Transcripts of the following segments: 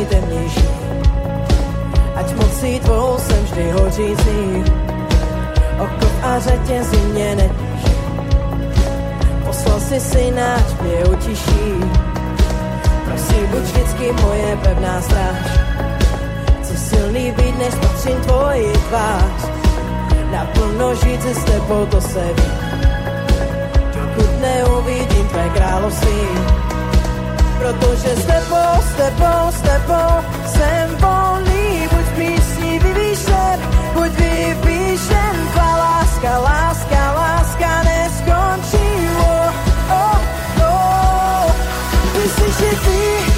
najtemnejší. Ať mocí tvou jsem vždy hořící, oko a řetězy mě netíží. Poslal si syna, ať mě utiší. Prosím, buď vždycky moje pevná stráž. Chci silný být, než patřím tvoji tvář. Naplno žít se s tebou, to se ví. Dokud neuvidím tvé království, protože s tebou, s tebou, s tebou jsem volný, buď přísnivý výšen, buď vyvýšen, tvá láska, láska, láska neskončí, oh, oh, oh, ty jsi živý,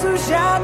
sujar.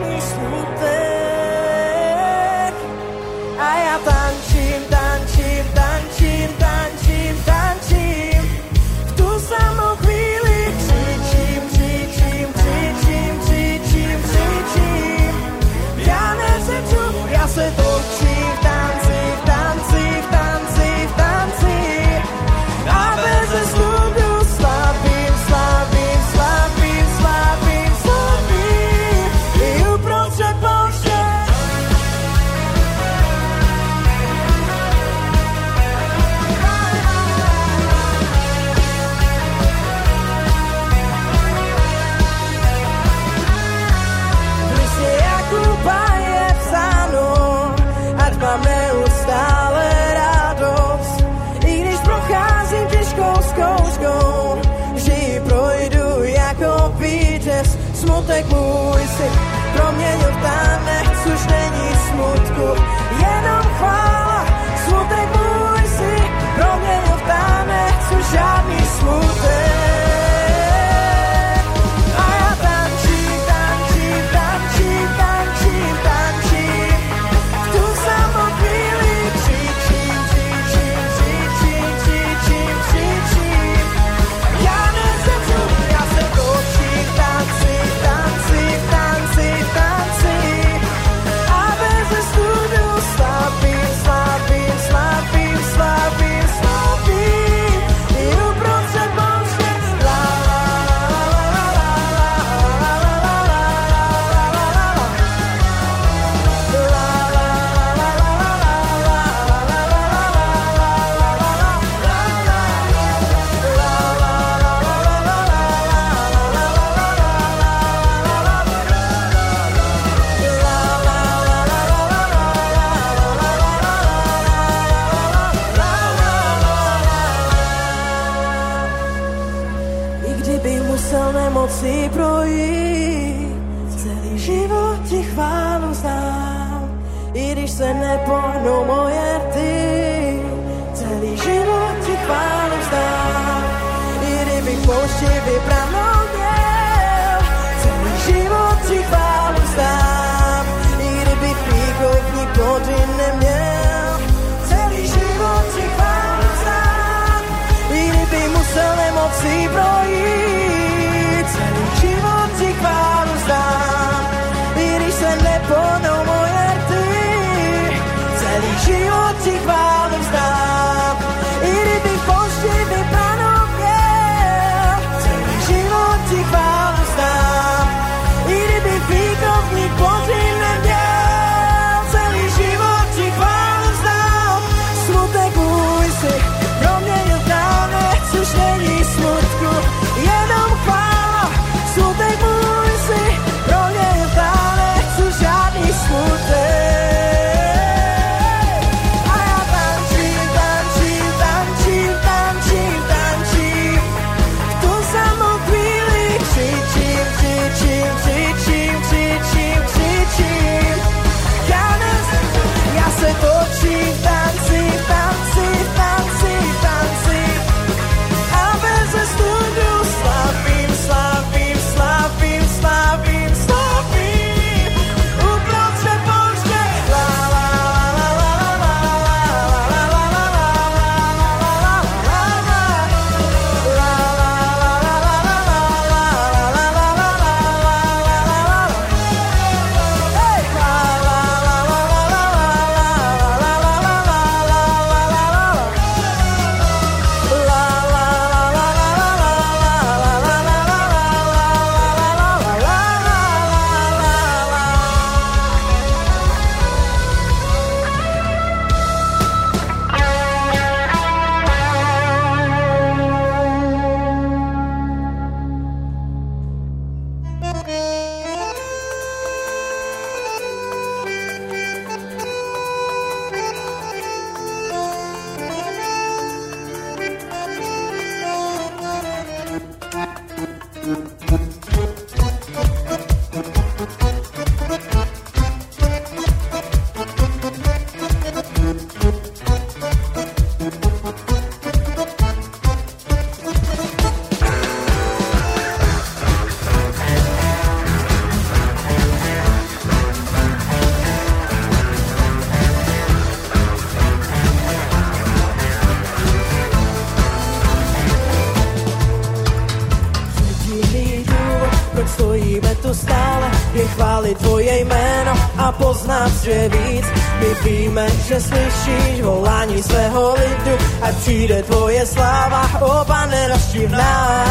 Pane, v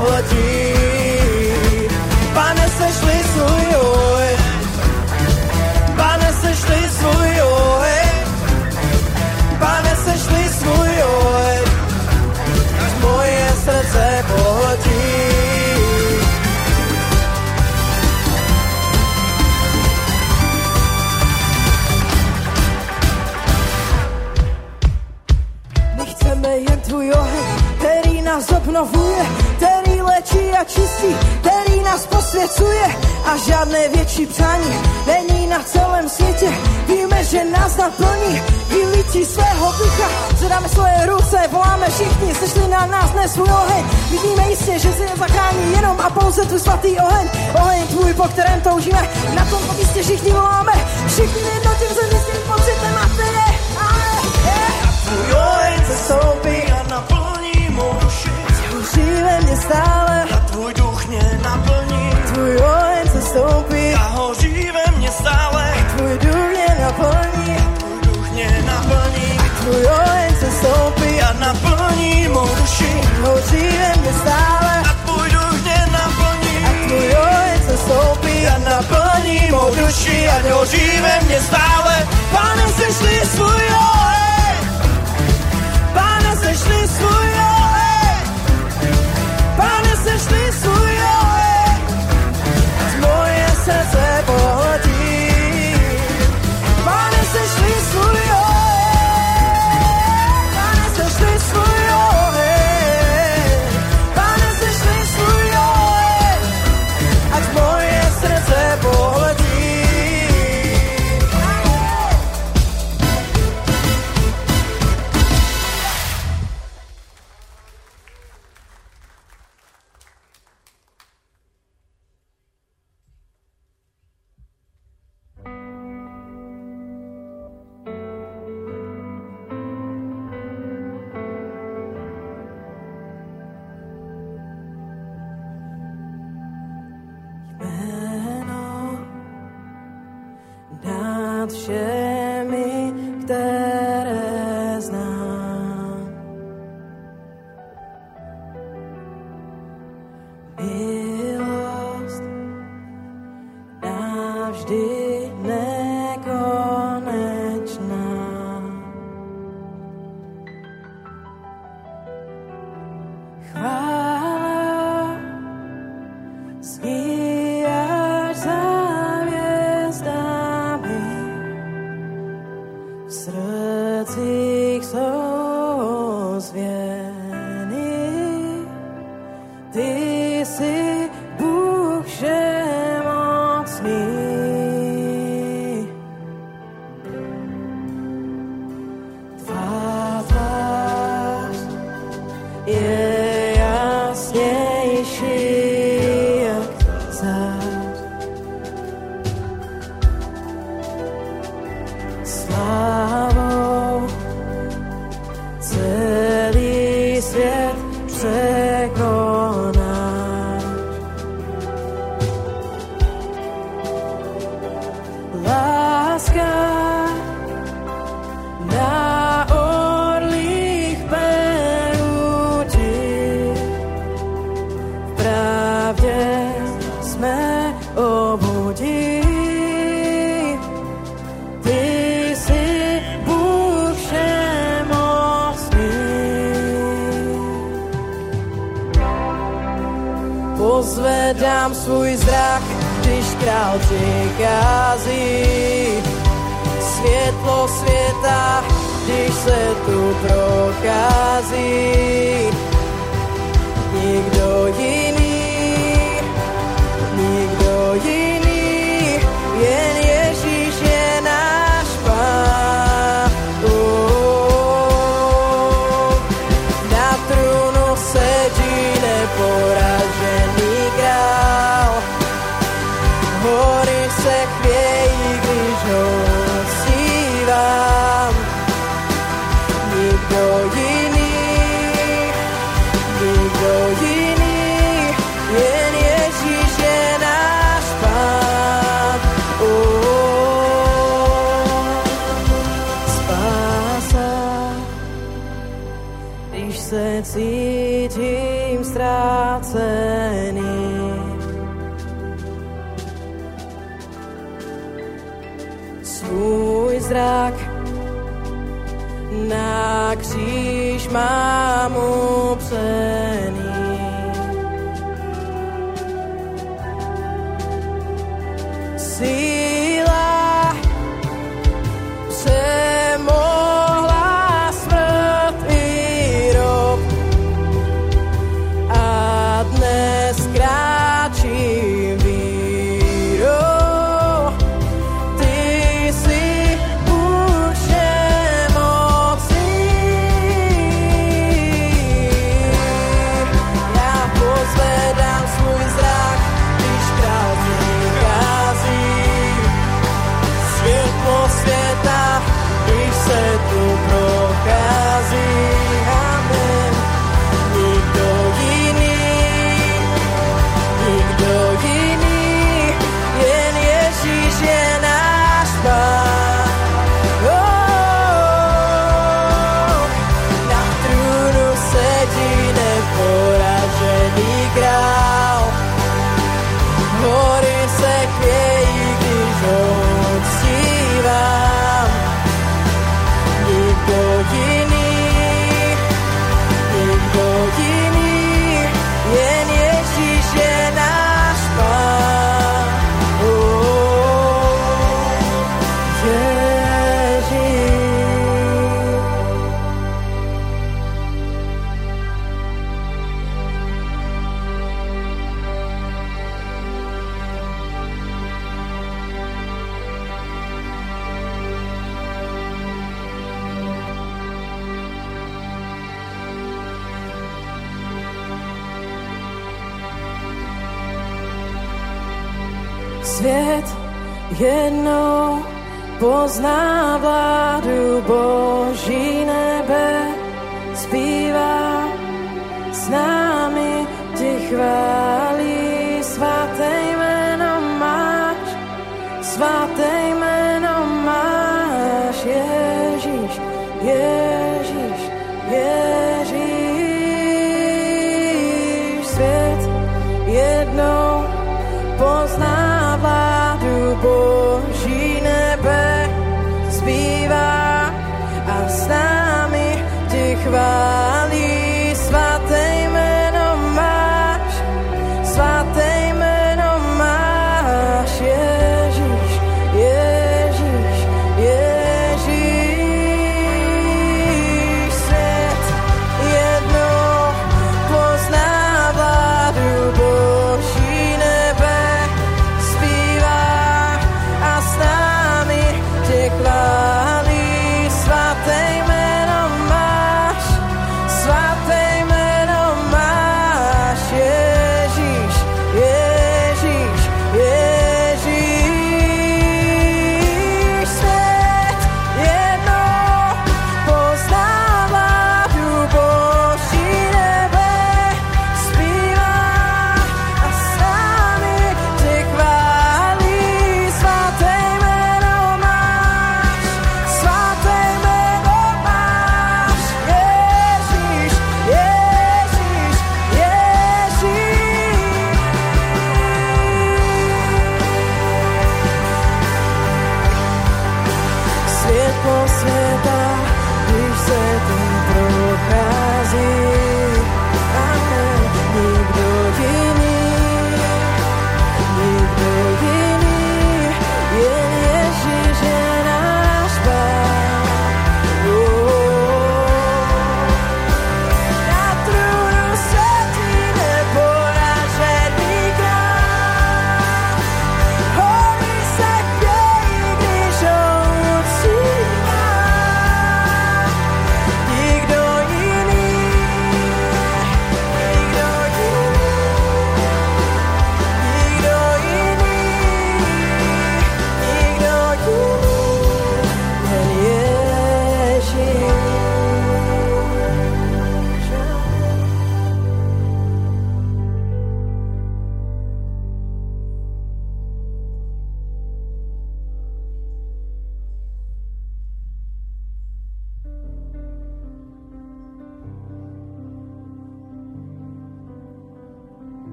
srdce pohodí. Léčí a čistí, který nás posvěcuje a žádné větší přání není na celém světě. Víme, že nás naplní vylití svého ducha, zvedáme svoje ruce, voláme všichni, sešli na nás dnes svůj oheň. Vidíme jistě, že se nezachrání jenom a pouze tvůj svatý oheň, oheň tvůj, po kterém toužíme. Na tomto místě všichni voláme, všichni jednotím se místním pocitem a tedy. Tvůj oheň se stoupí a naplní mou duši. Ve mně stále a mě naplní. Tvůj oheň se stoupí a hoří ve mně stále. Tvůj duch mě naplní. Tvůj duch mě naplní. Tvůj oheň se stoupí a naplní mou duši. Hoří ve mně stále a tvůj duch mě naplní. A tvůj oheň se stoupí a naplní mou duši. A hoří ve mně stále. Pane, sešli svůj oheň. Pane, sešli oheň. Pane, sešli svůj oheň. Ať moje srdce pohodí.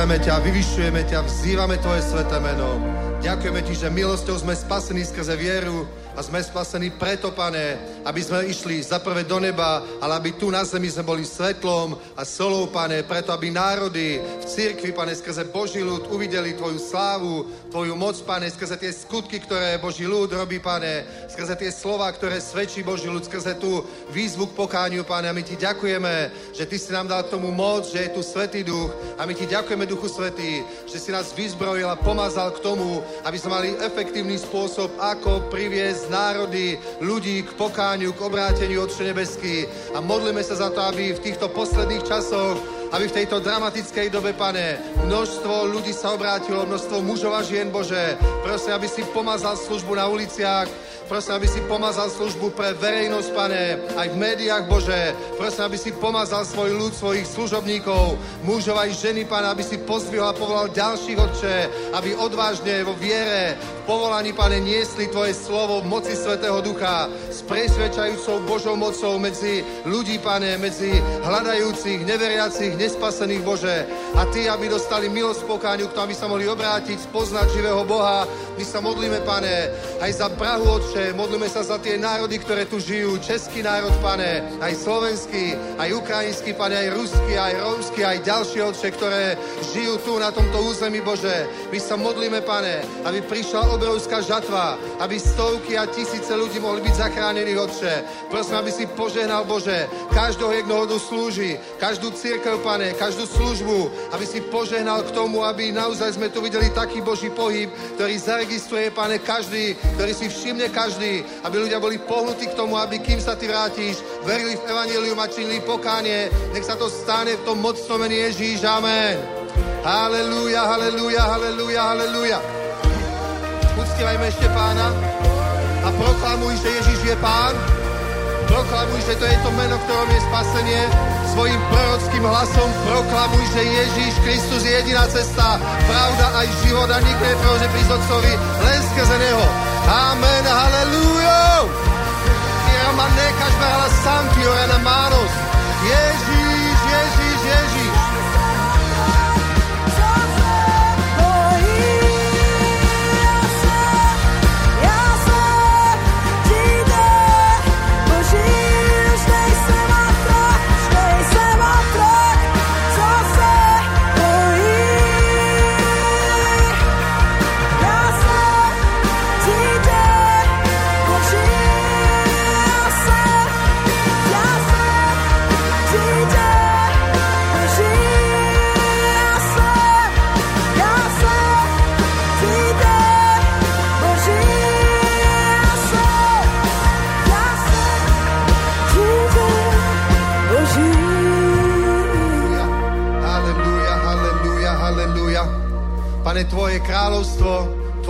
Uctiame ťa, vyvyšujeme ťa, vzývame Tvoje sveté meno. Ďakujeme Ti, že milosťou sme spasení skrze vieru a sme spasení preto, pane, aby sme išli zaprvé do neba, ale aby tu na zemi sme boli svetlom a solou, pane, preto aby národy v cirkvi, pane, skrze Boží ľud uvideli Tvoju slávu, Tvoju moc, pane, skrze tie skutky, ktoré Boží ľud robí, pane, skrze tie slova, ktoré svedčí Boží ľud, skrze tú výzvu k pokániu, pane, a my Ti ďakujeme, že Ty si nám dal tomu moc, že je tu Svetý Duch. A my Ti ďakujeme, Duchu Svetý, že si nás vyzbrojil a pomazal k tomu, aby sme mali efektívny spôsob, ako priviesť viesť národy, ľudí k pokáňu, k obráteniu Otče nebeský. A modlíme sa za to, aby v týchto posledných časoch aby v tejto dramatickej dobe, pane, množstvo ľudí sa obrátilo, množstvo mužov a žien, Bože. Prosím, aby si pomazal službu na uliciach, prosím, aby si pomazal službu pre verejnosť, pane, aj v médiách, Bože. Prosím, aby si pomazal svoj ľud, svojich služobníkov, mužov aj ženy, pane, aby si pozvihol a povolal ďalších, Otče, aby odvážne vo viere, povolaní, pane, niesli Tvoje slovo v moci Svetého Ducha s presvedčajúcou Božou mocou medzi ľudí, pane, medzi hľadajúcich, neveriacich, nespasených, Bože. A Ty, aby dostali milosť pokáňu, k tomu, aby sa mohli obrátiť, spoznať živého Boha. My sa modlíme, Pane, aj za Prahu, Otče, modlíme sa za tie národy, ktoré tu žijú. Český národ, Pane, aj slovenský, aj ukrajinský, Pane, aj ruský, aj rómsky, aj ďalšie, Otče, ktoré žijú tu na tomto území, Bože. My sa modlíme, Pane, aby prišla obrovská žatva, aby stovky a tisíce ľudí mohli byť zachránení, Otče. Prosím, aby si požehnal, Bože, každého jednoho slúži, každú církev, pane, každú službu, aby si požehnal k tomu, aby naozaj sme tu videli taký Boží pohyb, ktorý zaregistruje, pane, každý, ktorý si všimne každý, aby ľudia boli pohnutí k tomu, aby kým sa ty vrátiš, verili v Evangelium a činili pokánie. Nech sa to stane v tom mocnom mene Ježíš. Amen. Halelúja, halelúja, halelúja, halelúja. Uctievajme ešte pána a proklamuj, že Ježíš je pán. Proklamuj, že to je to meno, ktorom je spasenie svojim prorockým hlasom proklamuj, že Ježíš Kristus je jediná cesta, pravda aj život a nikto je že prísť Otcovi len skrze Neho. Amen, halleluja! Quiero mané každá santi ora na manos. Ježíš, Ježíš, Ježíš.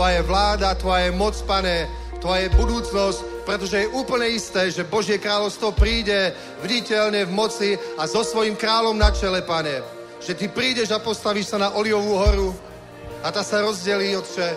Tvoje vláda, Tvoje moc, Pane, Tvoje budúcnosť, pretože je úplne isté, že Božie kráľovstvo príde viditeľne v moci a so svojím kráľom na čele, Pane. Že Ty prídeš a postavíš sa na Oliovú horu a tá sa rozdelí, Otče.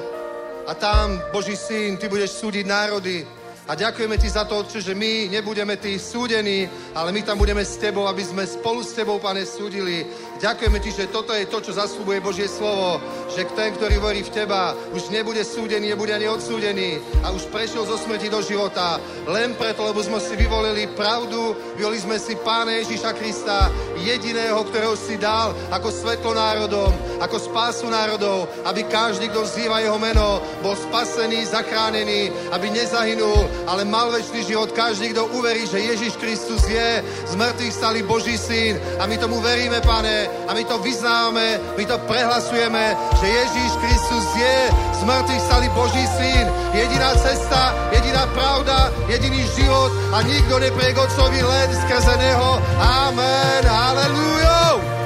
A tam, Boží syn, Ty budeš súdiť národy, a ďakujeme Ti za to, Otče, že my nebudeme tí súdení, ale my tam budeme s Tebou, aby sme spolu s Tebou, Pane, súdili. Ďakujeme Ti, že toto je to, čo zaslúbuje Božie slovo, že ten, ktorý hovorí v Teba, už nebude súdený, nebude ani odsúdený a už prešiel zo smrti do života. Len preto, lebo sme si vyvolili pravdu, vyvolili sme si Pána Ježíša Krista, jediného, ktorého si dal ako svetlo národom, ako spásu národov, aby každý, kto vzýva jeho meno, bol spasený, zachránený, aby nezahynul, ale mal väčší život. Každý, kto uverí, že Ježiš Kristus je z mŕtvych stali Boží syn a my tomu veríme, pane, a my to vyznávame, my to prehlasujeme, že Ježíš Kristus je z mŕtvych stali Boží syn. Jediná cesta, jediná pravda, jediný život a nikto neprie k Otcovi len skrze Neho. Amen. Hallelujah.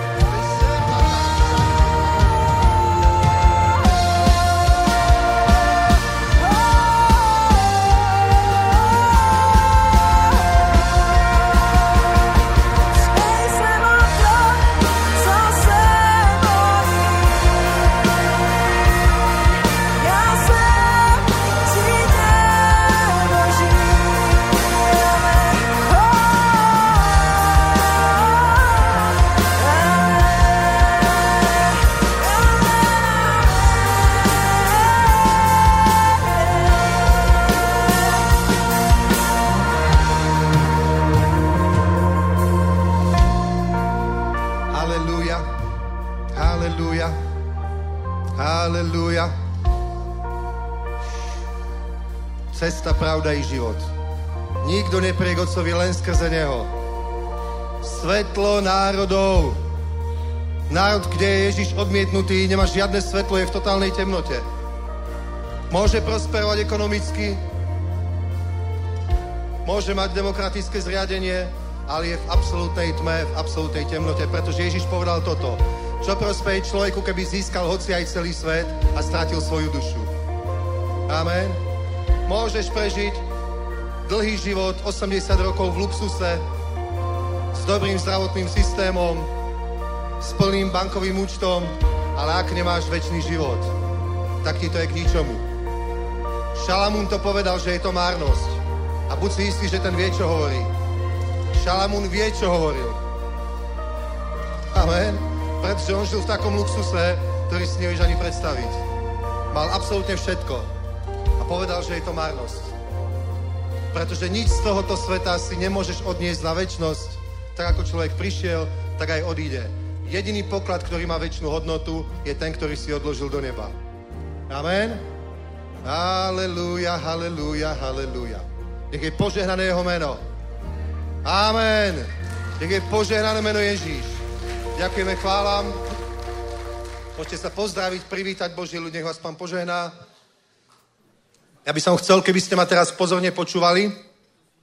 Skrze Neho. Svetlo národov. Národ, kde je Ježiš odmietnutý, nemá žiadne svetlo, je v totálnej temnote. Môže prosperovať ekonomicky, môže mať demokratické zriadenie, ale je v absolútnej tme, v absolútnej temnote, pretože Ježiš povedal toto. Čo prospeje človeku, keby získal hoci aj celý svet a strátil svoju dušu. Amen. Môžeš prežiť dlhý život, 80 rokov v luxuse, s dobrým zdravotným systémom, s plným bankovým účtom, ale ak nemáš väčší život, tak ti to je k ničomu. Šalamún to povedal, že je to márnosť. A buď si istý, že ten vie, čo hovorí. Šalamún vie, čo hovoril. Amen. Pretože on žil v takom luxuse, ktorý si nevieš ani predstaviť. Mal absolútne všetko. A povedal, že je to márnosť. Pretože nič z tohoto sveta si nemôžeš odniesť na väčnosť. Tak ako človek prišiel, tak aj odíde. Jediný poklad, ktorý má väčšinu hodnotu, je ten, ktorý si odložil do neba. Amen. Halelúja, halelúja, halelúja. Nech je požehnané jeho meno. Amen. Nech je požehnané meno Ježíš. Ďakujeme, chválam. Môžete sa pozdraviť, privítať Boží ľudí, nech vás Pán požehná. Ja by som chcel, keby ste ma teraz pozorne počúvali.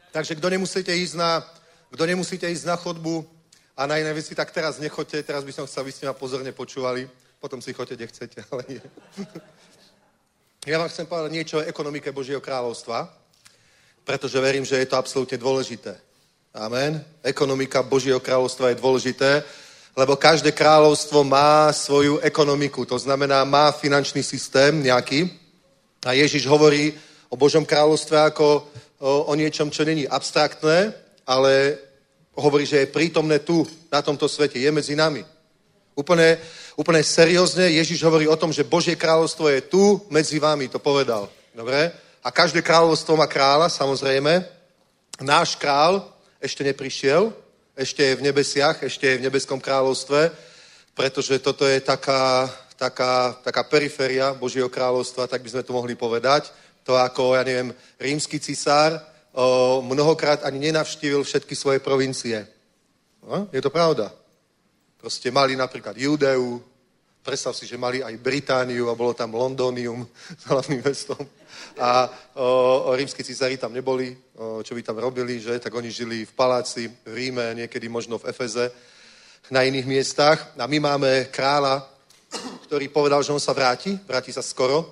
Takže kto nemusíte ísť na, kto nemusíte ísť na chodbu a na iné veci, tak teraz nechoďte. Teraz by som chcel, aby ste ma pozorne počúvali. Potom si choďte, kde chcete, ale nie. Ja vám chcem povedať niečo o ekonomike Božieho kráľovstva, pretože verím, že je to absolútne dôležité. Amen. Ekonomika Božieho kráľovstva je dôležité, lebo každé kráľovstvo má svoju ekonomiku, to znamená, má finančný systém nejaký. A Ježiš hovorí o Božom kráľovstve ako o, o niečom, čo není abstraktné, ale hovorí, že je prítomné tu, na tomto svete, je medzi nami. Úplne, úplne seriózne Ježiš hovorí o tom, že Božie kráľovstvo je tu medzi vami, to povedal. Dobre? A každé kráľovstvo má kráľa, samozrejme. Náš král ešte neprišiel, ešte je v nebesiach, ešte je v nebeskom kráľovstve, pretože toto je taká, taká, taká periféria Božieho kráľovstva, tak by sme to mohli povedať. To ako, ja neviem, rímsky cisár o, mnohokrát ani nenavštívil všetky svoje provincie. No, je to pravda. Proste mali napríklad Judeu, predstav si, že mali aj Britániu a bolo tam Londonium s hlavným mestom. A o, o rímsky cisári tam neboli, o, čo by tam robili, že? Tak oni žili v paláci, v Ríme, niekedy možno v Efeze, na iných miestach. A my máme kráľa, ktorý povedal, že on sa vráti, vráti sa skoro.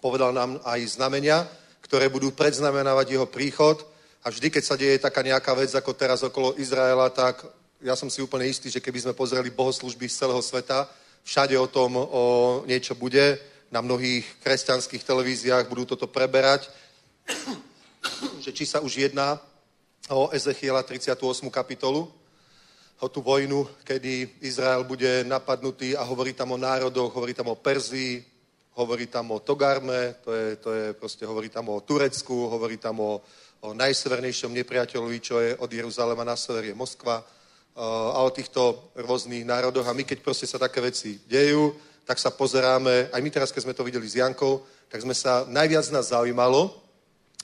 Povedal nám aj znamenia, ktoré budú predznamenávať jeho príchod. A vždy, keď sa deje taká nejaká vec, ako teraz okolo Izraela, tak ja som si úplne istý, že keby sme pozreli bohoslužby z celého sveta, všade o tom o niečo bude, na mnohých kresťanských televíziách budú toto preberať, že či sa už jedná o Ezechiela 38. kapitolu, o tú vojnu, kedy Izrael bude napadnutý a hovorí tam o národoch, hovorí tam o Perzii, hovorí tam o Togarme, to je, to je proste, hovorí tam o Turecku, hovorí tam o, o najsevernejšom nepriateľovi, čo je od Jeruzalema na sever, je Moskva a o týchto rôznych národoch. A my, keď proste sa také veci dejú, tak sa pozeráme, aj my teraz, keď sme to videli s Jankou, tak sme sa, najviac nás zaujímalo,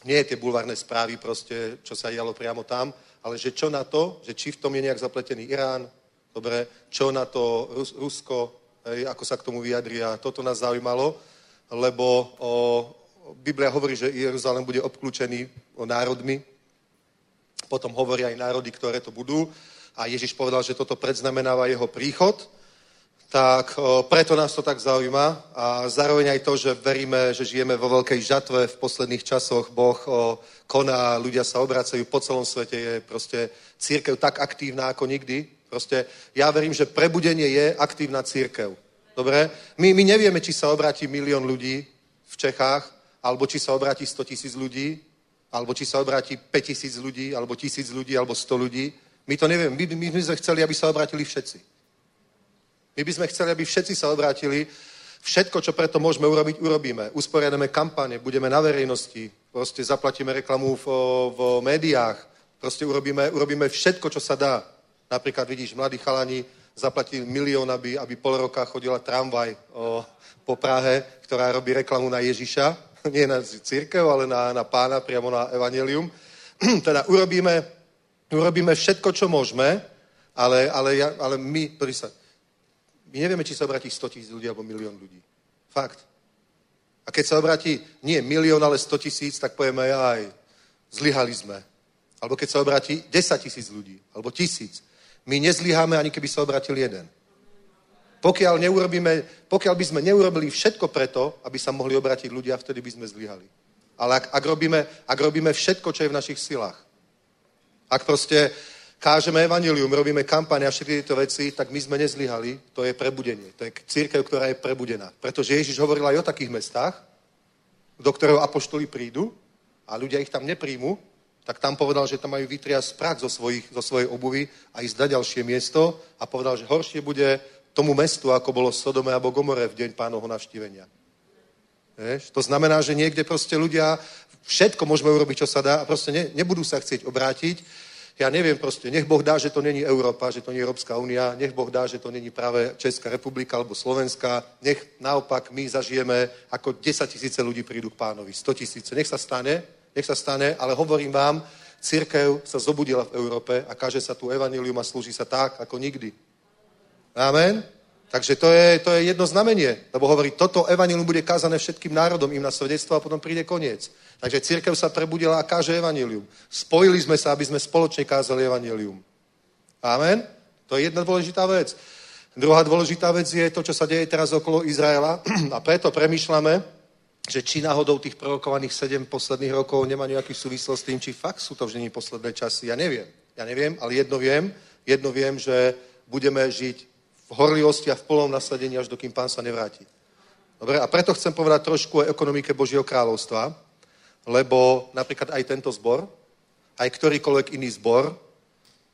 nie tie bulvárne správy proste, čo sa dialo priamo tam, ale že čo na to, že či v tom je nejak zapletený Irán, dobre, čo na to Rus, Rusko, hej, ako sa k tomu vyjadria, toto nás zaujímalo, lebo o, Biblia hovorí, že Jeruzalém bude obklúčený národmi, potom hovorí aj národy, ktoré to budú. A Ježiš povedal, že toto predznamenáva jeho príchod, tak preto nás to tak zaujíma a zároveň aj to, že veríme, že žijeme vo veľkej žatve v posledných časoch, Boh koná, ľudia sa obracajú po celom svete, je proste církev tak aktívna ako nikdy. Proste ja verím, že prebudenie je aktívna církev. Dobre? My, my nevieme, či sa obráti milión ľudí v Čechách, alebo či sa obráti 100 tisíc ľudí, alebo či sa obráti 5 tisíc ľudí, alebo tisíc ľudí, alebo 100 ľudí. My to nevieme. My, my, sme chceli, aby sa obrátili všetci. My by sme chceli, aby všetci sa obrátili. Všetko, čo preto môžeme urobiť, urobíme. Usporiadame kampane, budeme na verejnosti, proste zaplatíme reklamu v, v médiách, proste urobíme, urobíme všetko, čo sa dá. Napríklad vidíš, mladí chalani zaplatí milión, aby, aby pol roka chodila tramvaj o, po Prahe, ktorá robí reklamu na Ježiša, nie na církev, ale na, na pána, priamo na evanelium. teda urobíme, urobíme všetko, čo môžeme, ale, ale, ja, ale my, sa, my nevieme, či sa obratí 100 tisíc ľudí alebo milión ľudí. Fakt. A keď sa obratí nie milión, ale 100 tisíc, tak povieme aj, zlyhali sme. Alebo keď sa obratí 10 tisíc ľudí, alebo tisíc. My nezlyháme, ani keby sa obratil jeden. Pokiaľ, neurobíme, pokiaľ by sme neurobili všetko preto, aby sa mohli obratiť ľudia, vtedy by sme zlyhali. Ale ak, ak, robíme, ak robíme všetko, čo je v našich silách, ak proste kážeme evanilium, robíme kampane a všetky tieto veci, tak my sme nezlyhali, to je prebudenie. To je církev, ktorá je prebudená. Pretože Ježiš hovoril aj o takých mestách, do ktorého apoštoli prídu a ľudia ich tam nepríjmu, tak tam povedal, že tam majú vytriasť prach zo, svojich, zo svojej obuvy a ísť na ďalšie miesto a povedal, že horšie bude tomu mestu, ako bolo Sodome alebo Gomore v deň pánovho navštívenia. Vieš? To znamená, že niekde proste ľudia, všetko môžeme urobiť, čo sa dá a proste ne, nebudú sa chcieť obrátiť. Ja neviem proste, nech Boh dá, že to není Európa, že to nie je Európska únia, nech Boh dá, že to není práve Česká republika alebo Slovenska, nech naopak my zažijeme, ako 10 tisíce ľudí prídu k pánovi, 100 tisíce, nech sa stane, nech sa stane, ale hovorím vám, církev sa zobudila v Európe a káže sa tu evanilium a slúži sa tak, ako nikdy. Amen? Takže to je, to je jedno znamenie, lebo hovorí, toto evanilium bude kázané všetkým národom im na svedectvo a potom príde koniec. Takže církev sa prebudila a káže evanilium. Spojili sme sa, aby sme spoločne kázali evanilium. Amen? To je jedna dôležitá vec. Druhá dôležitá vec je to, čo sa deje teraz okolo Izraela a preto premýšľame, že či náhodou tých prorokovaných sedem posledných rokov nemá nejaký súvislosť s tým, či fakt sú to vždy posledné časy. Ja neviem. Ja neviem, ale jedno viem. Jedno viem, že budeme žiť v horlivosti a v plnom nasadení, až dokým pán sa nevráti. Dobre, a preto chcem povedať trošku o ekonomike Božieho kráľovstva, lebo napríklad aj tento zbor, aj ktorýkoľvek iný zbor,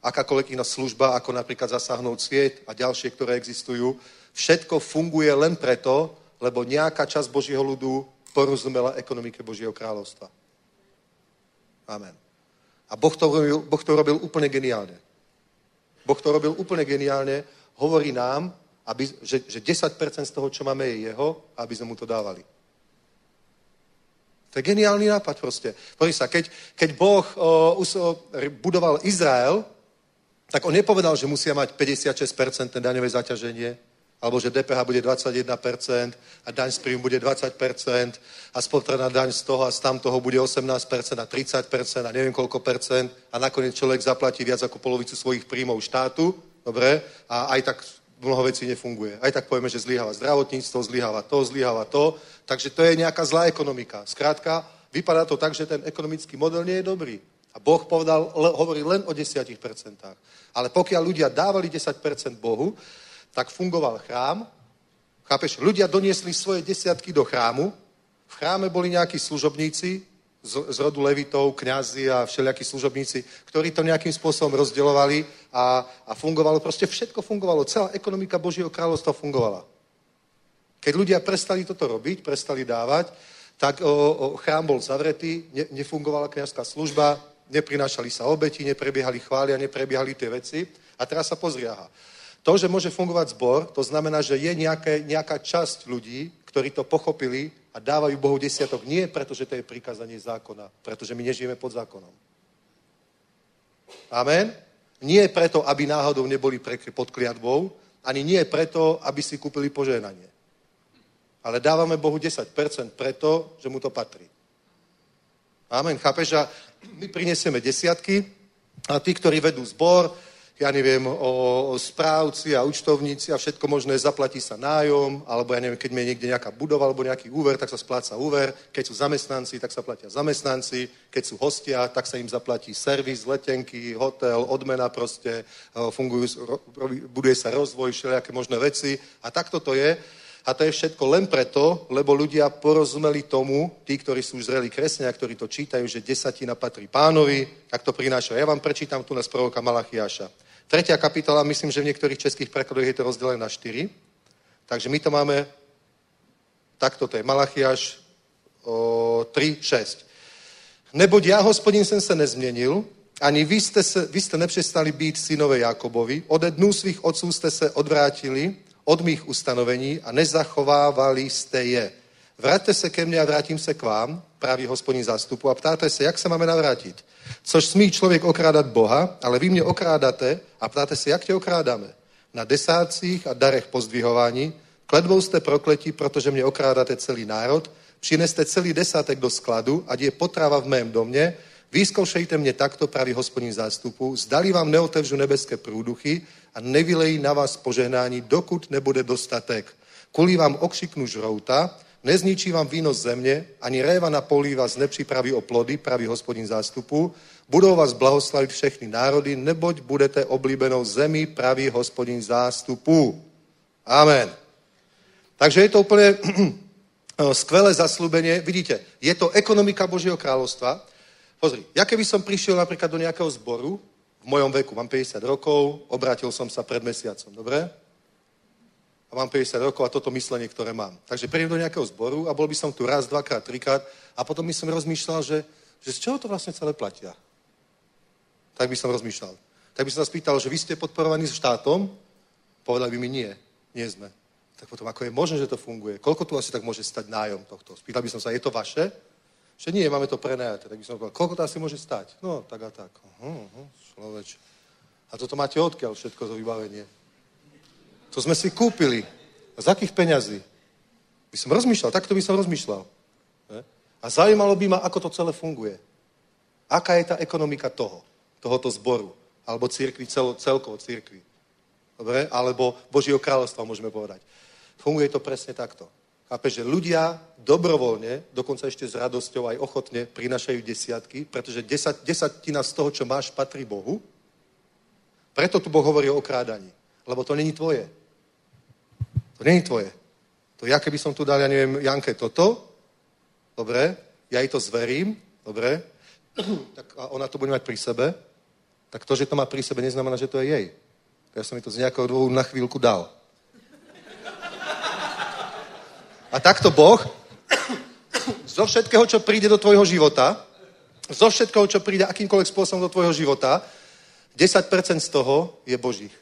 akákoľvek iná služba, ako napríklad zasáhnout sviet a ďalšie, ktoré existujú, všetko funguje len preto, lebo nejaká časť Božieho ľudu porozumela ekonomike Božieho kráľovstva. Amen. A boh to, robil, boh to robil úplne geniálne. Boh to robil úplne geniálne hovorí nám, aby, že, že 10% z toho, čo máme, je jeho, aby sme mu to dávali. To je geniálny nápad proste. Pozri sa, keď, keď Boh o, o, budoval Izrael, tak on nepovedal, že musia mať 56% daňové zaťaženie, alebo že DPH bude 21% a daň z príjmu bude 20% a spotrebná daň z toho a z tamtoho bude 18% a 30% a neviem koľko percent a nakoniec človek zaplatí viac ako polovicu svojich príjmov štátu Dobre? A aj tak mnoho vecí nefunguje. Aj tak povieme, že zlyháva zdravotníctvo, zlyháva to, zlyháva to. Takže to je nejaká zlá ekonomika. Skrátka, vypadá to tak, že ten ekonomický model nie je dobrý. A Boh povedal, hovorí len o 10%. Ale pokiaľ ľudia dávali 10% Bohu, tak fungoval chrám. Chápeš? Ľudia doniesli svoje desiatky do chrámu. V chráme boli nejakí služobníci, z, z rodu levitov, kňazi a všelijakí služobníci, ktorí to nejakým spôsobom rozdeľovali a, a fungovalo, proste všetko fungovalo, celá ekonomika Božieho kráľovstva fungovala. Keď ľudia prestali toto robiť, prestali dávať, tak o, o, chrám bol zavretý, ne, nefungovala kňazská služba, neprinášali sa obeti, neprebiehali chvália, neprebiehali tie veci. A teraz sa pozri, aha. To, že môže fungovať zbor, to znamená, že je nejaké, nejaká časť ľudí, ktorí to pochopili a dávajú Bohu desiatok nie preto, že to je prikázanie zákona, pretože my nežijeme pod zákonom. Amen? Nie preto, aby náhodou neboli pod kliatbou, ani nie preto, aby si kúpili požehnanie. Ale dávame Bohu 10% preto, že mu to patrí. Amen. Chápeš? A my prinesieme desiatky a tí, ktorí vedú zbor, ja neviem, o, o správci a účtovníci a všetko možné, zaplatí sa nájom, alebo ja neviem, keď je niekde nejaká budova alebo nejaký úver, tak sa spláca úver, keď sú zamestnanci, tak sa platia zamestnanci, keď sú hostia, tak sa im zaplatí servis, letenky, hotel, odmena proste, fungujú, buduje sa rozvoj, všelijaké možné veci a takto to je. A to je všetko len preto, lebo ľudia porozumeli tomu, tí, ktorí sú zreli kresňania, ktorí to čítajú, že desatina patrí pánovi, tak to prináša. Ja vám prečítam tu na proroka Malachiáša. Tretia kapitola, myslím, že v niektorých českých prekladoch je to rozdelené na štyri. Takže my to máme, takto to je Malachiáš 3, 6. Neboť ja, hospodin, jsem se nezměnil ani vy ste, se, vy ste nepřestali být synové Jakobovi, ode dnů svých otců jste se odvrátili od mých ustanovení a nezachovávali jste je. Vráťte se ke mně a vrátím se k vám, právě hospodin zástupu, a ptáte se, jak se máme navrátit. Což smí člověk okrádat Boha, ale vy mě okrádáte a ptáte se, jak tě okrádáme. Na desátcích a darech pozdvihování, kledbou jste prokletí, protože mě okrádáte celý národ, přineste celý desátek do skladu, ať je potrava v mém domě, vyskoušejte mě takto, pravý hospodin zástupu, zdali vám neotevřu nebeské průduchy a nevylejí na vás požehnání, dokud nebude dostatek. Kvůli vám okřiknu žrouta, nezničí vám víno z země, ani réva na polí vás nepřipraví o plody, pravý hospodin zástupu, budou vás blahoslavit všechny národy, neboť budete oblíbenou zemi, pravý hospodin zástupu. Amen. Takže je to úplně skvelé zaslúbenie. Vidíte, je to ekonomika Božieho kráľovstva. Pozri, ja keby som prišiel napríklad do nejakého zboru, v mojom veku, mám 50 rokov, obrátil som sa pred mesiacom, dobre? A mám 50 rokov a toto myslenie, ktoré mám. Takže prídem do nejakého zboru a bol by som tu raz, dvakrát, trikrát a potom by som rozmýšľal, že, že z čoho to vlastne celé platia? Tak by som rozmýšľal. Tak by som sa spýtal, že vy ste podporovaní štátom? Povedali by mi nie, nie sme. Tak potom, ako je možné, že to funguje? Koľko tu asi tak môže stať nájom tohto? Spýtal by som sa, je to vaše? Že nie, máme to prenajaté. Tak by som povedal, koľko to asi môže stať? No, tak a tak. Uh, uh, človeč. A toto máte odkiaľ všetko to vybavenie? To sme si kúpili. A z akých peňazí? By som rozmýšľal, takto by som rozmýšľal. A zaujímalo by ma, ako to celé funguje. Aká je tá ekonomika toho, tohoto zboru, alebo církvy, cel, celkovo církvy. Dobre? Alebo Božieho kráľovstva, môžeme povedať. Funguje to presne takto. Chápe, že ľudia dobrovoľne, dokonca ešte s radosťou aj ochotne prinašajú desiatky, pretože desat, desatina z toho, čo máš, patrí Bohu. Preto tu Boh hovorí o okrádaní. Lebo to není tvoje. To není tvoje. To ja, keby som tu dal, ja neviem, Janke toto, dobre, ja jej to zverím, dobre, tak a ona to bude mať pri sebe, tak to, že to má pri sebe, neznamená, že to je jej. Ja som mi to z nejakého dôvodu na chvíľku dal. A takto Boh zo všetkého, čo príde do tvojho života, zo všetkého, čo príde akýmkoľvek spôsobom do tvojho života, 10% z toho je Božích.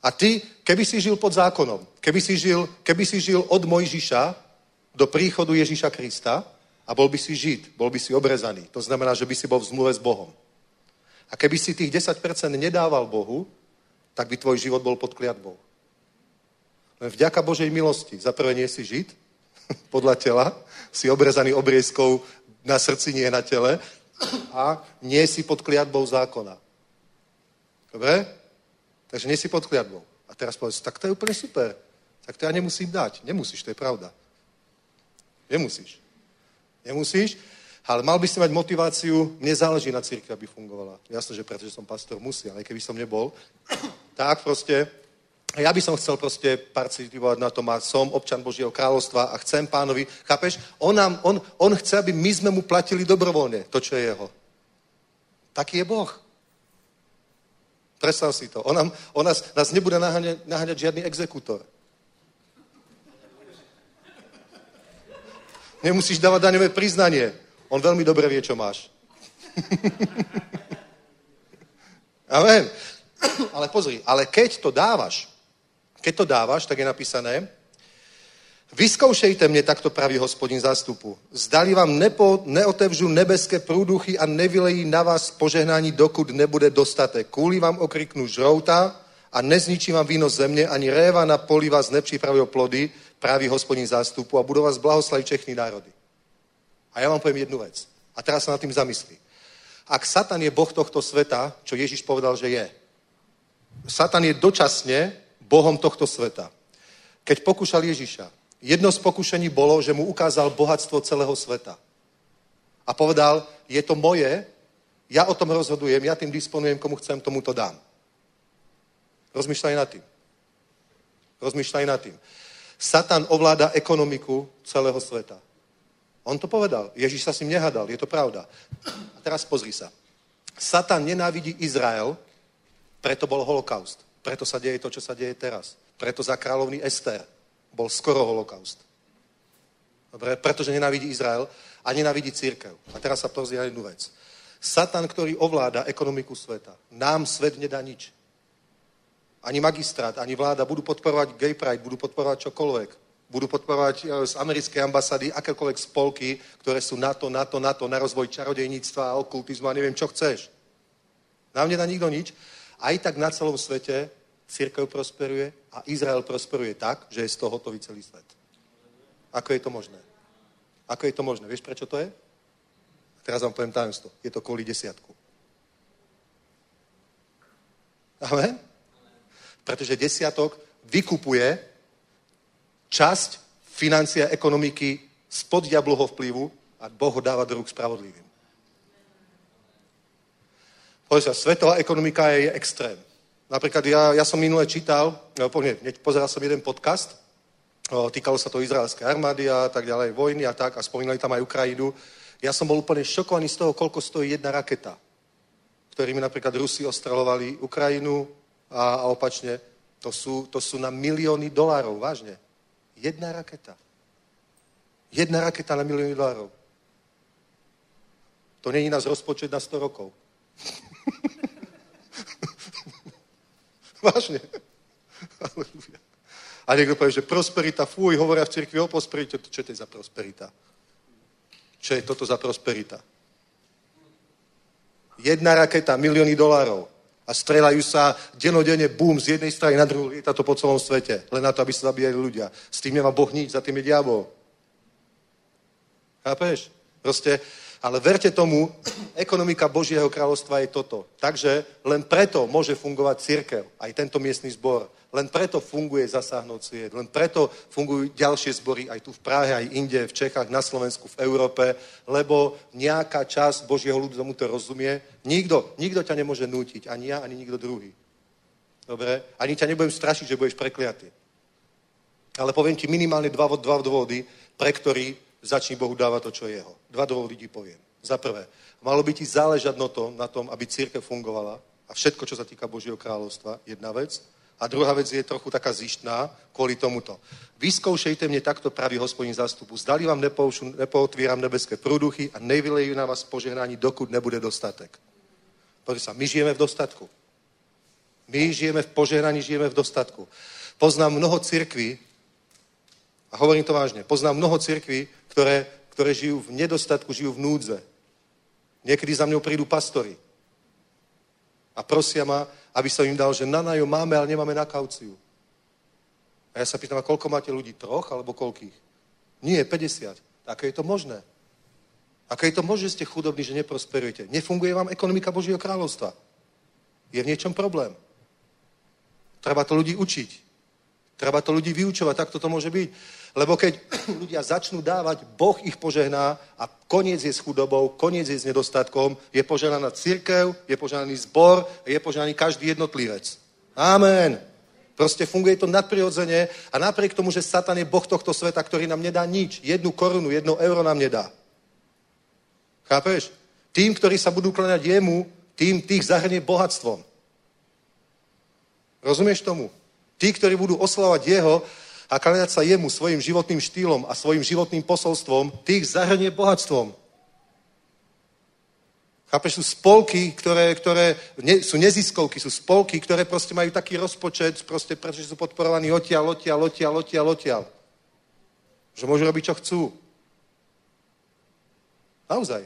A ty, keby si žil pod zákonom, keby si žil, keby si žil od Mojžiša do príchodu Ježíša Krista a bol by si žid, bol by si obrezaný. To znamená, že by si bol v zmluve s Bohom. A keby si tých 10% nedával Bohu, tak by tvoj život bol pod kliatbou. Len vďaka Božej milosti. Za prvé nie si žid, podľa tela, si obrezaný obriezkou na srdci, nie na tele, a nie si pod kliatbou zákona. Dobre? Takže nie si pod kliatbou. A teraz povedz, tak to je úplne super. Tak to ja nemusím dať. Nemusíš, to je pravda. Nemusíš. Nemusíš, ale mal by si mať motiváciu, mne záleží na církvi, aby fungovala. Jasné, že pretože som pastor, musí, ale keby som nebol, tak proste ja by som chcel proste participovať na tom a som občan Božieho kráľovstva a chcem pánovi, chápeš? On, nám, on, on chce, aby my sme mu platili dobrovoľne to, čo je jeho. Taký je Boh. Predstav si to. On, nám, on nás, nás nebude naháňať, naháňať žiadny exekútor. Nemusíš dávať daňové priznanie. On veľmi dobre vie, čo máš. Amen. Ale pozri, ale keď to dávaš, keď to dávaš, tak je napísané, Vyskoušejte mě, takto praví hospodin zástupu. Zdali vám nepo, neotevřu nebeské průduchy a nevylejí na vás požehnání, dokud nebude dostatek. Kvůli vám okriknu žrouta a nezničím vám víno země, ani réva na poli vás nepřipraví o plody, praví hospodin zástupu a budou vás blahoslavit všechny národy. A ja vám poviem jednu vec. A teraz sa nad tým zamyslí. Ak Satan je boh tohto sveta, čo Ježiš povedal, že je, Satan je dočasne bohom tohto sveta. Keď pokúšal Ježiša, jedno z pokušení bolo, že mu ukázal bohatstvo celého sveta. A povedal, je to moje, ja o tom rozhodujem, ja tým disponujem, komu chcem, tomu to dám. Rozmýšľaj nad tým. Rozmýšľaj nad tým. Satan ovláda ekonomiku celého sveta. On to povedal. Ježíš sa s ním nehadal, je to pravda. A teraz pozri sa. Satan nenávidí Izrael, preto bol holokaust. Preto sa deje to, čo sa deje teraz. Preto za kráľovný Ester bol skoro holokaust. Dobre? Pretože nenávidí Izrael a nenávidí církev. A teraz sa pozrie jednu vec. Satan, ktorý ovláda ekonomiku sveta. Nám svet nedá nič. Ani magistrát, ani vláda budú podporovať gay pride, budú podporovať čokoľvek. Budú podporovať e, z americkej ambasady akékoľvek spolky, ktoré sú na to, na to, na to, na rozvoj čarodejníctva okultizmu a neviem, čo chceš. Nám nedá nikto nič. Aj tak na celom svete církev prosperuje a Izrael prosperuje tak, že je z toho hotový celý svet. Ako je to možné? Ako je to možné? Vieš, prečo to je? A teraz vám poviem tajomstvo. Je to kvôli desiatku. Amen? Pretože desiatok vykupuje časť financia ekonomiky spod diabloho vplyvu a Boh ho dáva do rúk spravodlivým. Povedz sa, svetová ekonomika je extrém. Napríklad ja, ja som minule čítal, no, nie, pozeral som jeden podcast, týkalo sa to izraelskej armády a tak ďalej, vojny a tak, a spomínali tam aj Ukrajinu. Ja som bol úplne šokovaný z toho, koľko stojí jedna raketa, ktorými napríklad Rusi ostrelovali Ukrajinu a, a opačne. To sú, to sú na milióny dolárov, vážne. Jedna raketa. Jedna raketa na milióny dolárov. To není nás rozpočet na 100 rokov. Vážne. A niekto povie, že prosperita, fuj, hovoria v cirkvi o prosperite. Čo to je za prosperita? Čo je toto za prosperita? Jedna raketa, milióny dolárov. A strelajú sa denodene, bum, z jednej strany na druhú, lieta to po celom svete. Len na to, aby sa zabíjali ľudia. S tým nemá Boh nič, za tým je diabol. Chápeš? Proste ale verte tomu, ekonomika Božieho kráľovstva je toto. Takže len preto môže fungovať církev, aj tento miestny zbor. Len preto funguje zasáhnout sviet. Len preto fungujú ďalšie zbory aj tu v Prahe, aj inde, v Čechách, na Slovensku, v Európe, lebo nejaká časť Božieho ľudu tomu to rozumie. Nikto, nikto ťa nemôže nútiť, ani ja, ani nikto druhý. Dobre? Ani ťa nebudem strašiť, že budeš prekliatý. Ale poviem ti minimálne dva, dva dôvody, pre ktorý začni Bohu dávať to, čo je jeho. Dva dôvody ti poviem. Za prvé, malo by ti záležať na tom, na tom, aby církev fungovala a všetko, čo sa týka Božieho kráľovstva, jedna vec. A druhá vec je trochu taká zištná kvôli tomuto. Vyskoušejte mne takto pravý hospodin zástupu. Zdali vám nepootvíram nebeské prúduchy a nevylejú na vás požehnání, dokud nebude dostatek. Pozri sa, my žijeme v dostatku. My žijeme v požehnaní, žijeme v dostatku. Poznám mnoho cirkví, a hovorím to vážne, poznám mnoho cirkví, ktoré, ktoré žijú v nedostatku, žijú v núdze. Niekedy za mňou prídu pastory a prosia ma, aby som im dal, že na nájom máme, ale nemáme na kauciu. A ja sa pýtam, a koľko máte ľudí? Troch alebo koľkých? Nie, 50. Ako je to možné? Ako je to možné, že ste chudobní, že neprosperujete? Nefunguje vám ekonomika Božieho kráľovstva. Je v niečom problém. Treba to ľudí učiť. Treba to ľudí vyučovať, tak to môže byť. Lebo keď ľudia začnú dávať, Boh ich požehná a koniec je s chudobou, koniec je s nedostatkom, je požehnaná církev, je požehnaný zbor, je požehnaný každý jednotlivec. Amen. Proste funguje to nadprirodzene a napriek tomu, že Satan je Boh tohto sveta, ktorý nám nedá nič, jednu korunu, jedno euro nám nedá. Chápeš? Tým, ktorí sa budú kláňať jemu, tým tých zahrnie bohatstvom. Rozumieš tomu? Tí, ktorí budú oslavať jeho, a kláňať sa jemu svojim životným štýlom a svojim životným posolstvom, tých zahrnie bohatstvom. Chápeš, sú spolky, ktoré, ktoré ne, sú neziskovky, sú spolky, ktoré proste majú taký rozpočet, proste pretože sú podporovaní odtiaľ, odtiaľ, odtiaľ, odtiaľ, odtiaľ. Že môžu robiť, čo chcú. Naozaj.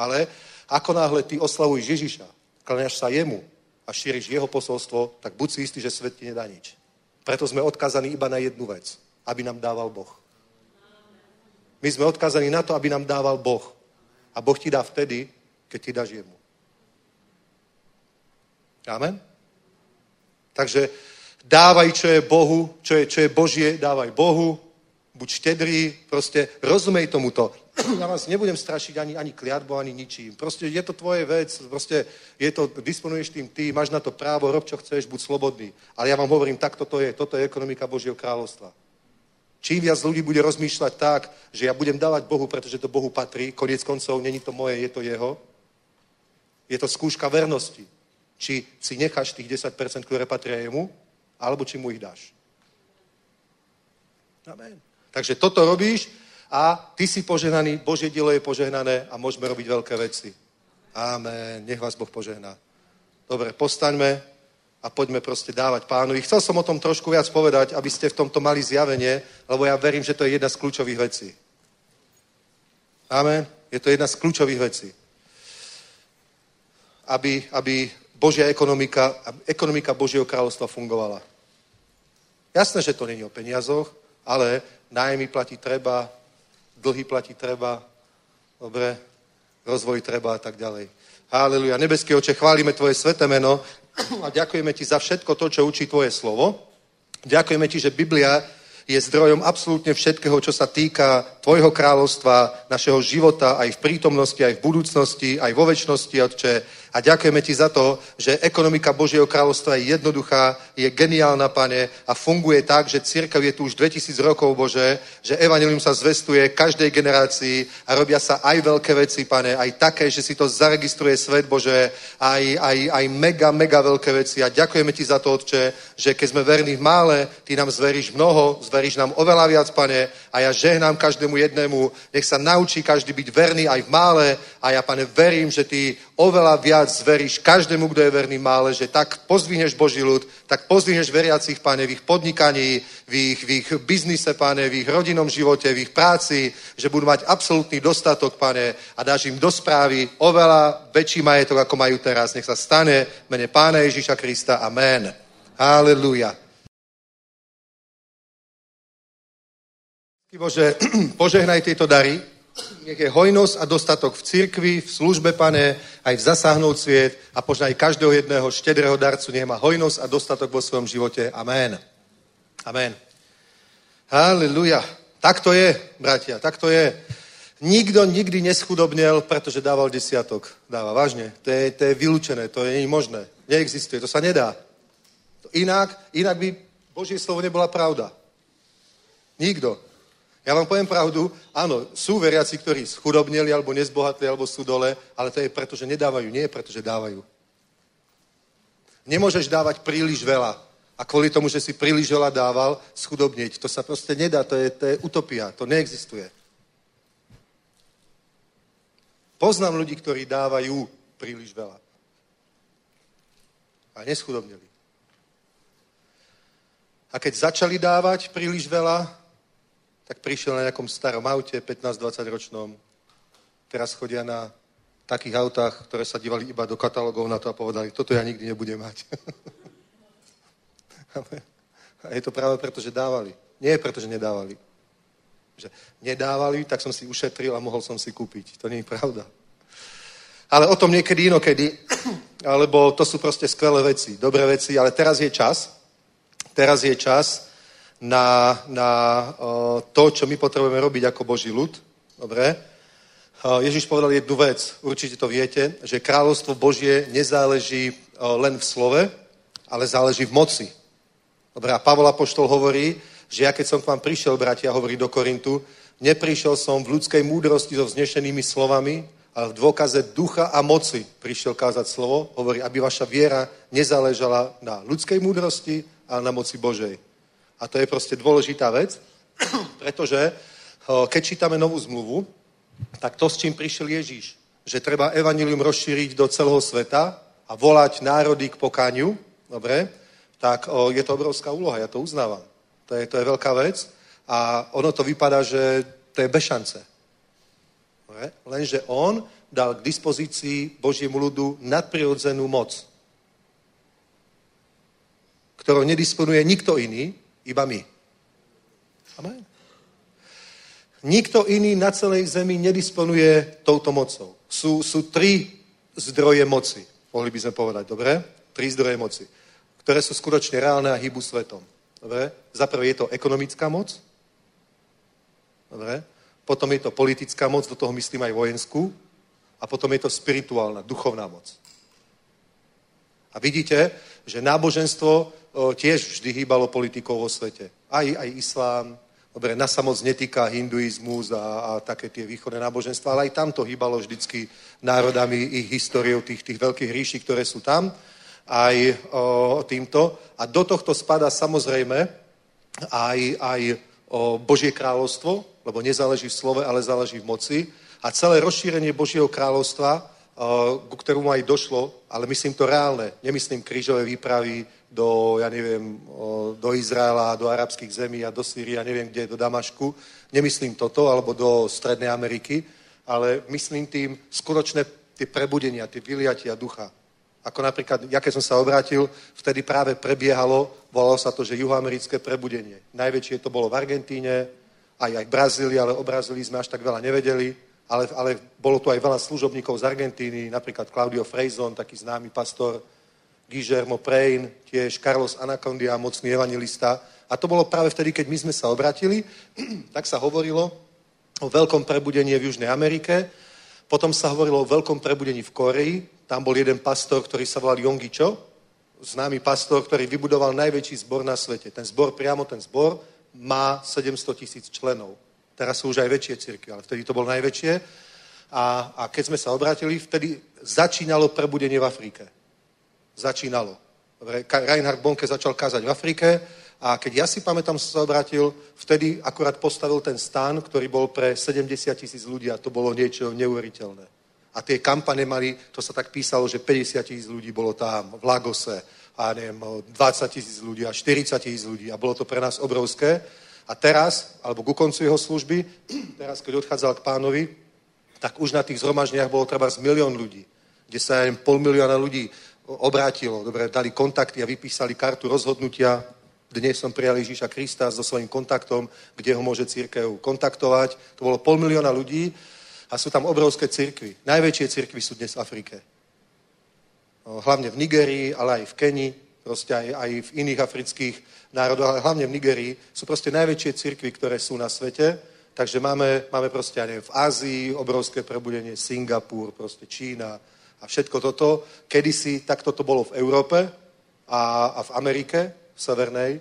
Ale ako náhle ty oslavuješ Ježiša, kláňaš sa jemu a šíriš jeho posolstvo, tak buď si istý, že svet ti nedá nič. Preto sme odkázaní iba na jednu vec. Aby nám dával Boh. My sme odkázaní na to, aby nám dával Boh. A Boh ti dá vtedy, keď ti dáš jemu. Amen? Takže dávaj, čo je Bohu, čo je, čo je Božie, dávaj Bohu, buď štedrý, proste rozumej tomuto. Ja vás nebudem strašiť ani, ani kliatbou, ani ničím. Proste je to tvoje vec, proste je to, disponuješ tým ty, máš na to právo, rob čo chceš, buď slobodný. Ale ja vám hovorím, takto to je, toto je ekonomika Božieho kráľovstva. Čím viac ľudí bude rozmýšľať tak, že ja budem dávať Bohu, pretože to Bohu patrí, koniec koncov není to moje, je to jeho. Je to skúška vernosti. Či si necháš tých 10%, ktoré patria jemu, alebo či mu ich dáš. Amen. Takže toto robíš a ty si požehnaný, Božie dielo je požehnané a môžeme robiť veľké veci. Amen. Nech vás Boh požehná. Dobre, postaňme a poďme proste dávať pánovi. Chcel som o tom trošku viac povedať, aby ste v tomto mali zjavenie, lebo ja verím, že to je jedna z kľúčových vecí. Amen. Je to jedna z kľúčových vecí. Aby, aby Božia ekonomika, ekonomika Božieho kráľovstva fungovala. Jasné, že to není o peniazoch, ale nájmy platí treba, dlhy platí treba, dobre, rozvoj treba a tak ďalej. Haleluja. Nebeský oče, chválime Tvoje sveté meno a ďakujeme Ti za všetko to, čo učí Tvoje slovo. Ďakujeme Ti, že Biblia je zdrojom absolútne všetkého, čo sa týka Tvojho kráľovstva, našeho života, aj v prítomnosti, aj v budúcnosti, aj vo väčšnosti, Otče. A ďakujeme ti za to, že ekonomika Božieho kráľovstva je jednoduchá, je geniálna, pane, a funguje tak, že církev je tu už 2000 rokov, Bože, že evanilium sa zvestuje každej generácii a robia sa aj veľké veci, pane, aj také, že si to zaregistruje svet, Bože, aj, aj, aj mega, mega veľké veci. A ďakujeme ti za to, Otče, že keď sme verní v mále, ty nám zveríš mnoho, zveríš nám oveľa viac, pane, a ja žehnám každému jednému, nech sa naučí každý byť verný aj v mále a ja, pane, verím, že ty oveľa viac zveríš každému, kto je verný mále, že tak pozdvihneš Boží ľud, tak pozdvihneš veriacich, pane, v ich podnikaní, v ich, v ich biznise, pane, v ich rodinnom živote, v ich práci, že budú mať absolútny dostatok, pane, a dáš im do správy oveľa väčší majetok, ako majú teraz. Nech sa stane mene Pána Ježíša Krista. Amen. Halleluja. Bože, požehnaj tieto dary, nech je hojnosť a dostatok v cirkvi, v službe, pane, aj v zasáhnout sviet a požehnaj každého jedného štedrého darcu, nech má hojnosť a dostatok vo svojom živote. Amen. Amen. Halleluja. Tak to je, bratia, tak to je. Nikto nikdy neschudobnel, pretože dával desiatok. Dáva, vážne. To je, to je vylúčené, to je možné. Neexistuje, to sa nedá. Inak, inak by Božie slovo nebola pravda. Nikto. Ja vám poviem pravdu, áno, sú veriaci, ktorí schudobnili, alebo nezbohatli, alebo sú dole, ale to je preto, že nedávajú, nie preto, že dávajú. Nemôžeš dávať príliš veľa. A kvôli tomu, že si príliš veľa dával, schudobniť. To sa proste nedá, to je, to je utopia, to neexistuje. Poznám ľudí, ktorí dávajú príliš veľa. A neschudobnili. A keď začali dávať príliš veľa, tak prišiel na nejakom starom aute, 15-20 ročnom. Teraz chodia na takých autách, ktoré sa dívali iba do katalógov na to a povedali, toto ja nikdy nebudem mať. a je to práve preto, že dávali. Nie preto, že nedávali. Že nedávali, tak som si ušetril a mohol som si kúpiť. To nie je pravda. Ale o tom niekedy inokedy, alebo to sú proste skvelé veci, dobré veci, ale teraz je čas, teraz je čas, na, na to, čo my potrebujeme robiť ako Boží ľud. Dobre? Ježiš povedal jednu vec, určite to viete, že kráľovstvo Božie nezáleží len v slove, ale záleží v moci. Dobre, a Pavol Apoštol hovorí, že ja keď som k vám prišiel, bratia, hovorí do Korintu, neprišiel som v ľudskej múdrosti so vznešenými slovami, ale v dôkaze ducha a moci prišiel kázať slovo, hovorí, aby vaša viera nezáležala na ľudskej múdrosti, ale na moci Božej. A to je proste dôležitá vec, pretože keď čítame novú zmluvu, tak to, s čím prišiel Ježíš, že treba evanilium rozšíriť do celého sveta a volať národy k pokániu, dobre, tak o, je to obrovská úloha, ja to uznávam. To je, to je veľká vec a ono to vypadá, že to je bez šance. Lenže on dal k dispozícii Božiemu ľudu nadprirodzenú moc, ktorou nedisponuje nikto iný, iba my. Amen. Nikto iný na celej zemi nedisponuje touto mocou. Sú, sú tri zdroje moci, mohli by sme povedať, dobre? Tri zdroje moci, ktoré sú skutočne reálne a hýbu svetom. Dobre? Za prvé je to ekonomická moc. Dobre? Potom je to politická moc, do toho myslím aj vojenskú. A potom je to spirituálna, duchovná moc. A vidíte, že náboženstvo tiež vždy hýbalo politikou vo svete. Aj, aj islám, dobre, na moc netýka hinduizmus a, a také tie východné náboženstva, ale aj tam to hýbalo vždycky národami, ich históriou tých, tých veľkých ríší, ktoré sú tam, aj o, týmto. A do tohto spada samozrejme aj, aj o, Božie kráľovstvo, lebo nezáleží v slove, ale záleží v moci. A celé rozšírenie Božieho kráľovstva, ku ktorému aj došlo, ale myslím to reálne, nemyslím krížové výpravy do, ja neviem, do Izraela, do arabských zemí a do Sýrie, ja neviem kde, do Damašku. Nemyslím toto, alebo do Strednej Ameriky, ale myslím tým skutočné tie prebudenia, tie vyliatia ducha. Ako napríklad, ja keď som sa obrátil, vtedy práve prebiehalo, volalo sa to, že juhoamerické prebudenie. Najväčšie to bolo v Argentíne, aj, aj v Brazílii, ale o Brazílii sme až tak veľa nevedeli, ale, ale bolo tu aj veľa služobníkov z Argentíny, napríklad Claudio Freison, taký známy pastor, Guillermo Prein, tiež Carlos Anacondia, mocný evangelista. A to bolo práve vtedy, keď my sme sa obratili, tak sa hovorilo o veľkom prebudení v Južnej Amerike, potom sa hovorilo o veľkom prebudení v Koreji, tam bol jeden pastor, ktorý sa volal Yongi Cho, známy pastor, ktorý vybudoval najväčší zbor na svete. Ten zbor, priamo ten zbor, má 700 tisíc členov. Teraz sú už aj väčšie cirkvy, ale vtedy to bolo najväčšie. A, a keď sme sa obrátili, vtedy začínalo prebudenie v Afrike. Začínalo. Reinhard Bonke začal kázať v Afrike a keď ja si pamätám, som sa obrátil, vtedy akurát postavil ten stán, ktorý bol pre 70 tisíc ľudí a to bolo niečo neuveriteľné. A tie kampane mali, to sa tak písalo, že 50 tisíc ľudí bolo tam, v Lagose, a neviem, 20 tisíc ľudí a 40 tisíc ľudí a bolo to pre nás obrovské. A teraz, alebo ku koncu jeho služby, teraz, keď odchádzal k pánovi, tak už na tých zhromažniach bolo treba z milión ľudí, kde sa aj pol milióna ľudí obrátilo, dobre, dali kontakty a vypísali kartu rozhodnutia. Dnes som prijal Ježíša Krista so svojím kontaktom, kde ho môže církev kontaktovať. To bolo pol milióna ľudí a sú tam obrovské cirkvy. Najväčšie cirkvy sú dnes v Afrike. Hlavne v Nigerii, ale aj v Kenii, proste aj, aj v iných afrických národoch, ale hlavne v Nigerii sú proste najväčšie cirkvy, ktoré sú na svete. Takže máme, máme proste, ja neviem, v Ázii obrovské prebudenie, Singapur, proste Čína a všetko toto. Kedysi takto to bolo v Európe a, a v Amerike, v Severnej.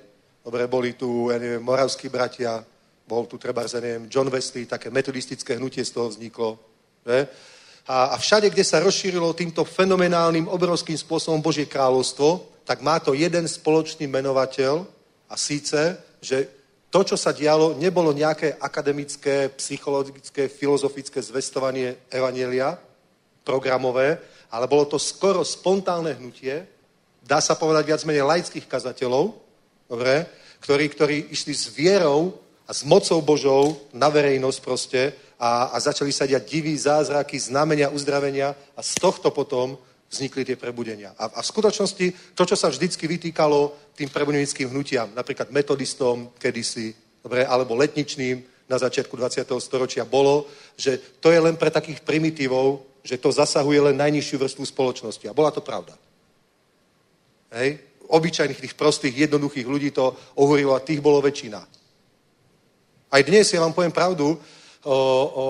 Dobre, boli tu, ja neviem, moravskí bratia, bol tu treba, ja neviem, John Wesley, také metodistické hnutie z toho vzniklo. Že? A, a všade, kde sa rozšírilo týmto fenomenálnym, obrovským spôsobom Božie kráľovstvo, tak má to jeden spoločný menovateľ a síce, že to, čo sa dialo, nebolo nejaké akademické, psychologické, filozofické zvestovanie evanielia, programové, ale bolo to skoro spontánne hnutie, dá sa povedať viac menej laických kazateľov, dobre, ktorí, ktorí išli s vierou a s mocou Božou na verejnosť proste a, a začali sa diať divy, zázraky, znamenia, uzdravenia a z tohto potom vznikli tie prebudenia. A, a v skutočnosti to, čo sa vždycky vytýkalo tým prebudenickým hnutiam, napríklad metodistom kedysi, dobre, alebo letničným na začiatku 20. storočia, bolo, že to je len pre takých primitívov, že to zasahuje len najnižšiu vrstvu spoločnosti. A bola to pravda. Hej? Obyčajných, tých prostých, jednoduchých ľudí to hovorilo a tých bolo väčšina. Aj dnes, ja vám poviem pravdu, o, o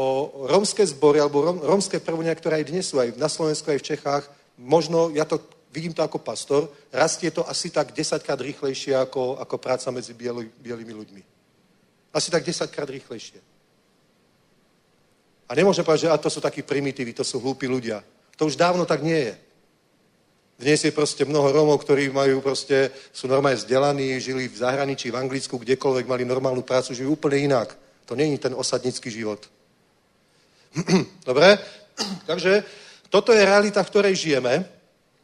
romské zbory alebo rom, romské prvania, ktoré aj dnes sú aj na Slovensku, aj v Čechách, možno, ja to vidím to ako pastor, rastie to asi tak desaťkrát rýchlejšie ako, ako práca medzi bielými ľuďmi. Asi tak desaťkrát rýchlejšie. A nemôžem povedať, že a to sú takí primitívy, to sú hlúpi ľudia. To už dávno tak nie je. Dnes je proste mnoho Rómov, ktorí majú proste, sú normálne vzdelaní, žili v zahraničí, v Anglicku, kdekoľvek mali normálnu prácu, žijú úplne inak. To není ten osadnický život. Dobre? Takže toto je realita, v ktorej žijeme.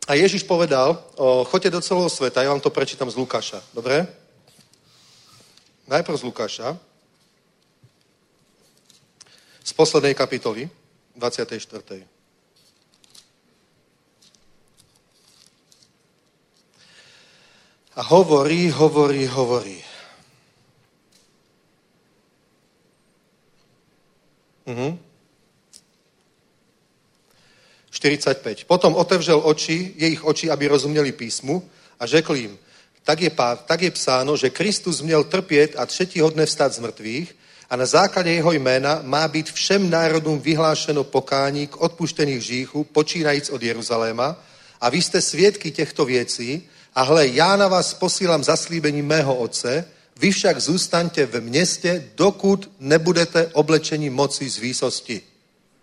A Ježiš povedal, o, choďte do celého sveta, ja vám to prečítam z Lukáša. Dobre? Najprv z Lukáša. Z poslednej kapitoly, 24. A hovorí, hovorí, hovorí. Uh-huh. 45. Potom otevřel oči, jejich oči, aby rozuměli písmu a řekl jim, tak je, tak je psáno, že Kristus měl trpět a třetího dne vstát z mrtvých a na základě jeho jména má být všem národům vyhlášeno pokání k odpuštěných hříchů, počínajíc od Jeruzaléma a vy jste svědky těchto věcí a hle, já na vás posílám zaslíbení mého otce, vy však zůstaňte v městě, dokud nebudete oblečení moci z výsosti.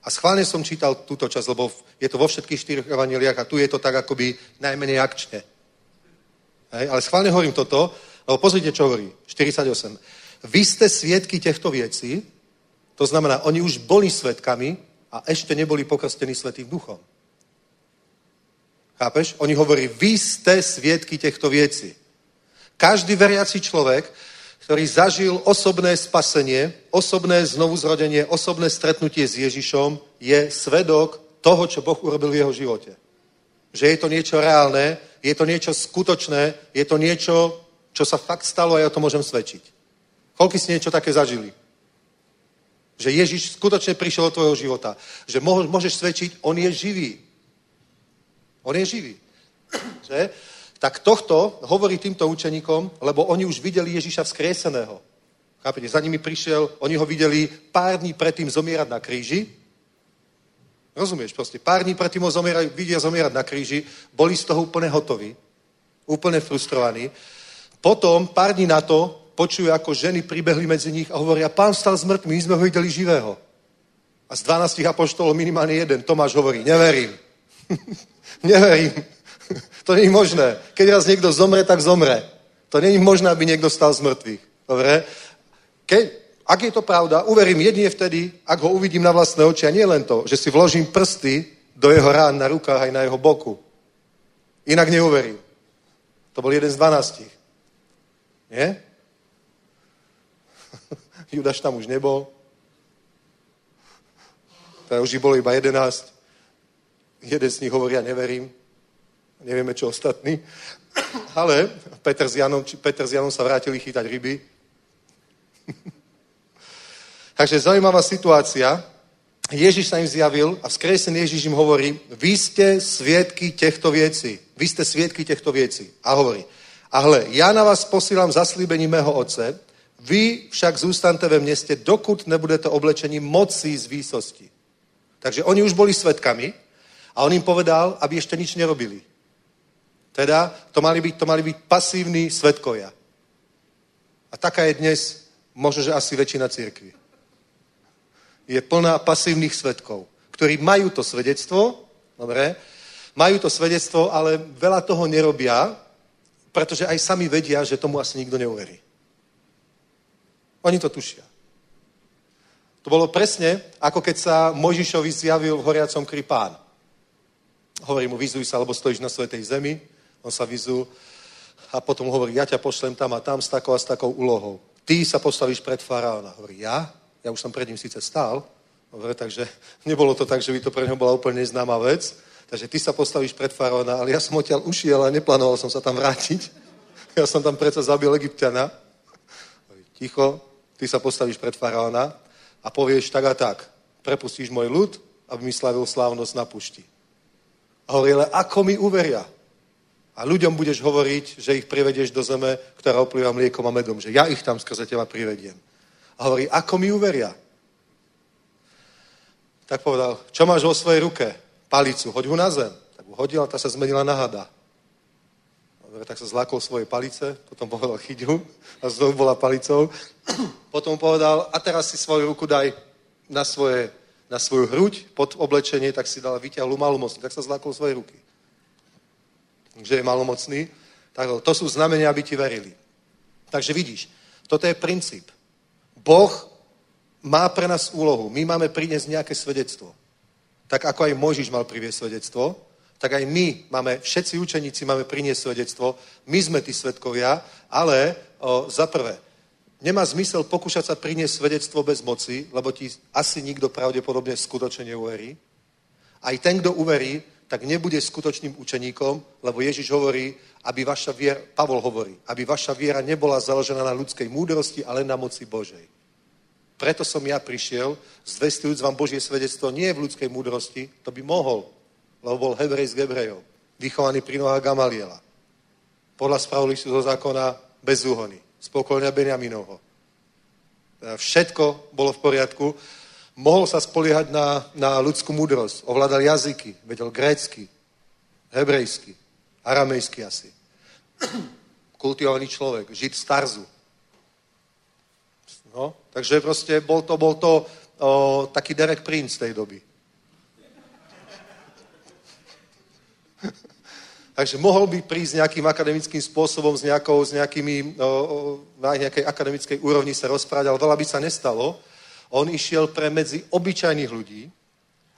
A schválne som čítal túto časť, lebo je to vo všetkých štyroch evaneliách a tu je to tak akoby najmenej akčne. Hej, ale schválne hovorím toto, lebo pozrite, čo hovorí. 48. Vy ste svietky těchto věcí, To znamená, oni už boli svetkami a ešte neboli pokrstení Svetým duchom. Chápeš? Oni hovorí, vy ste svietky týchto vecí. Každý veriaci človek, ktorý zažil osobné spasenie, osobné znovuzrodenie, osobné stretnutie s Ježišom, je svedok toho, čo Boh urobil v jeho živote. Že je to niečo reálne, je to niečo skutočné, je to niečo, čo sa fakt stalo a ja to môžem svedčiť. Koľko si niečo také zažili? Že Ježiš skutočne prišiel do tvojho života. Že môžeš svedčiť, on je živý. On je živý. Že? Tak tohto hovorí týmto učeníkom, lebo oni už videli Ježiša vzkrieseného. Chápete? Za nimi prišiel, oni ho videli pár dní predtým zomierať na kríži. Rozumieš? Proste pár dní predtým ho zomierať, vidia zomierať na kríži, boli z toho úplne hotoví, úplne frustrovaní. Potom, pár dní na to, počujú, ako ženy pribehli medzi nich a hovoria, pán stal z my sme ho videli živého. A z 12 apoštolov minimálne jeden, Tomáš hovorí, neverím. neverím. to je možné. Keď raz niekto zomre, tak zomre. To je možné, aby niekto stal z mŕtvych. Dobre? Keď, ak je to pravda, uverím jedine vtedy, ak ho uvidím na vlastné oči. A nie len to, že si vložím prsty do jeho rán na rukách aj na jeho boku. Inak neuverím. To bol jeden z dvanástich. Nie? Judaš tam už nebol. Teda už bolo iba jedenáct. Jeden z nich hovorí, ja neverím. Nevieme, čo ostatní. Ale Peter s Janom, Peter s Janom sa vrátili chytať ryby. Takže zaujímavá situácia. Ježiš sa im zjavil a vzkresený Ježiš im hovorí, vy ste svietky těchto věcí. Vy ste svietky těchto věcí. A hovorí, a hle, ja na vás posílám zaslíbení mého Otce, vy však zůstanete ve městě, dokud nebudete oblečení mocí z výsosti. Takže oni už boli svetkami a on im povedal, aby ešte nič nerobili. Teda to mali byť, to mali byť pasívni svetkovia. A taká je dnes možno, že asi väčšina církvy. Je plná pasívnych svetkov, ktorí majú to svedectvo, dobre, majú to svedectvo, ale veľa toho nerobia, pretože aj sami vedia, že tomu asi nikto neuverí. Oni to tušia. To bolo presne, ako keď sa Mojžišovi zjavil v horiacom krypán. Hovorí mu, vyzuj sa, lebo stojíš na svetej zemi. On sa vyzul a potom hovorí, ja ťa pošlem tam a tam s takou a s takou úlohou. Ty sa postavíš pred faraóna. Hovorí, ja? Ja už som pred ním síce stál, Dobre, takže nebolo to tak, že by to pre neho bola úplne neznáma vec. Takže ty sa postavíš pred faraóna, ale ja som odtiaľ ušiel a neplánoval som sa tam vrátiť. Ja som tam predsa zabil Egyptiana. Ticho, ty sa postavíš pred faraóna a povieš tak a tak. Prepustíš môj ľud, aby mi slavil slávnosť na pušti. A hovorí, ale ako mi uveria? A ľuďom budeš hovoriť, že ich privedieš do zeme, ktorá oplýva mliekom a medom, že ja ich tam skrze teba privediem. A hovorí, ako mi uveria? Tak povedal, čo máš vo svojej ruke? Palicu, hoď ho na zem. Tak ho hodil a tá sa zmenila na hada. Tak sa zlákol svoje palice, potom povedal, chyť ho a znovu bola palicou. potom povedal, a teraz si svoju ruku daj na, svoje, na svoju hruď pod oblečenie, tak si dal vyťahlu malomocný, tak sa zlákol svoje ruky. Že je malomocný. Tak to sú znamenia, aby ti verili. Takže vidíš, toto je princíp. Boh má pre nás úlohu. My máme priniesť nejaké svedectvo. Tak ako aj Mojžiš mal priviesť svedectvo, tak aj my máme, všetci učeníci máme priniesť svedectvo. My sme tí svedkovia, ale o, za prvé, nemá zmysel pokúšať sa priniesť svedectvo bez moci, lebo ti asi nikto pravdepodobne skutočne neuverí. Aj ten, kto uverí, tak nebude skutočným učeníkom, lebo Ježiš hovorí, aby vaša viera, Pavol hovorí, aby vaša viera nebola založená na ľudskej múdrosti, ale na moci Božej. Preto som ja prišiel, zvestujúc vám Božie svedectvo nie v ľudskej múdrosti, to by mohol, lebo bol hebrej z Gebrejov, vychovaný pri nohách Gamaliela. Podľa spravodlivosti zo zákona bez úhony, z pokolenia Benjaminovho. Všetko bolo v poriadku. Mohol sa spoliehať na, na ľudskú múdrosť. Ovládal jazyky, vedel grécky, hebrejsky, aramejsky asi. Kultivovaný človek, žid z Tarzu. No, takže proste bol to, bol to o, taký Derek Prince tej doby. Takže mohol by prísť nejakým akademickým spôsobom s, nejakou, s nejakými, na nejakej akademickej úrovni sa rozprávať, ale veľa by sa nestalo, On išiel pre medzi obyčajných ľudí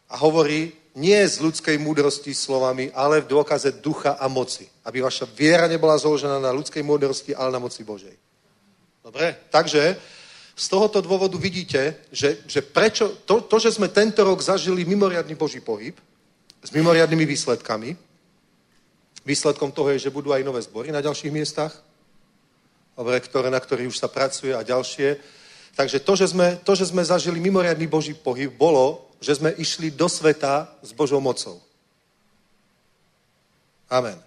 a hovorí nie z ľudskej múdrosti slovami, ale v dôkaze ducha a moci. Aby vaša viera nebola založená na ľudskej múdrosti, ale na moci Božej. Dobre? Takže z tohoto dôvodu vidíte, že, že prečo, to, to, že sme tento rok zažili mimoriadný Boží pohyb s mimoriadnými výsledkami, výsledkom toho je, že budú aj nové zbory na ďalších miestach, ktoré, na ktorých už sa pracuje a ďalšie. Takže to že, sme, to, že sme zažili mimoriadný Boží pohyb, bolo, že sme išli do sveta s Božou mocou. Amen.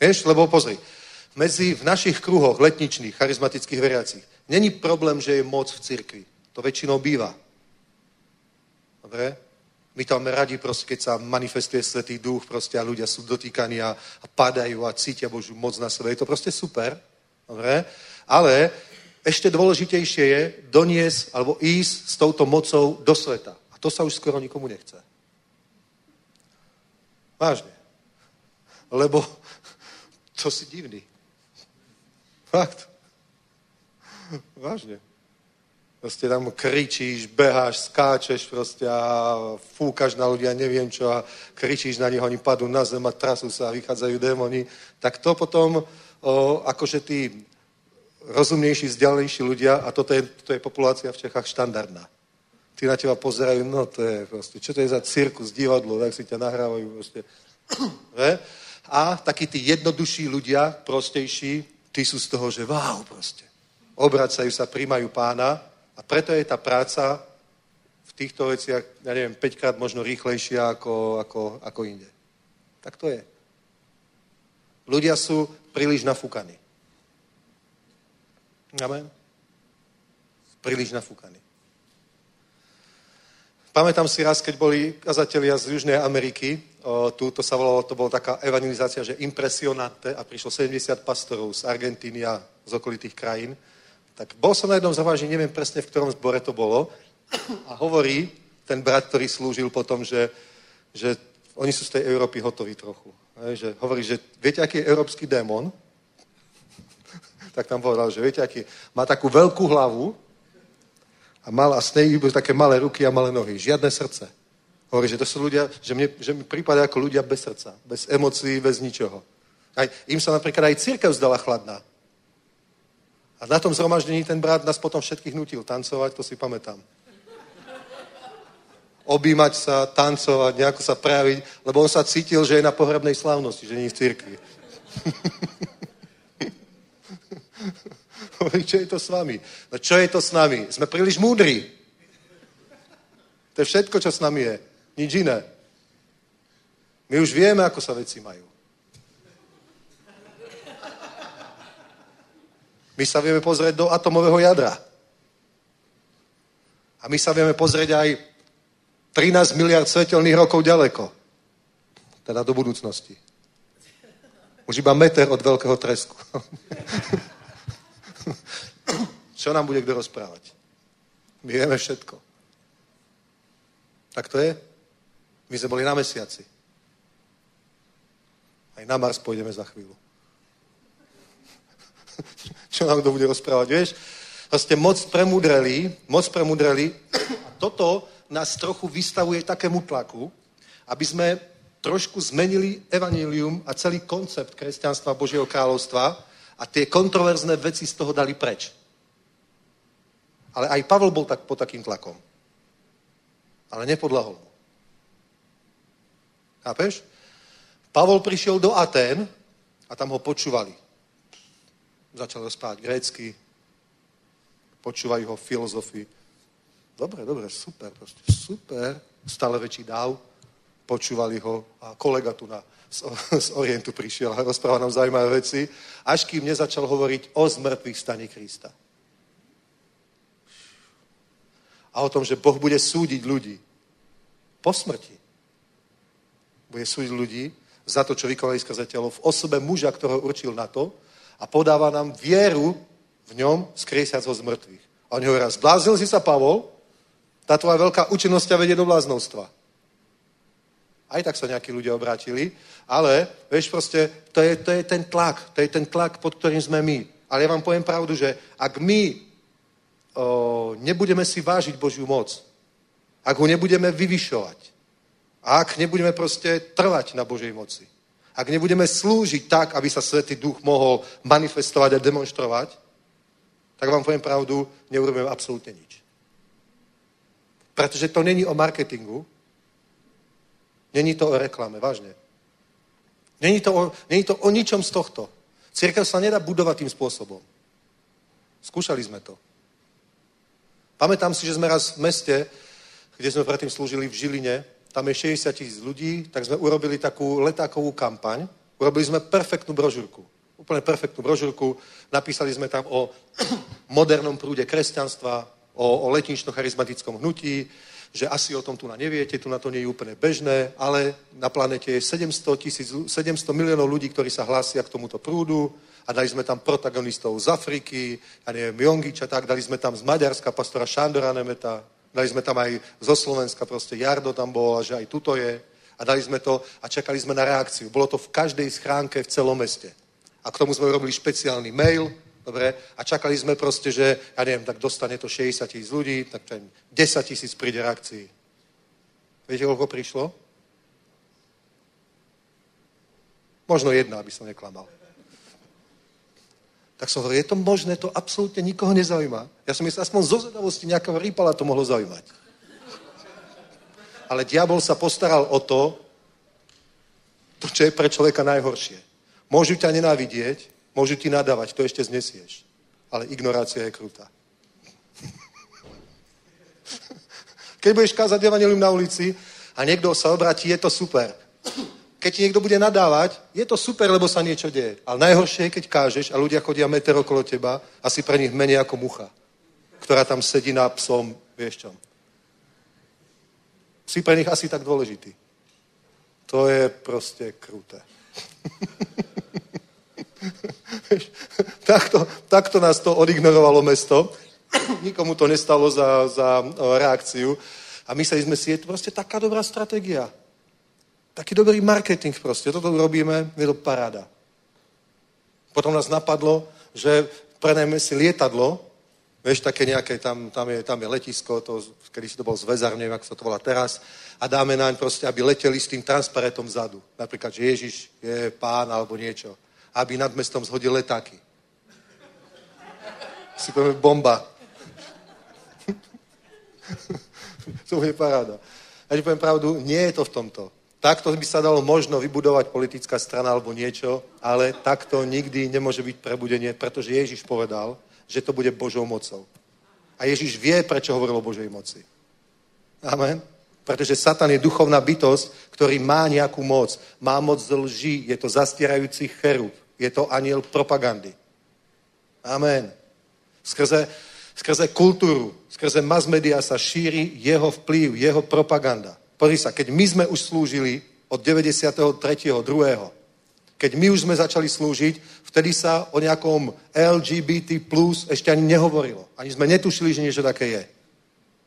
Vieš, lebo pozri, medzi v našich kruhoch letničných, charizmatických veriacich, není problém, že je moc v cirkvi. To väčšinou býva. Dobre? My máme radi, proste, keď sa manifestuje Svetý duch proste, a ľudia sú dotýkaní a, a padajú a cítia Božiu moc na sebe. Je to proste super. Dobre? Ale ešte dôležitejšie je doniesť alebo ísť s touto mocou do sveta. A to sa už skoro nikomu nechce. Vážne. Lebo to si divný. Fakt. Vážne. Proste tam kričíš, beháš, skáčeš proste a fúkaš na ľudia, neviem čo a kričíš na nich, oni padú na zem a trasú sa a vychádzajú démoni. Tak to potom, o, akože tí rozumnejší, vzdialenejší ľudia, a toto je, to je populácia v Čechách štandardná. Tí na teba pozerajú, no to je proste, čo to je za cirkus, divadlo, tak si ťa nahrávajú proste. A takí tí jednodušší ľudia, prostejší, tí sú z toho, že wow, proste. Obracajú sa, príjmajú pána a preto je tá práca v týchto veciach, ja neviem, 5 krát možno rýchlejšia ako, ako, ako inde. Tak to je. Ľudia sú príliš nafúkaní. Amen. Príliš nafúkaní. Pamätám si raz, keď boli kazatelia z Južnej Ameriky, o, sa volalo, to bola taká evangelizácia, že impresionante a prišlo 70 pastorov z Argentíny a z okolitých krajín. Tak bol som na jednom zhromaždení, neviem presne, v ktorom zbore to bolo, a hovorí ten brat, ktorý slúžil potom, že, že oni sú z tej Európy hotoví trochu. Že hovorí, že viete, aký je európsky démon? tak tam povedal, že viete, aký má takú veľkú hlavu a, mal, a s nej také malé ruky a malé nohy. Žiadne srdce. Hovorí, že to sú ľudia, že, mne, že mi prípada ako ľudia bez srdca, bez emócií, bez ničoho. Aj, im sa napríklad aj církev zdala chladná. Na tom zhromaždení ten brat nás potom všetkých nutil tancovať, to si pamätám. Obímať sa, tancovať, nejako sa prejaviť, lebo on sa cítil, že je na pohrebnej slávnosti, že nie je v. Hovorí, čo je to s vami? No čo je to s nami? Sme príliš múdri. To je všetko, čo s nami je. Nič iné. My už vieme, ako sa veci majú. My sa vieme pozrieť do atomového jadra. A my sa vieme pozrieť aj 13 miliard svetelných rokov ďaleko. Teda do budúcnosti. Už iba meter od veľkého tresku. Čo nám bude kto rozprávať? My vieme všetko. Tak to je. My sme boli na mesiaci. Aj na Mars pôjdeme za chvíľu. Čo nám kto bude rozprávať, vieš? Vlastne moc premudreli, moc premudreli. A toto nás trochu vystavuje takému tlaku, aby sme trošku zmenili evanílium a celý koncept kresťanstva Božieho kráľovstva a tie kontroverzné veci z toho dali preč. Ale aj Pavel bol tak, pod takým tlakom. Ale nepodlahol mu. Chápeš? Pavol prišiel do Atén a tam ho počúvali. Začal rozprávať grécky, počúvajú ho filozofii. Dobre, dobre, super, proste super. Stále väčší dáv. Počúvali ho a kolega tu na, z, z Orientu prišiel a rozprával nám zaujímavé veci, až kým nezačal hovoriť o zmrtvých stane Krista. A o tom, že Boh bude súdiť ľudí po smrti. Bude súdiť ľudí za to, čo vykonali skrze telo v osobe muža, ktorého určil na to a podáva nám vieru v ňom, skriesiac ho z mŕtvych. A oni hovoria, zbláznil si sa, Pavol? Tá tvoja veľká účinnosť ťa vedie do bláznostva. Aj tak sa nejakí ľudia obrátili, ale, vieš, proste, to je, to je ten tlak, to je ten tlak, pod ktorým sme my. Ale ja vám poviem pravdu, že ak my o, nebudeme si vážiť Božiu moc, ak ho nebudeme vyvyšovať, ak nebudeme proste trvať na Božej moci, ak nebudeme slúžiť tak, aby sa Svetý Duch mohol manifestovať a demonstrovať, tak vám poviem pravdu, neurobíme absolútne nič. Pretože to není o marketingu, není to o reklame, vážne. Není to o, není to o ničom z tohto. Církev sa nedá budovať tým spôsobom. Skúšali sme to. Pamätám si, že sme raz v meste, kde sme predtým slúžili v Žiline, tam je 60 tisíc ľudí, tak sme urobili takú letákovú kampaň. Urobili sme perfektnú brožúrku. Úplne perfektnú brožúrku. Napísali sme tam o modernom prúde kresťanstva, o, o letnično-charizmatickom hnutí, že asi o tom tu na neviete, tu na to nie je úplne bežné, ale na planete je 700, tisíc, 700 miliónov ľudí, ktorí sa hlásia k tomuto prúdu a dali sme tam protagonistov z Afriky, ja neviem, Jongiča, tak, dali sme tam z Maďarska pastora Šandora Nemeta, dali sme tam aj zo Slovenska, proste Jardo tam bol a že aj tuto je. A dali sme to a čakali sme na reakciu. Bolo to v každej schránke v celom meste. A k tomu sme robili špeciálny mail, Dobre? A čakali sme proste, že, ja neviem, tak dostane to 60 tisíc ľudí, tak 10 tisíc príde reakcií. Viete, koľko prišlo? Možno jedna, aby som neklamal. Tak som hovoril, je to možné, to absolútne nikoho nezaujíma. Ja som myslel, aspoň zo zvedavosti nejakého rýpala to mohlo zaujímať. Ale diabol sa postaral o to, to, čo je pre človeka najhoršie. Môžu ťa nenávidieť, Môžu ti nadávať, to ešte znesieš. Ale ignorácia je krutá. Keď budeš kázať evanelium na ulici a niekto sa obratí, je to super. Keď ti niekto bude nadávať, je to super, lebo sa niečo deje. Ale najhoršie je, keď kážeš a ľudia chodia meter okolo teba a si pre nich menej ako mucha, ktorá tam sedí na psom, vieš čom. Si pre nich asi tak dôležitý. To je proste kruté. takto, takto nás to odignorovalo mesto. Nikomu to nestalo za, za reakciu. A mysleli sme si, je to proste taká dobrá stratégia. Taký dobrý marketing proste. Toto urobíme, je to paráda. Potom nás napadlo, že prenajme si lietadlo, vieš, také nejaké, tam, tam, je, tam je letisko, to, kedy si to bol zväzar, neviem, ako sa to volá teraz, a dáme naň proste, aby leteli s tým transparentom vzadu. Napríklad, že Ježiš je pán alebo niečo aby nad mestom zhodil letáky. Si povieme bomba. to bude paráda. Ja poviem pravdu, nie je to v tomto. Takto by sa dalo možno vybudovať politická strana alebo niečo, ale takto nikdy nemôže byť prebudenie, pretože Ježiš povedal, že to bude Božou mocou. A Ježiš vie, prečo hovoril o Božej moci. Amen. Pretože Satan je duchovná bytosť, ktorý má nejakú moc. Má moc z lží, je to zastierajúci cherub. Je to aniel propagandy. Amen. Skrze, skrze kultúru, skrze mass media sa šíri jeho vplyv, jeho propaganda. Pozri sa, keď my sme už slúžili od 93.2., keď my už sme začali slúžiť, vtedy sa o nejakom LGBT plus ešte ani nehovorilo. Ani sme netušili, že niečo také je.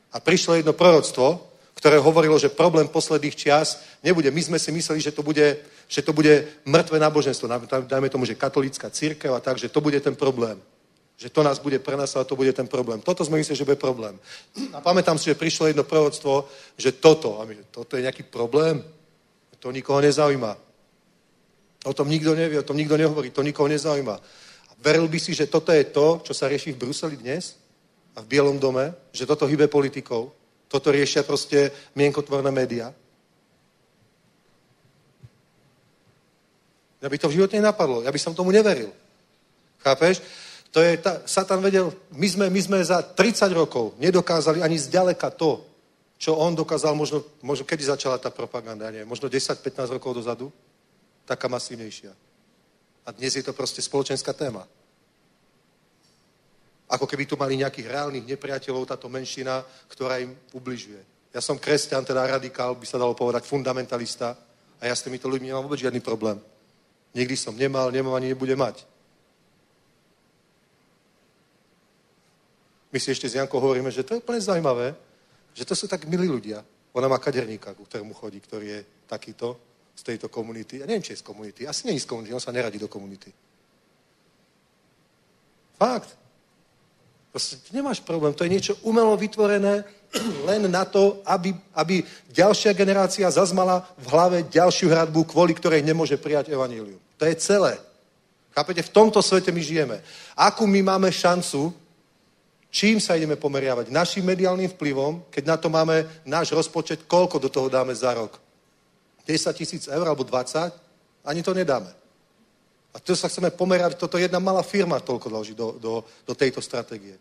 A prišlo jedno proroctvo, ktoré hovorilo, že problém posledných čias nebude. My sme si mysleli, že to bude, že to bude mŕtve náboženstvo. Dajme tomu, že katolická církev a tak, že to bude ten problém. Že to nás bude prenasovať, to bude ten problém. Toto sme mysleli, že bude problém. A pamätám si, že prišlo jedno proroctvo, že toto, a my, toto je nejaký problém. To nikoho nezaujíma. O tom nikto nevie, o tom nikto nehovorí, to nikoho nezaujíma. A veril by si, že toto je to, čo sa rieši v Bruseli dnes a v Bielom dome, že toto hybe politikou, toto riešia proste mienkotvorné médiá. Ja by to v živote nenapadlo. Ja by som tomu neveril. Chápeš? To je ta, Satan vedel, my sme, my sme za 30 rokov nedokázali ani zďaleka to, čo on dokázal, možno, možno kedy začala tá propaganda, nie, možno 10-15 rokov dozadu, taká masívnejšia. A dnes je to proste spoločenská téma. Ako keby tu mali nejakých reálnych nepriateľov, táto menšina, ktorá im ubližuje. Ja som kresťan, teda radikál, by sa dalo povedať, fundamentalista a ja s týmito ľuďmi nemám vôbec žiadny problém. Nikdy som nemal, nemám ani nebude mať. My si ešte s Jankou hovoríme, že to je úplne zaujímavé, že to sú tak milí ľudia. Ona má kaderníka, ku ktorému chodí, ktorý je takýto, z tejto komunity. Ja neviem, či je z komunity. Asi nie je z komunity, on sa neradí do komunity. Fakt. Proste nemáš problém. To je niečo umelo vytvorené len na to, aby, aby ďalšia generácia zazmala v hlave ďalšiu hradbu, kvôli ktorej nemôže prijať evanílium. To je celé. Chápete? V tomto svete my žijeme. Akú my máme šancu, čím sa ideme pomeriavať? Našim mediálnym vplyvom, keď na to máme náš rozpočet, koľko do toho dáme za rok? 10 tisíc eur alebo 20? Ani to nedáme. A to sa chceme pomerať, toto jedna malá firma toľko dlží do, do, do tejto stratégie.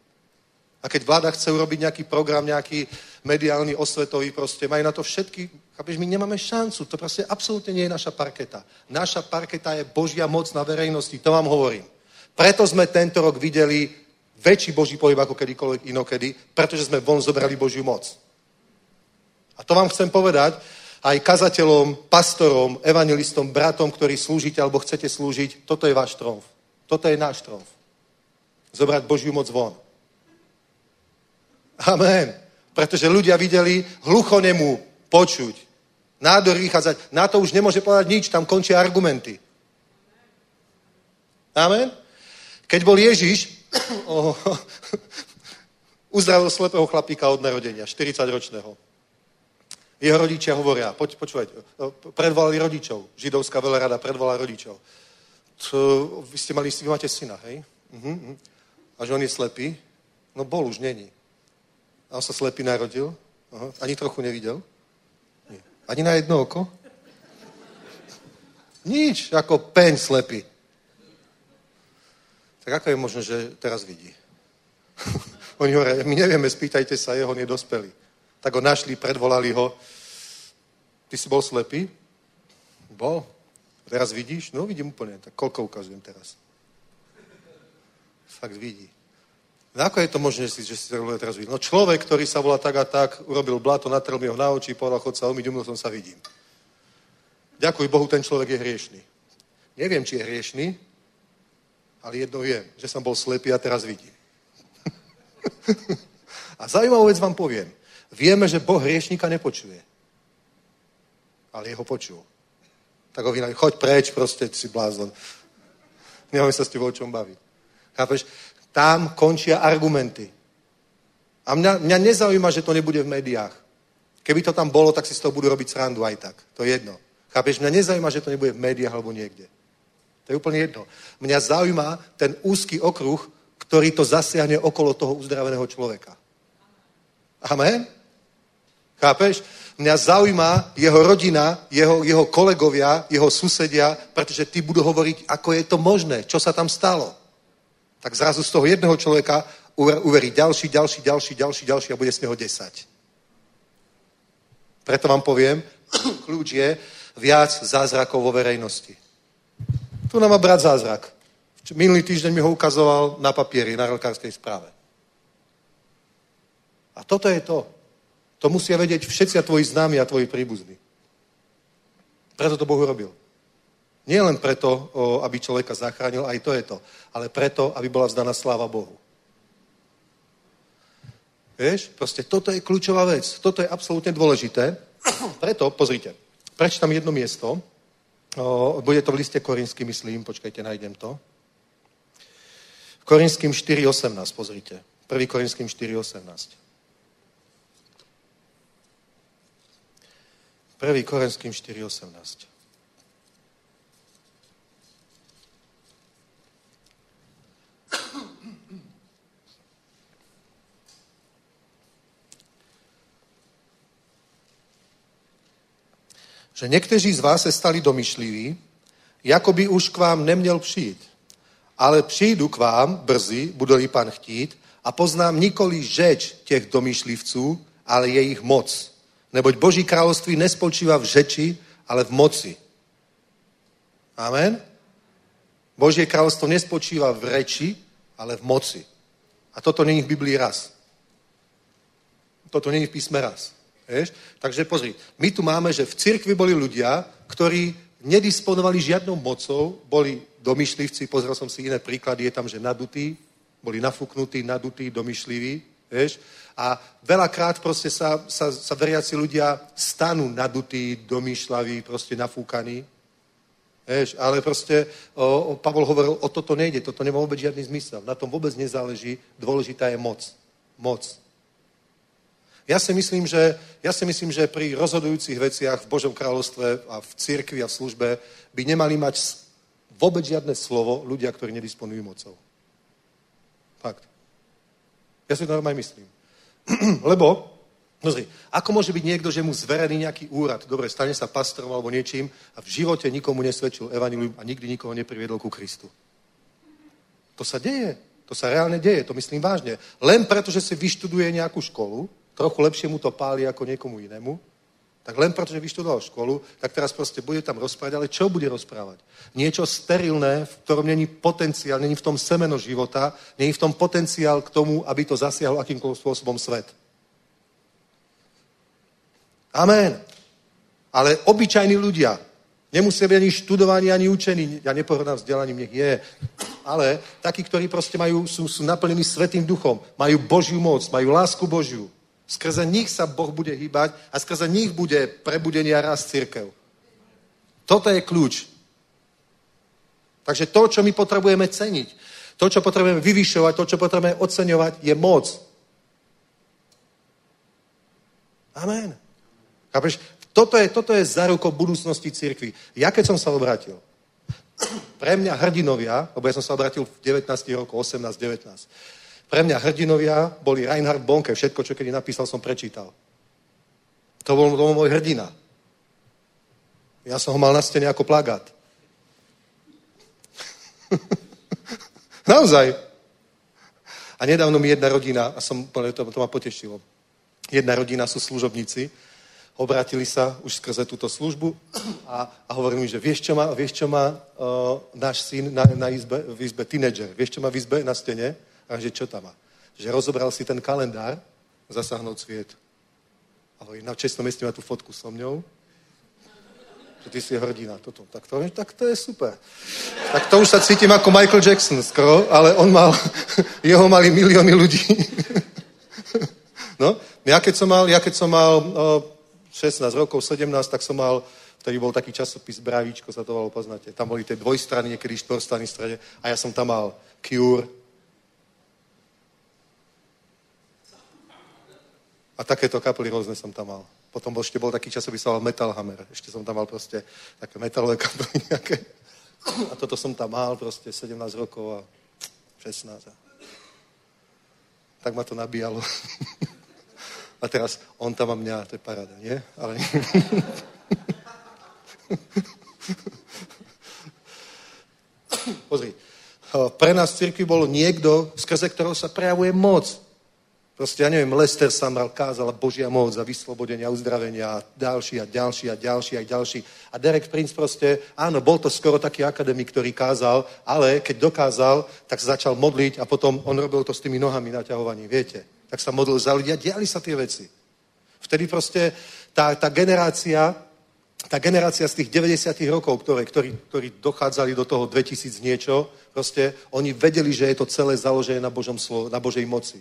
A keď vláda chce urobiť nejaký program, nejaký mediálny, osvetový, proste majú na to všetky, chápeš, my nemáme šancu, to proste absolútne nie je naša parketa. Naša parketa je Božia moc na verejnosti, to vám hovorím. Preto sme tento rok videli väčší Boží pohyb ako kedykoľvek inokedy, pretože sme von zobrali Božiu moc. A to vám chcem povedať, aj kazateľom, pastorom, evangelistom, bratom, ktorí slúžite alebo chcete slúžiť, toto je váš tromf. Toto je náš tromf. Zobrať Božiu moc von. Amen. Pretože ľudia videli hluchonemu počuť. Nádor vychádzať. Na to už nemôže povedať nič, tam končia argumenty. Amen. Keď bol Ježiš, oh, uzdravil slepého chlapíka od narodenia, 40-ročného. Jeho rodičia hovoria, poč, počúvajte, predvolali rodičov. Židovská veľrada predvolala rodičov. To, vy ste mali, vy máte syna, hej? Uh-huh. A že on je slepý? No bol už, není. A on sa slepý narodil? Aha. Ani trochu nevidel? Nie. Ani na jedno oko? Nič, ako peň slepý. Tak ako je možné, že teraz vidí? Oni hovoria, my nevieme, spýtajte sa jeho, on je dospelý. Tak ho našli, predvolali ho. Ty si bol slepý? Bol. Teraz vidíš? No vidím úplne. Tak koľko ukazujem teraz? Fakt vidí. No ako je to možné, že si to teraz vidí? No človek, ktorý sa volá tak a tak, urobil blato, natrel mi ho na oči, povedal, chod sa umyť, umil som sa, vidím. Ďakuj Bohu, ten človek je hriešný. Neviem, či je hriešný, ale jedno viem, že som bol slepý a teraz vidím. a zaujímavú vec vám poviem. Vieme, že Boh hriešníka nepočuje. Ale jeho počul. Tak ho vynali, choď preč, proste si blázon. Nemáme sa s tebou o čom baviť. Chápeš? Tam končia argumenty. A mňa, mňa nezaujíma, že to nebude v médiách. Keby to tam bolo, tak si z toho budú robiť srandu aj tak. To je jedno. Chápeš? Mňa nezaujíma, že to nebude v médiách alebo niekde. To je úplne jedno. Mňa zaujíma ten úzky okruh, ktorý to zasiahne okolo toho uzdraveného človeka. Amen? Chápeš? Mňa zaujíma jeho rodina, jeho, jeho kolegovia, jeho susedia, pretože tí budú hovoriť, ako je to možné, čo sa tam stalo. Tak zrazu z toho jedného človeka uverí ďalší, ďalší, ďalší, ďalší, ďalší a bude z neho desať. Preto vám poviem, kľúč je viac zázrakov vo verejnosti. Tu nám má brat zázrak. Minulý týždeň mi ho ukazoval na papieri, na lekárskej správe. A toto je to. To musia vedieť všetci a tvoji známi a tvoji príbuzní. Preto to Boh urobil. Nie len preto, aby človeka zachránil, aj to je to, ale preto, aby bola vzdaná sláva Bohu. Vieš, proste toto je kľúčová vec. Toto je absolútne dôležité. Preto, pozrite, prečítam jedno miesto. Bude to v liste Korinským, myslím. Počkajte, nájdem to. Korinským 4.18, pozrite. 1. Korinským 4.18. 1. Korinským 4.18. že někteří z vás se stali domyšliví, jako by už k vám neměl přijít. Ale přijdu k vám brzy, bude-li pan chtít, a poznám nikoli žeč těch domyšlivců, ale jejich moc. Neboť Boží kráľovství nespočíva v žeči, ale v moci. Amen? Božie kráľovstvo nespočíva v reči, ale v moci. A toto není v Biblii raz. Toto není v písme raz. Vieš? Takže pozri, my tu máme, že v cirkvi boli ľudia, ktorí nedisponovali žiadnou mocou, boli domyšlivci, pozrel som si iné príklady, je tam, že nadutí, boli nafúknutí, nadutí, domyšliví, vieš? A veľakrát proste sa, sa, sa veriaci ľudia stanú nadutí, domýšľaví, proste nafúkaní. Vieš, ale proste o, o, Pavol hovoril, o toto nejde, toto nemá vôbec žiadny zmysel. Na tom vôbec nezáleží, dôležitá je moc. Moc. Ja si myslím, že, ja si myslím, že pri rozhodujúcich veciach v Božom kráľovstve a v cirkvi a v službe by nemali mať vôbec žiadne slovo ľudia, ktorí nedisponujú mocou. Fakt. Ja si to normálne myslím. Lebo Pozri, ako môže byť niekto, že mu zverený nejaký úrad, dobre, stane sa pastorom alebo niečím a v živote nikomu nesvedčil evanilium a nikdy nikoho nepriviedol ku Kristu. To sa deje. To sa reálne deje, to myslím vážne. Len preto, že si vyštuduje nejakú školu, trochu lepšie mu to páli ako niekomu inému, tak len preto, že vyštudoval školu, tak teraz proste bude tam rozprávať, ale čo bude rozprávať? Niečo sterilné, v ktorom není potenciál, není v tom semeno života, není v tom potenciál k tomu, aby to zasiahlo akýmkoľvek spôsobom svet. Amen. Ale obyčajní ľudia, nemusia byť ani študovaní, ani učení, ja nepohrdám vzdelaním, nech je, ale takí, ktorí proste majú, sú, sú naplnení Svetým duchom, majú Božiu moc, majú lásku Božiu. Skrze nich sa Boh bude hýbať a skrze nich bude prebudenie a rast církev. Toto je kľúč. Takže to, čo my potrebujeme ceniť, to, čo potrebujeme vyvyšovať, to, čo potrebujeme oceňovať, je moc. Amen. Chápeš? Toto je, toto je zarukou budúcnosti církvy. Ja keď som sa obrátil, pre mňa hrdinovia, lebo ja som sa obrátil v 19 rokoch, 18, 19, pre mňa hrdinovia boli Reinhard Bonke, všetko, čo kedy napísal, som prečítal. To bol, to bol môj hrdina. Ja som ho mal na stene ako plagát. Naozaj. A nedávno mi jedna rodina, a som, to, to ma potešilo, jedna rodina sú služobníci, obratili sa už skrze túto službu a, a hovorili mi, že vieš, čo má, vieš, čo má uh, náš syn na, na izbe, v izbe, tínedžer, vieš, čo má v izbe na stene? A že čo tam má? Že rozobral si ten kalendár, zasahnúť sviet. A hovorí, na čestnom mieste má tú fotku so mňou, že ty si hrdina. Toto. Tak to, tak to je super. Tak to už sa cítim ako Michael Jackson skoro, ale on mal, jeho mali milióny ľudí. no, ja keď som mal, ja keď som mal uh, 16 rokov, 17, tak som mal, vtedy bol taký časopis Bravíčko, sa to volalo, poznáte. Tam boli tie dvojstrany, niekedy štvorstrany strane a ja som tam mal Cure. A takéto kapely rôzne som tam mal. Potom bol, ešte bol taký časopis, sa Metal Hammer. Ešte som tam mal proste také metalové kapely nejaké. A toto som tam mal proste 17 rokov a 16. Tak ma to nabíjalo. A teraz on tam má mňa, to je paráda, nie? Ale... Pozri, pre nás v cirkvi bol niekto, skrze ktorého sa prejavuje moc. Proste, ja neviem, Lester sa mal kázala Božia moc za vyslobodenie a uzdravenia a ďalší a ďalší a ďalší a ďalší. A Derek Prince proste, áno, bol to skoro taký akademik, ktorý kázal, ale keď dokázal, tak začal modliť a potom on robil to s tými nohami naťahovaní, viete tak sa modlil za ľudia, diali sa tie veci. Vtedy proste tá, tá generácia, tá generácia z tých 90 rokov, ktoré, ktorí, ktorí dochádzali do toho 2000 niečo, proste oni vedeli, že je to celé založené na, Božom na Božej moci.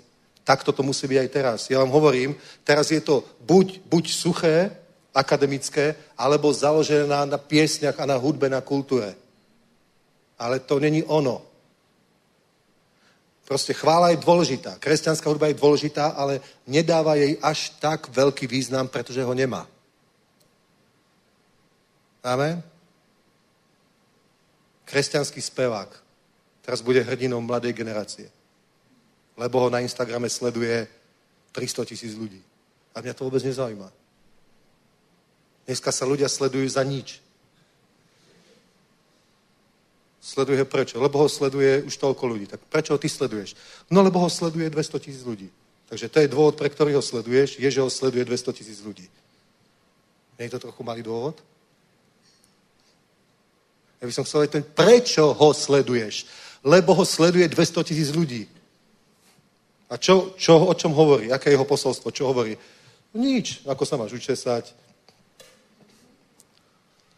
Takto to musí byť aj teraz. Ja vám hovorím, teraz je to buď, buď suché, akademické, alebo založené na, na piesňach a na hudbe, na kultúre. Ale to není ono. Proste chvála je dôležitá. Kresťanská hudba je dôležitá, ale nedáva jej až tak veľký význam, pretože ho nemá. Amen? Kresťanský spevák teraz bude hrdinou mladej generácie. Lebo ho na Instagrame sleduje 300 tisíc ľudí. A mňa to vôbec nezaujíma. Dneska sa ľudia sledujú za nič. Sleduje prečo? Lebo ho sleduje už toľko ľudí. Tak prečo ho ty sleduješ? No lebo ho sleduje 200 tisíc ľudí. Takže to je dôvod, pre ktorý ho sleduješ, je, že ho sleduje 200 tisíc ľudí. Nie je to trochu malý dôvod? Ja by som chcel vedieť, prečo ho sleduješ? Lebo ho sleduje 200 tisíc ľudí. A čo, čo, o čom hovorí? Aké je jeho posolstvo? Čo hovorí? Nič. Ako sa máš učesať?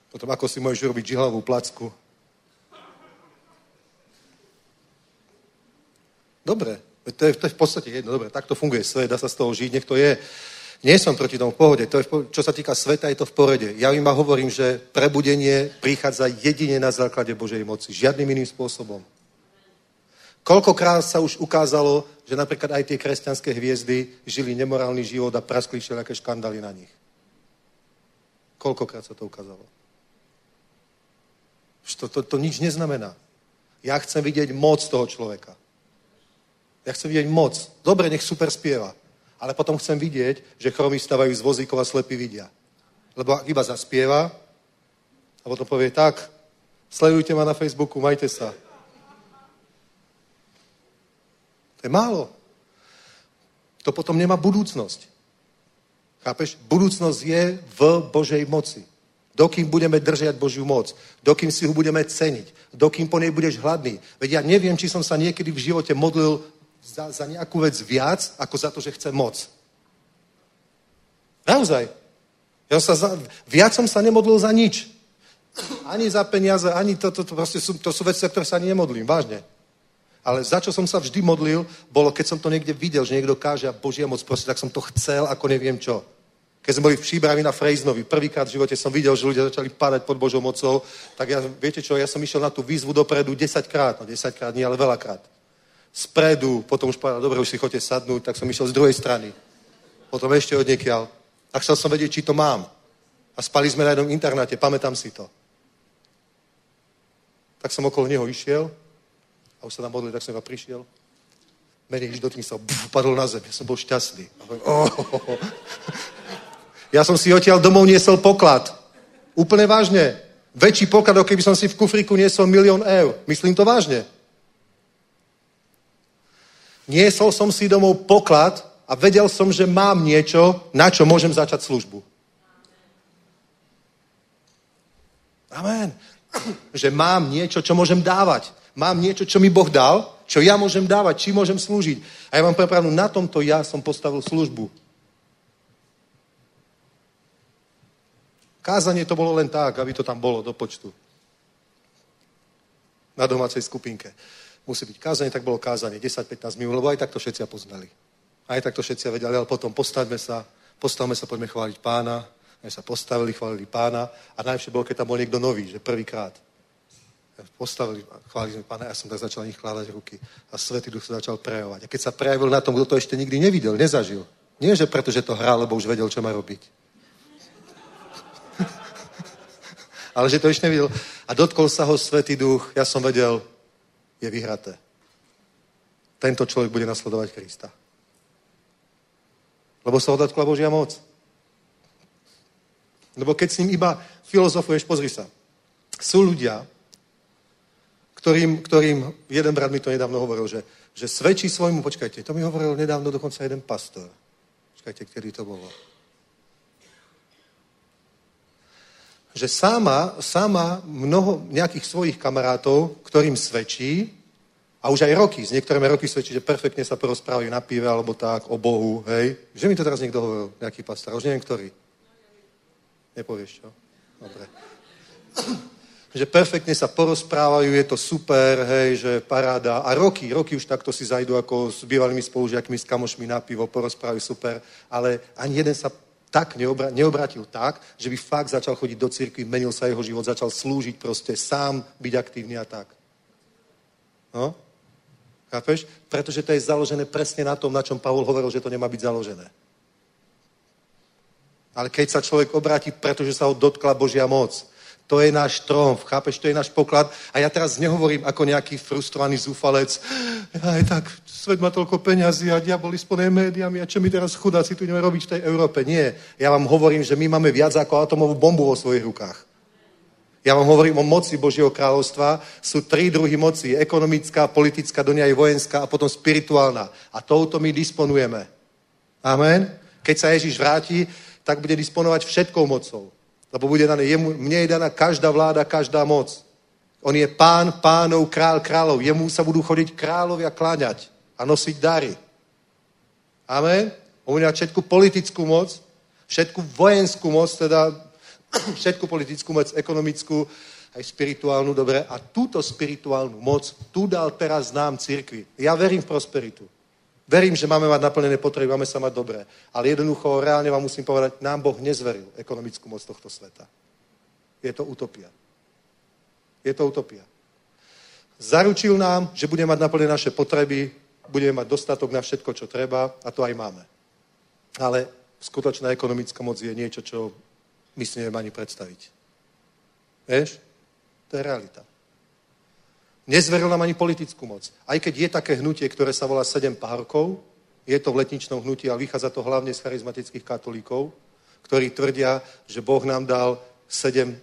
Potom ako si môžeš robiť žihlavú placku? Dobre, to je, to je v podstate jedno, dobre, takto funguje svet, dá sa z toho žiť, nech to je. Nie som proti tomu v pohode. To je, čo sa týka sveta, je to v porede. Ja iba hovorím, že prebudenie prichádza jedine na základe Božej moci. Žiadnym iným spôsobom. Koľkokrát sa už ukázalo, že napríklad aj tie kresťanské hviezdy žili nemorálny život a praskli všelijaké škandály na nich. Koľkokrát sa to ukázalo. To, to, to nič neznamená. Ja chcem vidieť moc toho človeka. Ja chcem vidieť moc. Dobre, nech super spieva. Ale potom chcem vidieť, že chromy stavajú z vozíkov a slepí vidia. Lebo iba zaspieva a potom povie tak, sledujte ma na Facebooku, majte sa. To je málo. To potom nemá budúcnosť. Chápeš? Budúcnosť je v Božej moci. Dokým budeme držať Božiu moc, dokým si ho budeme ceniť, dokým po nej budeš hladný. Veď ja neviem, či som sa niekedy v živote modlil za, za nejakú vec viac, ako za to, že chcem moc. Naozaj. Ja sa za, viac som sa nemodlil za nič. Ani za peniaze, ani to, to, to, to, sú, to sú veci, ktoré sa ani nemodlím, vážne. Ale za čo som sa vždy modlil, bolo, keď som to niekde videl, že niekto káže a Božia moc proste, tak som to chcel, ako neviem čo. Keď sme boli v Příbravi na Frejznovi, prvýkrát v živote som videl, že ľudia začali padať pod Božou mocou, tak ja, viete čo, ja som išiel na tú výzvu dopredu 10 krát, no 10 krát nie, ale veľakrát. Spredu, potom už povedal, dobre, už si chodte sadnúť, tak som išiel z druhej strany. Potom ešte od niekiaľ. A chcel som vedieť, či to mám. A spali sme na jednom internáte, pamätám si to. Tak som okolo neho išiel a už sa tam modlil, tak som iba prišiel. Menej tým sa padol na zem. Ja som bol šťastný. Oh, oh, oh. Ja som si odtiaľ domov niesol poklad. Úplne vážne. Väčší poklad, ako keby som si v kufriku niesol milión eur. Myslím to vážne. Niesol som si domov poklad a vedel som, že mám niečo, na čo môžem začať službu. Amen. Že mám niečo, čo môžem dávať. Mám niečo, čo mi Boh dal, čo ja môžem dávať, či môžem slúžiť. A ja vám prepravnú, na tomto ja som postavil službu. Kázanie to bolo len tak, aby to tam bolo do počtu. Na domácej skupinke. Musí byť kázanie, tak bolo kázanie 10-15 minút, lebo aj tak to všetci poznali. Aj tak to všetci vedeli, ale potom postavme sa, postavme sa, poďme chváliť pána. My sa postavili, chválili pána a najlepšie bolo, keď tam bol niekto nový, že prvýkrát. Postavili, chválili sme pána, ja som tak začal nich kládať ruky a Svetý Duch sa začal prejavovať. A keď sa prejavil na tom, kto to ešte nikdy nevidel, nezažil. Nie, že preto, že to hral, lebo už vedel, čo má robiť ale že to ešte nevidel. A dotkol sa ho Svetý duch, ja som vedel, je vyhraté. Tento človek bude nasledovať Krista. Lebo sa ho Božia moc. Lebo keď s ním iba filozofuješ, pozri sa. Sú ľudia, ktorým, ktorým jeden brat mi to nedávno hovoril, že, že svedčí svojmu, počkajte, to mi hovoril nedávno dokonca jeden pastor. Počkajte, kedy to bolo. že sama, sama mnoho nejakých svojich kamarátov, ktorým svedčí, a už aj roky, s niektorými roky svedčí, že perfektne sa porozprávajú na pive alebo tak, o Bohu, hej. Že mi to teraz niekto hovoril, nejaký pastor, už neviem ktorý. Nepovieš, čo? Dobre. Že perfektne sa porozprávajú, je to super, hej, že paráda. A roky, roky už takto si zajdu ako s bývalými spolužiakmi, s kamošmi na pivo, porozprávajú super, ale ani jeden sa tak neobra- neobratil tak, že by fakt začal chodiť do cirkvi, menil sa jeho život, začal slúžiť proste, sám byť aktívny a tak. No? Chápeš? Pretože to je založené presne na tom, na čom Pavol hovoril, že to nemá byť založené. Ale keď sa človek obráti, pretože sa ho dotkla Božia moc, to je náš tromf, chápeš, to je náš poklad. A ja teraz nehovorím ako nejaký frustrovaný zúfalec. Aj tak, svet má toľko peňazí a diaboli spojené médiami a čo my teraz chudáci tu ideme robiť v tej Európe. Nie. Ja vám hovorím, že my máme viac ako atomovú bombu vo svojich rukách. Ja vám hovorím o moci Božieho kráľovstva. Sú tri druhy moci. Ekonomická, politická, do aj vojenská a potom spirituálna. A touto my disponujeme. Amen. Keď sa Ježiš vráti, tak bude disponovať všetkou mocou. Lebo bude dané, jemu, mne je daná každá vláda, každá moc. On je pán pánov, král kráľov. Jemu sa budú chodiť kráľovia kláňať a nosiť dary. Amen? On bude všetku politickú moc, všetku vojenskú moc, teda všetku politickú moc, ekonomickú, aj spirituálnu, dobre. A túto spirituálnu moc tu dal teraz nám církvi. Ja verím v prosperitu. Verím, že máme mať naplnené potreby, máme sa mať dobré. Ale jednoducho, reálne vám musím povedať, nám Boh nezveril ekonomickú moc tohto sveta. Je to utopia. Je to utopia. Zaručil nám, že budeme mať naplnené naše potreby, budeme mať dostatok na všetko, čo treba a to aj máme. Ale skutočná ekonomická moc je niečo, čo my si neviem ani predstaviť. Vieš? To je realita. Nezveril nám ani politickú moc. Aj keď je také hnutie, ktoré sa volá sedem párkov, je to v letničnom hnutí a vychádza to hlavne z charizmatických katolíkov, ktorí tvrdia, že Boh nám dal sedem,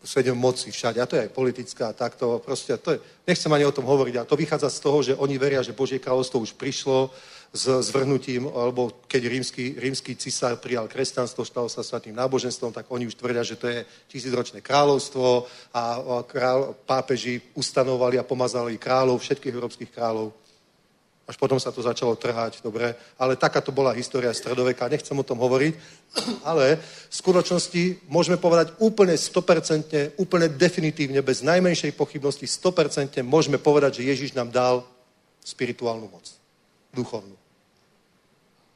sedem moci všade. A to je aj politická, takto proste, to je, nechcem ani o tom hovoriť, ale to vychádza z toho, že oni veria, že Božie kráľovstvo už prišlo, s zvrhnutím, alebo keď rímsky, rímsky cisár prijal kresťanstvo, stalo sa svatým náboženstvom, tak oni už tvrdia, že to je tisícročné kráľovstvo a král, pápeži ustanovali a pomazali kráľov, všetkých európskych kráľov. Až potom sa to začalo trhať, dobre. Ale taká to bola história stredoveka, nechcem o tom hovoriť. Ale v skutočnosti môžeme povedať úplne 100%, úplne definitívne, bez najmenšej pochybnosti 100% môžeme povedať, že Ježiš nám dal spirituálnu moc. Duchovnú.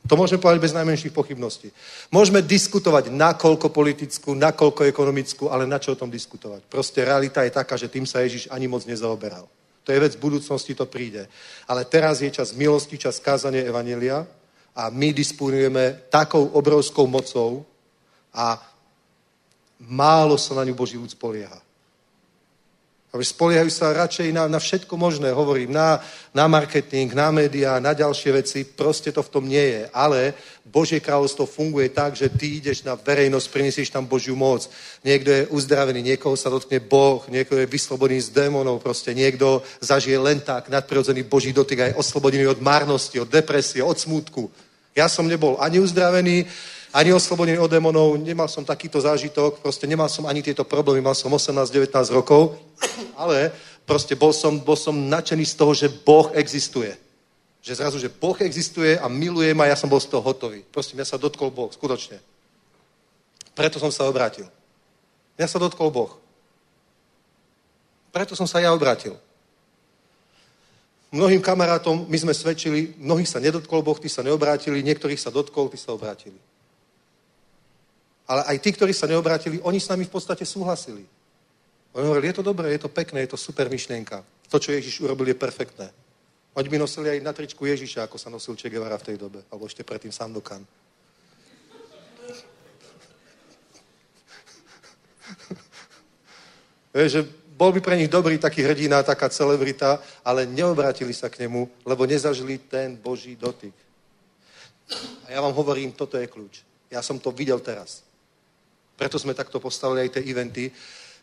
To môžeme povedať bez najmenších pochybností. Môžeme diskutovať nakoľko politickú, nakoľko ekonomickú, ale na čo o tom diskutovať? Proste realita je taká, že tým sa Ježiš ani moc nezaoberal. To je vec, budúcnosti to príde. Ale teraz je čas milosti, čas kázania Evanelia a my disponujeme takou obrovskou mocou a málo sa na ňu Boží ľud spolieha. Ale spoliehajú sa radšej na, na všetko možné, hovorím, na, na marketing, na médiá, na ďalšie veci, proste to v tom nie je. Ale Božie kráľovstvo funguje tak, že ty ideš na verejnosť, prinesieš tam Božiu moc. Niekto je uzdravený, niekoho sa dotkne Boh, niekto je vyslobodený z démonov, proste niekto zažije len tak nadprirodzený Boží dotyk a je oslobodený od márnosti, od depresie, od smútku. Ja som nebol ani uzdravený, ani oslobodený od démonov, nemal som takýto zážitok, proste nemal som ani tieto problémy, mal som 18-19 rokov, ale proste bol som, bol som nadšený z toho, že Boh existuje. Že zrazu, že Boh existuje a miluje ma, ja som bol z toho hotový. Proste mňa sa dotkol Boh, skutočne. Preto som sa obrátil. Mňa sa dotkol Boh. Preto som sa ja obrátil. Mnohým kamarátom my sme svedčili, mnohých sa nedotkol Boh, tí sa neobrátili, niektorých sa dotkol, tí sa obrátili. Ale aj tí, ktorí sa neobrátili, oni s nami v podstate súhlasili. Oni hovorili, je to dobré, je to pekné, je to super myšlienka. To, čo Ježiš urobil, je perfektné. Oni by nosili aj na tričku Ježiša, ako sa nosil Che Guevara v tej dobe. Alebo ešte predtým Sandokan. Že bol by pre nich dobrý taký hrdina, taká celebrita, ale neobratili sa k nemu, lebo nezažili ten Boží dotyk. A ja vám hovorím, toto je kľúč. Ja som to videl teraz. Preto sme takto postavili aj tie eventy.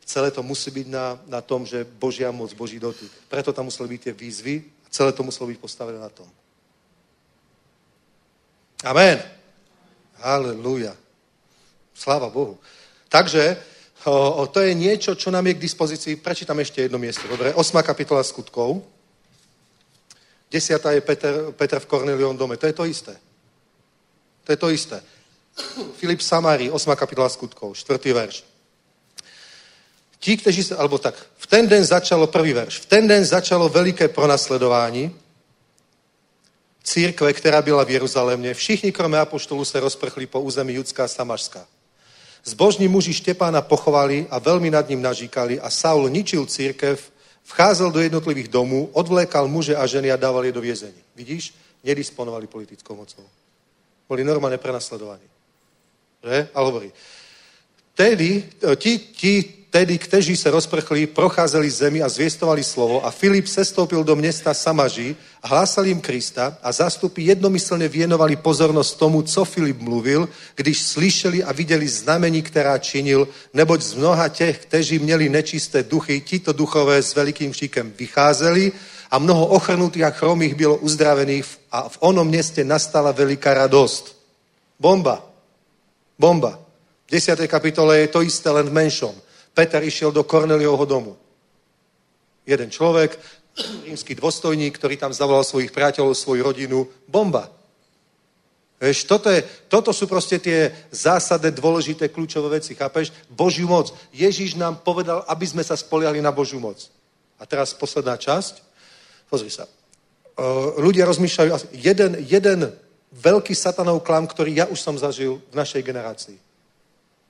Celé to musí byť na, na tom, že Božia moc, Boží dotyk. Preto tam museli byť tie výzvy a celé to muselo byť postavené na tom. Amen. Halleluja. Sláva Bohu. Takže o, o, to je niečo, čo nám je k dispozícii. Prečítam ešte jedno miesto. Dobre, 8. kapitola skutkov. Desiatá je Peter, Peter v Kornelion dome. To je to isté. To je to isté. Filip Samári, 8. kapitola skutkov, 4. verš. Ti, kteří sa, alebo tak, v ten den začalo, prvý verš, v ten den začalo veliké pronasledování církve, která byla v Jeruzalémě. Všichni, kromě apoštolu, se rozprchli po území Judská a Samašská. Zbožní muži Štěpána pochovali a velmi nad ním nažíkali a Saul ničil církev, vcházel do jednotlivých domů, odvlékal muže a ženy a dával je do vězení. Vidíš? Nedisponovali politickou mocou. Boli normálne prenasledovaní. Že? A hovorí, tedy, e, ti, ti tedy, kteří se rozprchli, procházeli zemi a zviestovali slovo a Filip sestoupil do města Samaži a hlásal jim Krista a zástupy jednomyslně věnovali pozornost tomu, co Filip mluvil, když slyšeli a viděli znamení, která činil, neboť z mnoha těch, kteří měli nečisté duchy, tito duchové s velikým šíkem vycházeli a mnoho ochrnutých a chromých bylo uzdravených a v onom městě nastala veliká radost. Bomba. Bomba. V 10. kapitole je to isté, len v menšom. Peter išiel do Korneliovho domu. Jeden človek, rímsky dôstojník, ktorý tam zavolal svojich priateľov, svoju rodinu. Bomba. Vieš, toto, je, toto sú proste tie zásadné, dôležité, kľúčové veci, chápeš? Božiu moc. Ježíš nám povedal, aby sme sa spoliali na Božiu moc. A teraz posledná časť. Pozri sa. ľudia rozmýšľajú, jeden, jeden veľký satanov klam, ktorý ja už som zažil v našej generácii.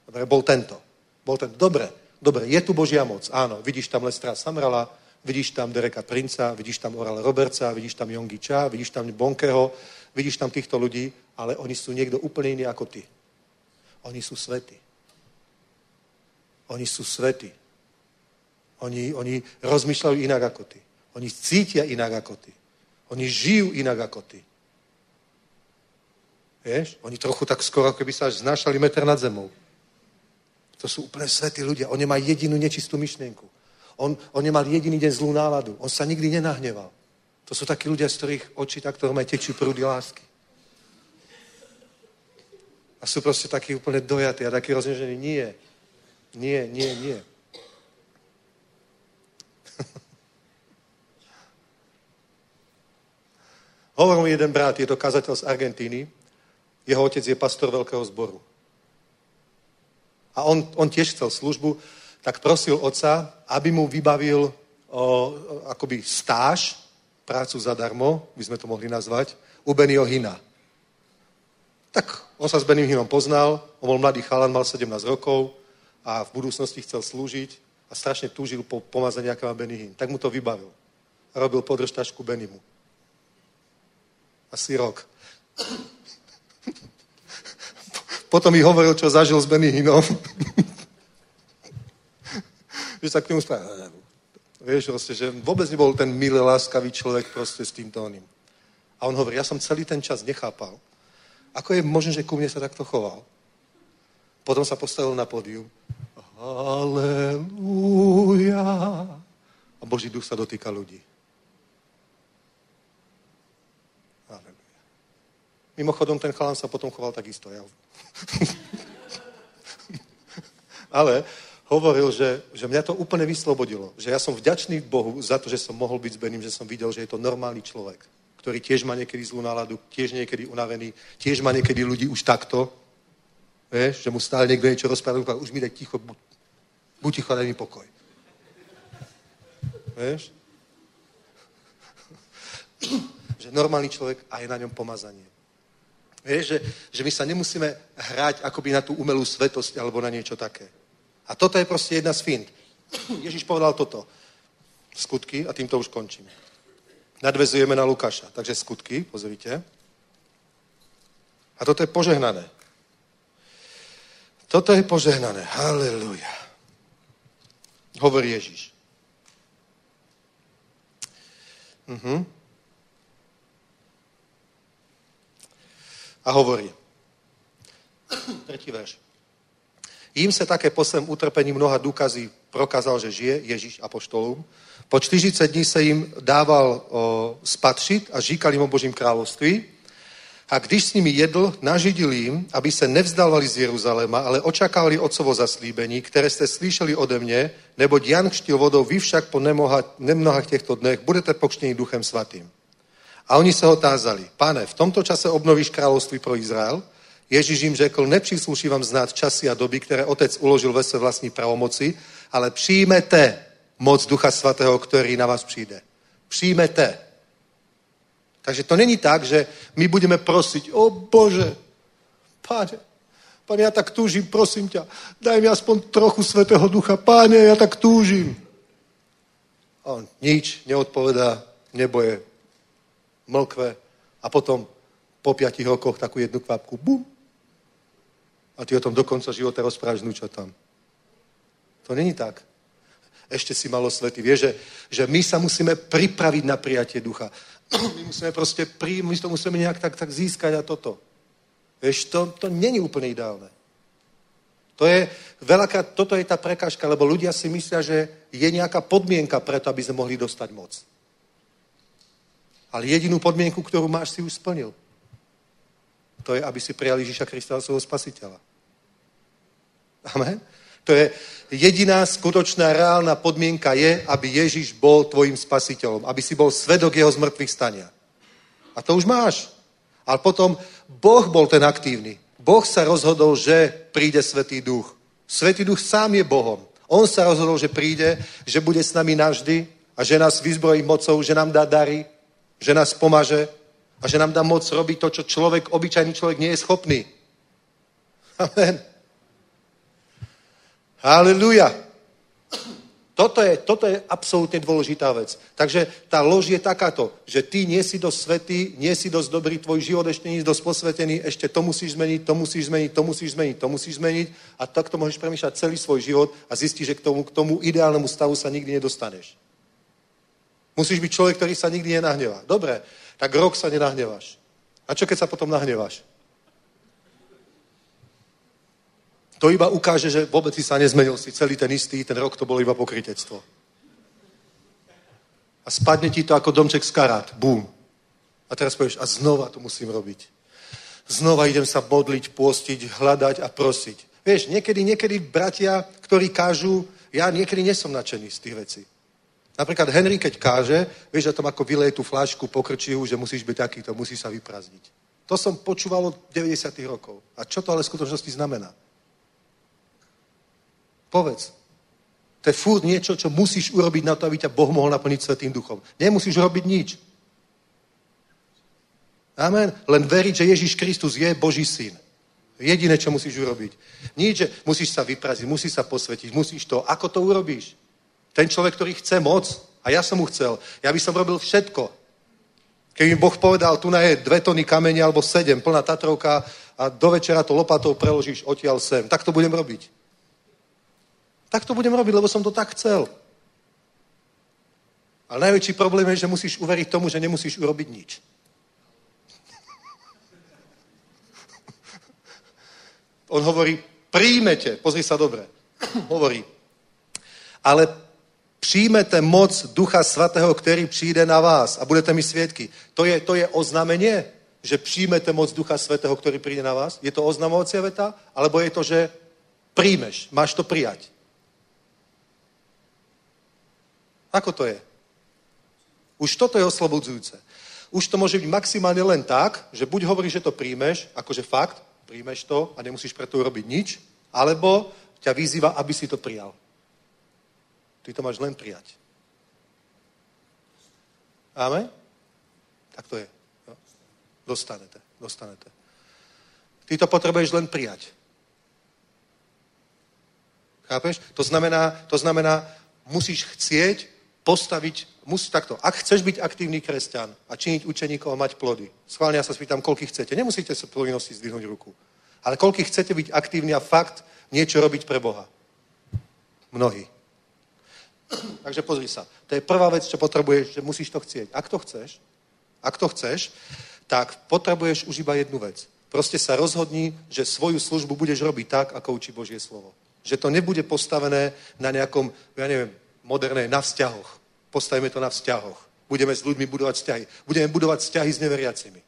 Dobre, bol tento. Bol ten. Dobre, dobre, je tu Božia moc. Áno, vidíš tam Lestra Samrala, vidíš tam Dereka Princa, vidíš tam Orale Robertsa, vidíš tam Jongi Cha, vidíš tam Bonkeho, vidíš tam týchto ľudí, ale oni sú niekto úplne iný ako ty. Oni sú svety. Oni sú svety. Oni, oni rozmýšľajú inak ako ty. Oni cítia inak ako ty. Oni žijú inak ako ty. Vieš? Oni trochu tak skoro, keby sa až znášali meter nad zemou. To sú úplne svetí ľudia. On nemá jedinú nečistú myšlienku. On, on nemal jediný deň zlú náladu. On sa nikdy nenahneval. To sú takí ľudia, z ktorých oči takto majú tečú prúdy lásky. A sú proste takí úplne dojatí a takí roznežení. Nie. Nie, nie, nie. Hovoril jeden brat, je to kazateľ z Argentíny. Jeho otec je pastor veľkého zboru. A on, on tiež chcel službu, tak prosil otca, aby mu vybavil o, akoby stáž, prácu zadarmo, by sme to mohli nazvať, u Benio Hina. Tak on sa s Benim Hinom poznal, on bol mladý chalan, mal 17 rokov a v budúcnosti chcel slúžiť a strašne túžil po pomazaní, aká má Benny. Tak mu to vybavil. A robil podržtačku Benimu. Asi rok. Potom mi hovoril, čo zažil s Benny Hinnom. že sa k nemu. Vieš, proste, že vôbec nebol ten milý, láskavý človek proste s týmto oným. A on hovorí, ja som celý ten čas nechápal, ako je možné, že ku mne sa takto choval. Potom sa postavil na pódium. Halelúja. A Boží duch sa dotýka ľudí. Mimochodom, ten chalán sa potom choval takisto. Ja. Ale hovoril, že, že mňa to úplne vyslobodilo. Že ja som vďačný Bohu za to, že som mohol byť s Bením, že som videl, že je to normálny človek, ktorý tiež má niekedy zlú náladu, tiež niekedy unavený, tiež má niekedy ľudí už takto. Vieš, že mu stále niekto niečo rozpráva, už mi daj ticho, buď, buď ticho, daj mi pokoj. Vieš? že normálny človek a je na ňom pomazanie. Vieš, že, že my sa nemusíme hrať akoby na tú umelú svetosť alebo na niečo také. A toto je proste jedna z fint. Ježiš povedal toto. Skutky, a týmto už končím. Nadvezujeme na Lukáša. Takže skutky, pozrite. A toto je požehnané. Toto je požehnané. Halleluja. Hovorí Ježiš. Uh-huh. A hovorí. Tretí verš. Jím se také po svém utrpení mnoha důkazí prokázal, že žije Ježíš apoštolům. Po 40 dní se jim dával o, spatřit a říkal jim o Božím království. A když s nimi jedl, nažidil jim, aby se nevzdávali z Jeruzaléma, ale očakávali otcovo zaslíbení, které jste slyšeli ode mě, neboť Jan kštil vodou, vy však po nemoha, nemnohách těchto dnech budete pokštěni duchem svatým. A oni se ho tázali, pane, v tomto čase obnovíš království pro Izrael? Ježíš jim řekl, nepřísluší vám znát časy a doby, které otec uložil ve své vlastní pravomoci, ale přijmete moc Ducha Svatého, který na vás přijde. Přijmete. Takže to není tak, že my budeme prosiť, o Bože, páne, páne, ja tak túžim, prosím ťa, daj mi aspoň trochu Svetého Ducha, páne, ja tak túžim. A on nič neodpovedá, nebo je mlkve a potom po piatich rokoch takú jednu kvapku, bum. A ty o tom do konca života rozprávaš tam. To není tak. Ešte si malo svety. Vieš, že, že my sa musíme pripraviť na prijatie ducha. My musíme proste príjsť, my to musíme nejak tak, tak získať a toto. Vieš, to, to není úplne ideálne. To je veľakrát, toto je tá prekážka, lebo ľudia si myslia, že je nejaká podmienka preto, aby sme mohli dostať moc. Ale jedinú podmienku, ktorú máš, si už splnil. To je, aby si prijal Ježíša Krista svojho spasiteľa. Amen? To je jediná skutočná reálna podmienka je, aby Ježiš bol tvojim spasiteľom. Aby si bol svedok jeho zmrtvých stania. A to už máš. Ale potom Boh bol ten aktívny. Boh sa rozhodol, že príde Svetý duch. Svetý duch sám je Bohom. On sa rozhodol, že príde, že bude s nami navždy a že nás vyzbrojí mocou, že nám dá dary. Že nás pomaže a že nám dá moc robiť to, čo človek, obyčajný človek nie je schopný. Amen. Halleluja. Toto je, toto je absolútne dôležitá vec. Takže tá lož je takáto, že ty nie si dosť svetý, nie si dosť dobrý, tvoj život ešte nie je dosť posvetený, ešte to musíš zmeniť, to musíš zmeniť, to musíš zmeniť, to musíš zmeniť a takto môžeš premýšľať celý svoj život a zistiť, že k tomu, k tomu ideálnemu stavu sa nikdy nedostaneš. Musíš byť človek, ktorý sa nikdy nenahnevá. Dobre, tak rok sa nenahneváš. A čo keď sa potom nahneváš? To iba ukáže, že vôbec si sa nezmenil, si celý ten istý, ten rok to bolo iba pokrytectvo. A spadne ti to ako domček z karát. Bum. A teraz povieš, a znova to musím robiť. Znova idem sa modliť, pôstiť, hľadať a prosiť. Vieš, niekedy, niekedy bratia, ktorí kážu, ja niekedy nesom nadšený z tých vecí. Napríklad Henry, keď káže, vieš, že tam ako vyleje tú flášku, pokrčí ho, že musíš byť takýto, musí sa vyprazniť. To som počúval od 90. rokov. A čo to ale v skutočnosti znamená? Povedz. To je furt niečo, čo musíš urobiť na to, aby ťa Boh mohol naplniť Svetým duchom. Nemusíš robiť nič. Amen. Len veriť, že Ježíš Kristus je Boží syn. Jediné, čo musíš urobiť. Nič, že musíš sa vypraziť, musíš sa posvetiť, musíš to. Ako to urobíš? Ten človek, ktorý chce moc, a ja som mu chcel, ja by som robil všetko. Keby mi Boh povedal, tu na je dve tony kamene alebo sedem, plná Tatrovka a do večera to lopatou preložíš odtiaľ sem, tak to budem robiť. Tak to budem robiť, lebo som to tak chcel. Ale najväčší problém je, že musíš uveriť tomu, že nemusíš urobiť nič. On hovorí, príjmete, pozri sa dobre, hovorí, ale přijmete moc Ducha Svatého, který přijde na vás a budete mi svědky. To je, to je oznámenie, že přijmete moc Ducha Svatého, ktorý príde na vás? Je to oznamovacia veta? Alebo je to, že príjmeš, máš to prijať? Ako to je? Už toto je oslobodzujúce. Už to môže byť maximálne len tak, že buď hovoríš, že to príjmeš, akože fakt, príjmeš to a nemusíš preto urobiť nič, alebo ťa vyzýva, aby si to prijal. Ty to máš len prijať. Amen? Tak to je. Jo? Dostanete, dostanete. Ty to potrebuješ len prijať. Chápeš? To znamená, to znamená, musíš chcieť postaviť, musí takto, ak chceš byť aktívny kresťan a činiť učeníkov a mať plody, schválne ja sa spýtam, koľko chcete. Nemusíte sa povinnosti zdvihnúť ruku. Ale koľko chcete byť aktívni a fakt niečo robiť pre Boha. Mnohí. Takže pozri sa. To je prvá vec, čo potrebuješ, že musíš to chcieť. Ak to chceš, ak to chceš, tak potrebuješ už iba jednu vec. Proste sa rozhodni, že svoju službu budeš robiť tak, ako učí Božie slovo. Že to nebude postavené na nejakom, ja neviem, moderné, na vzťahoch. Postavíme to na vzťahoch. Budeme s ľuďmi budovať vzťahy. Budeme budovať vzťahy s neveriacimi.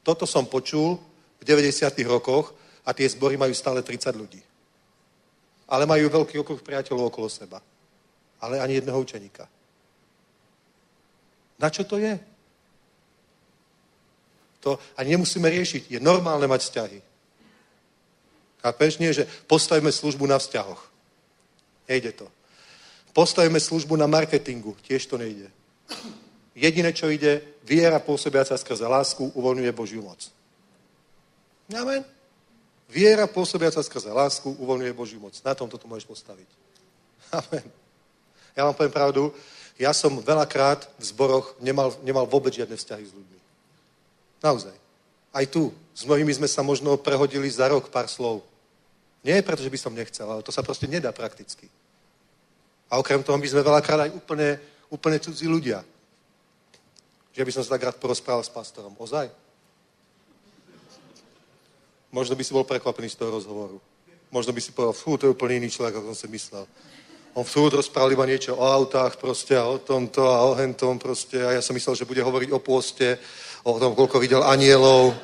Toto som počul v 90. rokoch a tie zbory majú stále 30 ľudí. Ale majú veľký okruh priateľov okolo seba. Ale ani jedného učeníka. Na čo to je? To ani nemusíme riešiť. Je normálne mať vzťahy. Chápeš? Nie, že postavíme službu na vzťahoch. Nejde to. Postavíme službu na marketingu. Tiež to nejde. Jediné, čo ide, viera pôsobiaca skrze lásku uvoľňuje Božiu moc. Amen. Viera pôsobiaca skrze lásku uvoľňuje Božiu moc. Na tom toto môžeš postaviť. Amen. Ja vám poviem pravdu, ja som veľakrát v zboroch nemal, nemal vôbec žiadne vzťahy s ľuďmi. Naozaj. Aj tu. S mnohými sme sa možno prehodili za rok pár slov. Nie preto, že by som nechcel, ale to sa proste nedá prakticky. A okrem toho my sme veľakrát aj úplne, úplne cudzí ľudia. Že by som sa tak rád porozprával s pastorom. Ozaj? Možno by si bol prekvapený z toho rozhovoru. Možno by si povedal, fú, to je úplne iný človek, ako som si myslel. On furt rozprával iba niečo o autách proste a o tomto a o hentom proste a ja som myslel, že bude hovoriť o pôste, o tom, koľko videl anielov,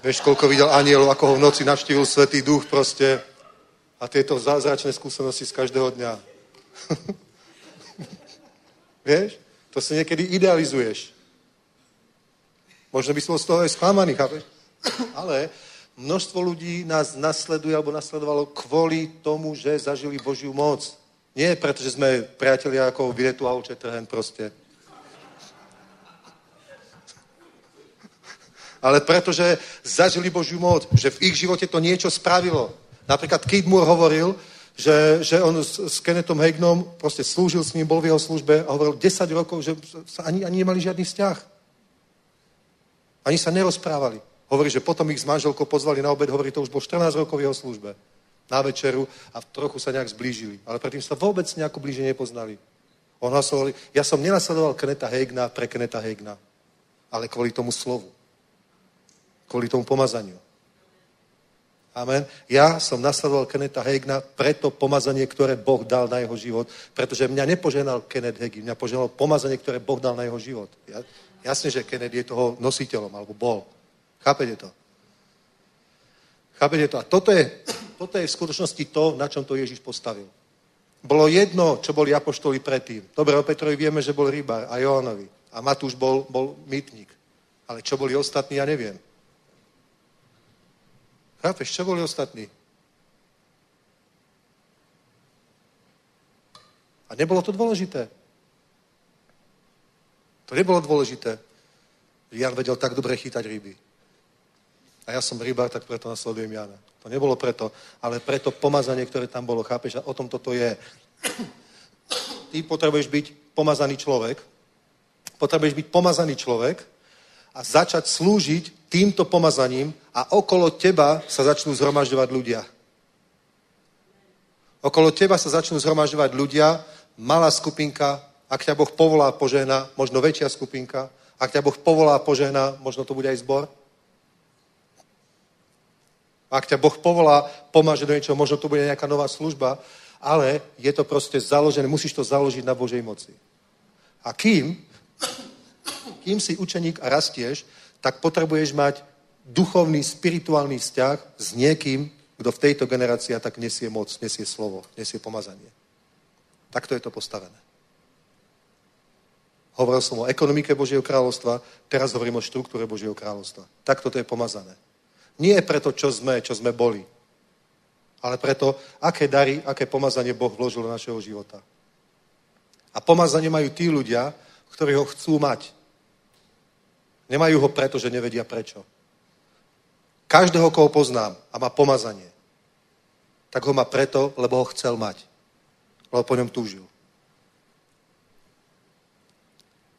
vieš, koľko videl anielov, ako ho v noci navštívil Svetý Duch proste a tieto zázračné skúsenosti z každého dňa. Vieš? To si niekedy idealizuješ. Možno by som z toho aj sklamaný, chápeš? Ale Množstvo ľudí nás nasleduje alebo nasledovalo kvôli tomu, že zažili Božiu moc. Nie preto, že sme priatelia ako Viretu a Olčetrhen proste. Ale pretože zažili Božiu moc, že v ich živote to niečo spravilo. Napríklad Kid Moore hovoril, že, že on s, s Kennethom Hagnom proste slúžil s ním, bol v jeho službe a hovoril 10 rokov, že sa ani, ani nemali žiadny vzťah. Ani sa nerozprávali. Hovorí, že potom ich s manželkou pozvali na obed, hovorí, to už bol 14 rokov jeho službe. Na večeru a trochu sa nejak zblížili. Ale predtým sa vôbec nejako blíže nepoznali. On hlasoval, ja som nenasledoval Keneta Hegna pre Keneta Hegna, ale kvôli tomu slovu. Kvôli tomu pomazaniu. Amen. Ja som nasledoval Keneta Hegna preto pomazanie, ktoré Boh dal na jeho život, pretože mňa nepoženal Kenneth Hagin, mňa poženal pomazanie, ktoré Boh dal na jeho život. Ja, jasne, že Kenneth je toho nositeľom, alebo bol. Chápete to? Chápete to? A toto je, toto je v skutočnosti to, na čom to Ježiš postavil. Bolo jedno, čo boli apoštoli predtým. Dobre, o Petrovi vieme, že bol rybár a Joanovi. A Matúš bol, bol mytník. Ale čo boli ostatní, ja neviem. Chápeš, čo boli ostatní? A nebolo to dôležité. To nebolo dôležité. Jan vedel tak dobre chytať ryby. A ja som rybár, tak preto nasledujem Jana. To nebolo preto, ale preto pomazanie, ktoré tam bolo. Chápeš? A o tom toto je. Ty potrebuješ byť pomazaný človek. Potrebuješ byť pomazaný človek a začať slúžiť týmto pomazaním a okolo teba sa začnú zhromažďovať ľudia. Okolo teba sa začnú zhromažďovať ľudia, malá skupinka, ak ťa Boh povolá požehna, možno väčšia skupinka, ak ťa Boh povolá požehna, možno to bude aj zbor. Ak ťa Boh povolá pomáže do niečoho, možno to bude nejaká nová služba, ale je to proste založené, musíš to založiť na Božej moci. A kým, kým si učeník a rastieš, tak potrebuješ mať duchovný, spirituálny vzťah s niekým, kto v tejto generácii tak nesie moc, nesie slovo, nesie pomazanie. Takto je to postavené. Hovoril som o ekonomike Božieho kráľovstva, teraz hovorím o štruktúre Božieho kráľovstva. Takto to je pomazané. Nie preto, čo sme, čo sme boli, ale preto, aké dary, aké pomazanie Boh vložil do našeho života. A pomazanie majú tí ľudia, ktorí ho chcú mať. Nemajú ho preto, že nevedia prečo. Každého, koho poznám a má pomazanie, tak ho má preto, lebo ho chcel mať. Lebo po ňom túžil.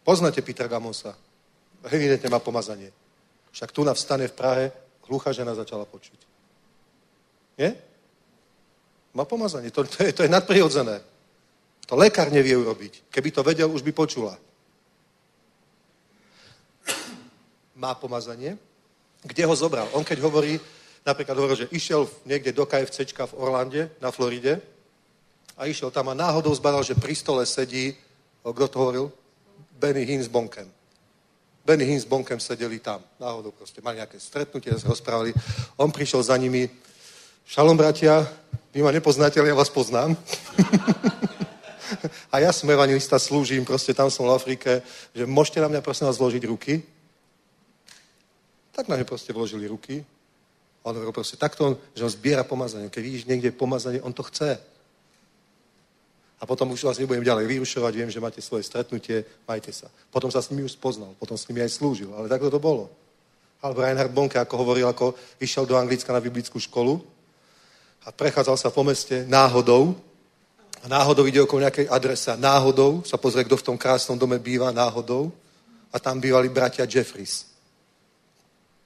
Poznáte Petra Gamosa. Evidentne má pomazanie. Však tu na vstane v Prahe hluchá žena začala počuť. Nie? Má pomazanie. To, to, je, to je nadprirodzené. To lekár nevie urobiť. Keby to vedel, už by počula. Má pomazanie. Kde ho zobral? On keď hovorí, napríklad hovorí, že išiel niekde do KFCčka v Orlande, na Floride, a išiel tam a náhodou zbadal, že pri stole sedí, kto to hovoril? Benny Hinn s Bonkem. Benny Hinn s Bonkem sedeli tam. Náhodou proste. Mali nejaké stretnutie, rozprávali. On prišiel za nimi. Šalom, bratia, vy ma nepoznáte, ale ja vás poznám. a ja som evangelista, slúžim, proste tam som v Afrike, že môžete na mňa prosím vás zložiť ruky. Tak na mňa proste vložili ruky. A on hovoril proste takto, že on zbiera pomazanie. Keď vidíš niekde pomazanie, on to chce a potom už vás nebudem ďalej vyrušovať, viem, že máte svoje stretnutie, majte sa. Potom sa s nimi už spoznal, potom s nimi aj slúžil, ale takto to bolo. Alebo Reinhard Bonke, ako hovoril, ako išiel do Anglicka na biblickú školu a prechádzal sa po meste náhodou a náhodou ide okolo nejakej adresa. Náhodou sa pozrie, kto v tom krásnom dome býva, náhodou a tam bývali bratia Jeffries.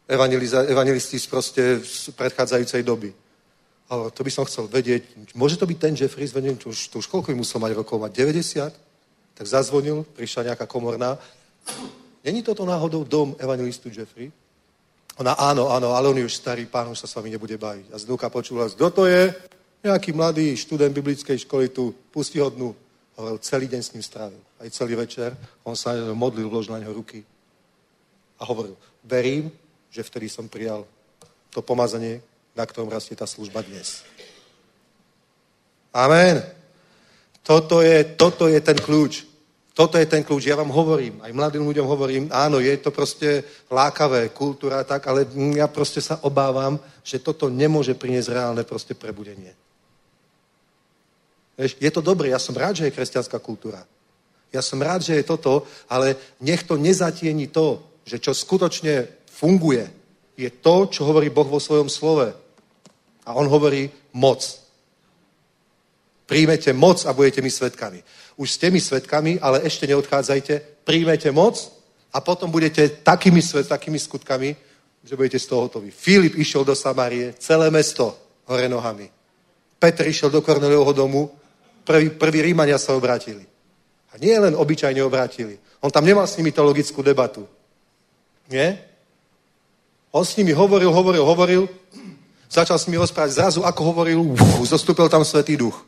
Evangelisti z proste z predchádzajúcej doby. Ale to by som chcel vedieť. Môže to byť ten Jeffries, vediem, to už, to už koľko musel mať rokov? Mať 90? Tak zazvonil, prišla nejaká komorná. Není toto náhodou dom evangelistu Jeffrey? Ona, áno, áno, ale on je už starý, pán už sa s vami nebude baviť. A znúka počula, kto to je? Nejaký mladý študent biblickej školy tu, pusti ho dnu. Hovoril, celý deň s ním strávil. Aj celý večer. On sa modlil, vložil na neho ruky. A hovoril, verím, že vtedy som prijal to pomazanie, na ktorom rastie tá služba dnes. Amen. Toto je, toto je ten kľúč. Toto je ten kľúč. Ja vám hovorím, aj mladým ľuďom hovorím, áno, je to proste lákavé, kultúra tak, ale ja proste sa obávam, že toto nemôže priniesť reálne proste prebudenie. Je to dobré, ja som rád, že je kresťanská kultúra. Ja som rád, že je toto, ale nech to nezatieni to, že čo skutočne funguje, je to, čo hovorí Boh vo svojom slove. A on hovorí moc. Príjmete moc a budete mi svetkami. Už ste mi svetkami, ale ešte neodchádzajte. Príjmete moc a potom budete takými, svet, takými skutkami, že budete z toho hotoví. Filip išiel do Samárie, celé mesto hore nohami. Petr išiel do Korneliovho domu, prví, prví Rímania sa obrátili. A nie len obyčajne obrátili. On tam nemal s nimi teologickú debatu. Nie? On s nimi hovoril, hovoril, hovoril, začal s nimi rozprávať. Zrazu, ako hovoril, uf, zostúpil tam Svetý duch.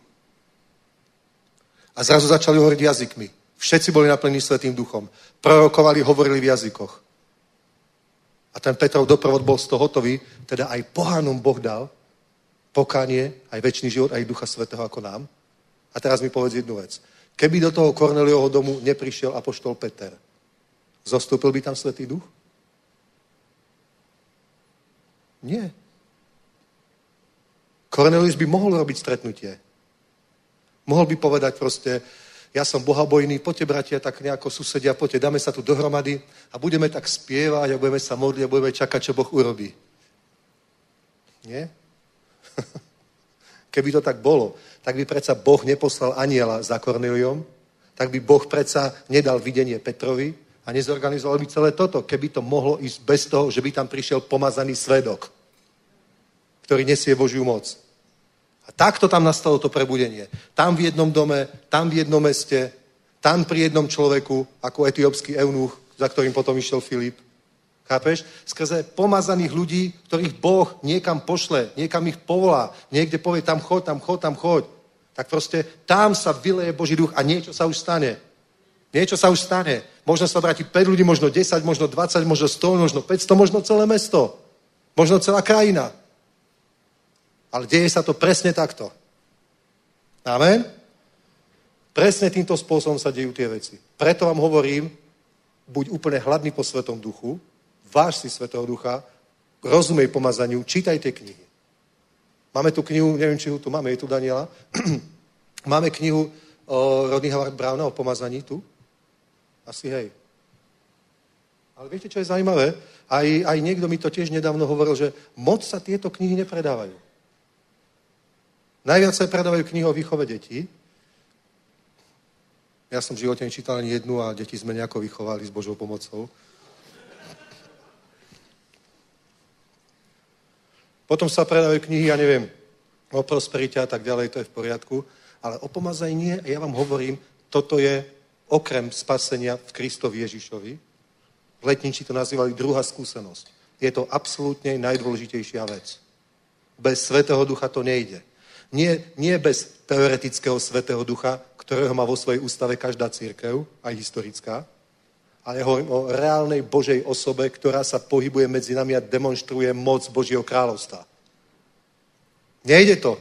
A zrazu začali hovoriť jazykmi. Všetci boli naplnení Svetým duchom. Prorokovali, hovorili v jazykoch. A ten Petrov doprovod bol z toho hotový, teda aj pohánom Boh dal pokánie, aj väčší život, aj Ducha Svetého ako nám. A teraz mi povedz jednu vec. Keby do toho Korneliovho domu neprišiel apoštol Peter, zostúpil by tam Svetý Duch? Nie. Kornelius by mohol robiť stretnutie. Mohol by povedať proste, ja som bohabojný, poďte bratia, tak nejako susedia, poďte, dáme sa tu dohromady a budeme tak spievať a budeme sa modliť a budeme čakať, čo Boh urobí. Nie? Keby to tak bolo, tak by predsa Boh neposlal aniela za Korneliom, tak by Boh predsa nedal videnie Petrovi a nezorganizoval by celé toto, keby to mohlo ísť bez toho, že by tam prišiel pomazaný svedok, ktorý nesie Božiu moc. A takto tam nastalo to prebudenie. Tam v jednom dome, tam v jednom meste, tam pri jednom človeku, ako etiópsky eunuch, za ktorým potom išiel Filip. Chápeš? Skrze pomazaných ľudí, ktorých Boh niekam pošle, niekam ich povolá, niekde povie tam choď, tam choď, tam choď. Tak proste tam sa vyleje Boží duch a niečo sa už stane. Niečo sa už stane. Možno sa obráti 5 ľudí, možno 10, možno 20, možno 100, možno 500, možno celé mesto. Možno celá krajina. Ale deje sa to presne takto. Amen? Presne týmto spôsobom sa dejú tie veci. Preto vám hovorím, buď úplne hladný po Svetom duchu, váš si Svetého ducha, rozumej pomazaniu, čítajte knihy. Máme tu knihu, neviem, či ju tu máme, je tu Daniela. máme knihu o Rodney Howard Browna o pomazaní tu? Asi hej. Ale viete, čo je zaujímavé? Aj, aj niekto mi to tiež nedávno hovoril, že moc sa tieto knihy nepredávajú. Najviac sa predávajú knihy o výchove detí. Ja som v živote nečítal ani jednu a deti sme nejako vychovali s Božou pomocou. Potom sa predávajú knihy, ja neviem, o prosperite a tak ďalej, to je v poriadku. Ale o pomazaní nie. Ja vám hovorím, toto je okrem spasenia v Kristovi Ježišovi. Letniči to nazývali druhá skúsenosť. Je to absolútne najdôležitejšia vec. Bez Svetého Ducha to nejde. Nie, nie bez teoretického Svetého Ducha, ktorého má vo svojej ústave každá církev, aj historická, ale ja hovorím o reálnej Božej osobe, ktorá sa pohybuje medzi nami a demonstruje moc Božieho kráľovstva. Nejde to.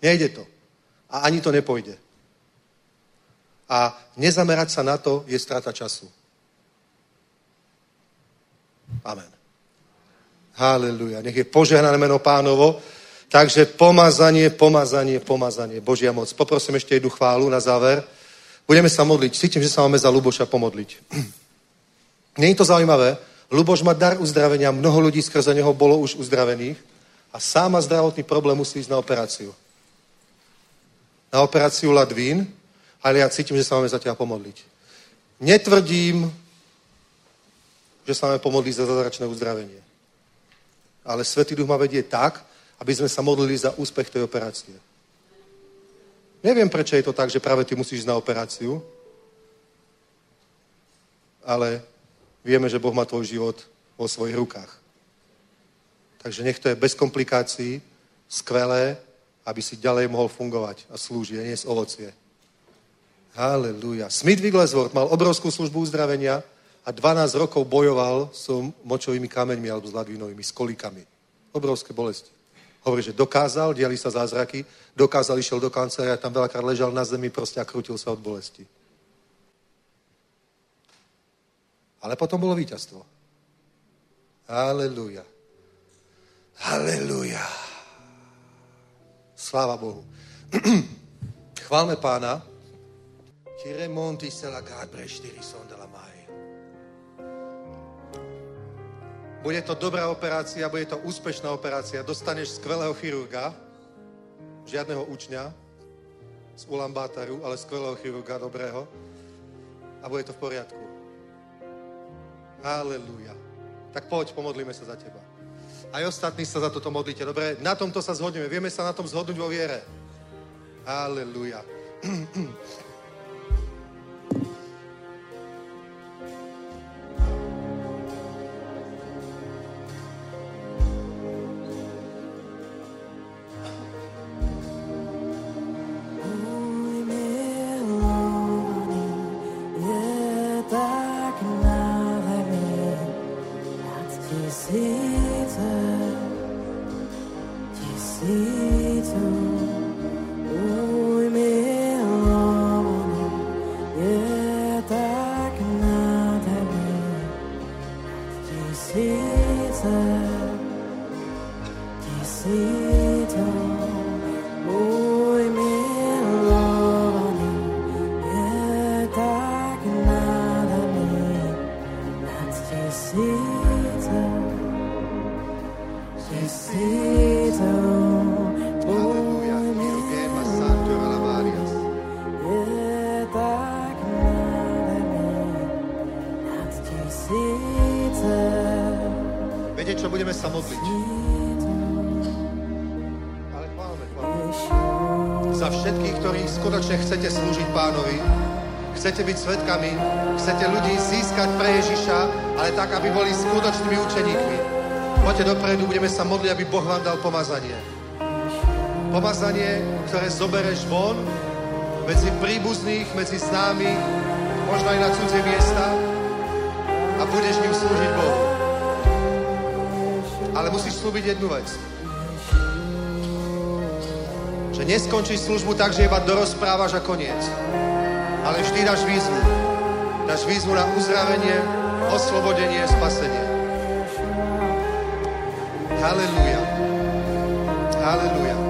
Nejde to. A ani to nepojde. A nezamerať sa na to je strata času. Amen. Haleluja. Nech je požehnané meno pánovo. Takže pomazanie, pomazanie, pomazanie. Božia moc. Poprosím ešte jednu chválu na záver. Budeme sa modliť. Cítim, že sa máme za Luboša pomodliť. Je to zaujímavé? Luboš má dar uzdravenia. Mnoho ľudí skrze neho bolo už uzdravených. A sám má zdravotný problém, musí ísť na operáciu. Na operáciu Ladvín. Ale ja cítim, že sa máme za teba pomodliť. Netvrdím, že sa máme pomodliť za zázračné uzdravenie. Ale Svetý Duch ma vedie tak, aby sme sa modlili za úspech tej operácie. Neviem, prečo je to tak, že práve ty musíš na operáciu, ale vieme, že Boh má tvoj život vo svojich rukách. Takže nech to je bez komplikácií, skvelé, aby si ďalej mohol fungovať a slúžiť a niesť ovocie. Halleluja. Smith Wigglesworth mal obrovskú službu uzdravenia a 12 rokov bojoval s močovými kameňmi alebo s ladvinovými, s kolikami. Obrovské bolesti. Hovorí, že dokázal, diali sa zázraky, dokázal, išiel do kancelária, tam veľakrát ležal na zemi proste a krútil sa od bolesti. Ale potom bolo víťazstvo. Halelúja. Halelúja. Sláva Bohu. Chválme pána. Kire monti se la gabre, štyri son de la mai. Bude to dobrá operácia, bude to úspešná operácia. Dostaneš skvelého chirurga, žiadneho učňa z Ulambátaru, ale skvelého chirurga, dobrého. A bude to v poriadku. Aleluja. Tak poď, pomodlíme sa za teba. Aj ostatní sa za toto modlíte. Dobre, na tomto sa zhodneme. Vieme sa na tom zhodnúť vo viere. Aleluja. chcete byť svetkami, chcete ľudí získať pre Ježiša, ale tak, aby boli skutočnými učeníkmi. Poďte dopredu, budeme sa modliť, aby Boh vám dal pomazanie. Pomazanie, ktoré zobereš von medzi príbuzných, medzi známych, možno aj na cudzie miesta a budeš ním slúžiť Bohu. Ale musíš slúbiť jednu vec. Že neskončíš službu tak, že iba dorozprávaš a koniec. Ale vždy dáš výzvu. Dáš výzvu na uzdravenie, oslobodenie, spasenie. Halelúja. Halelúja.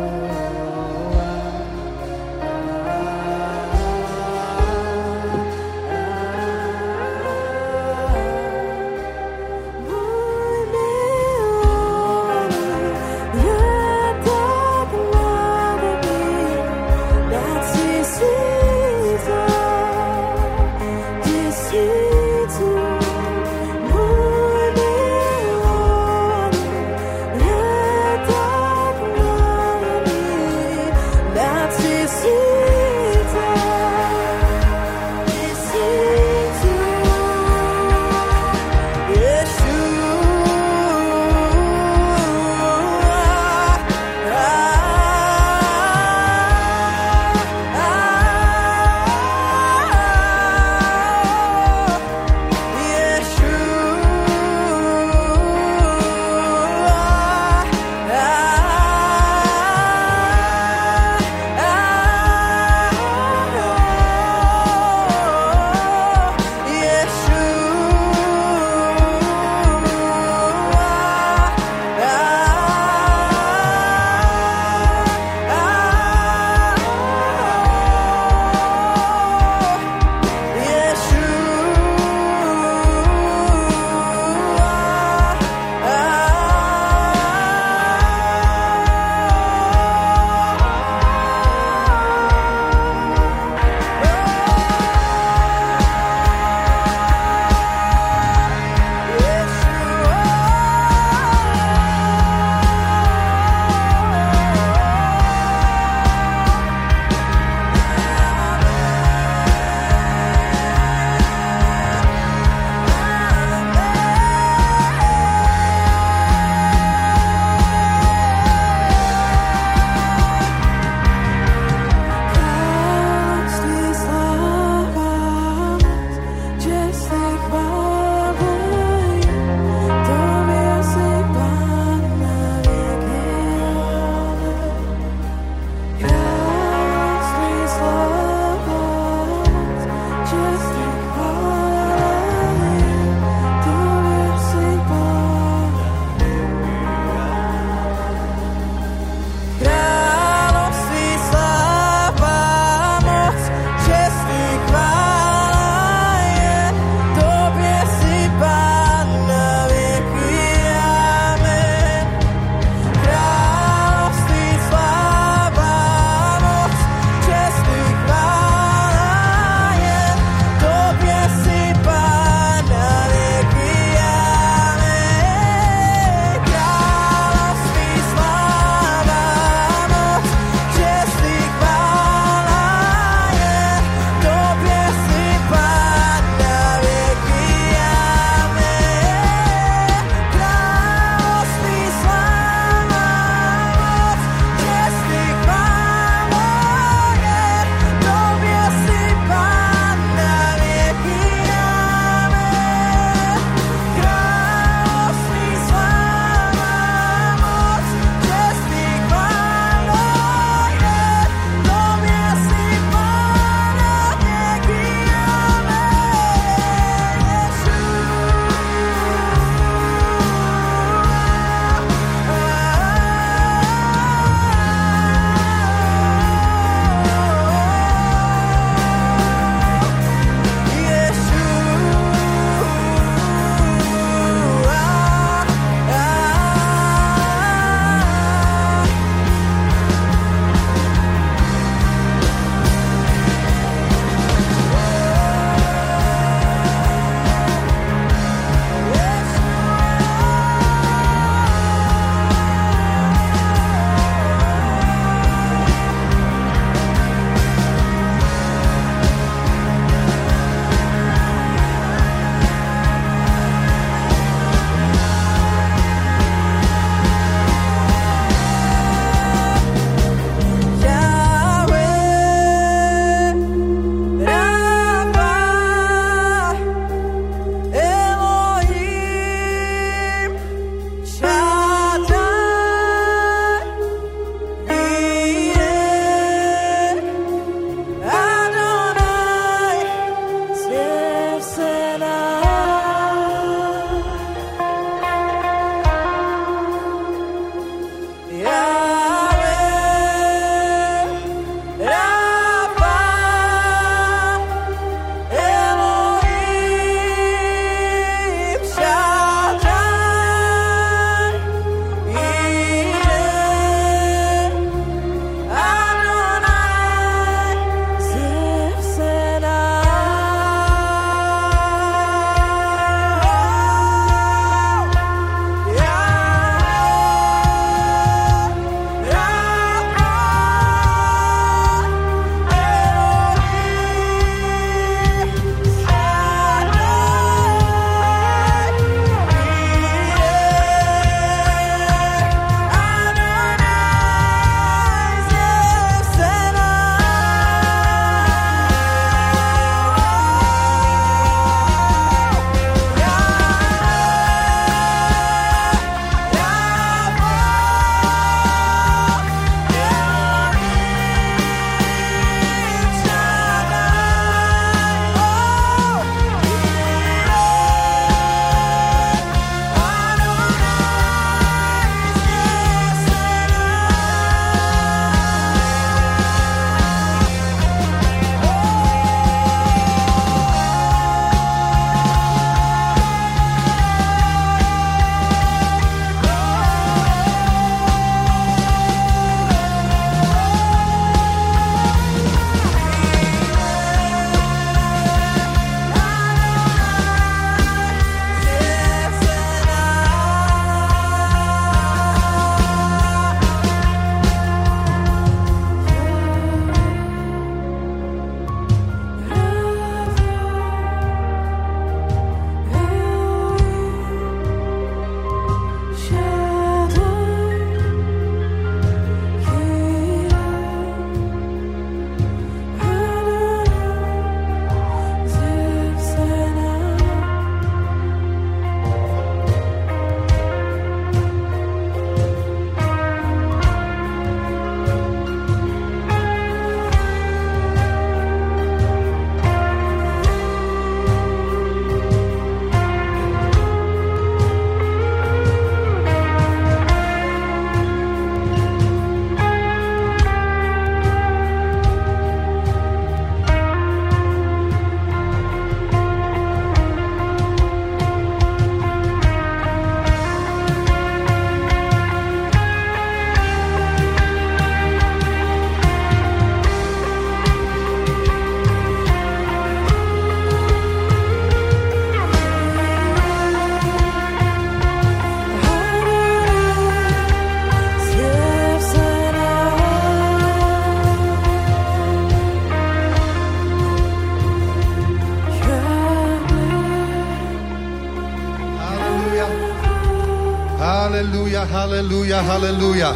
Halelúja.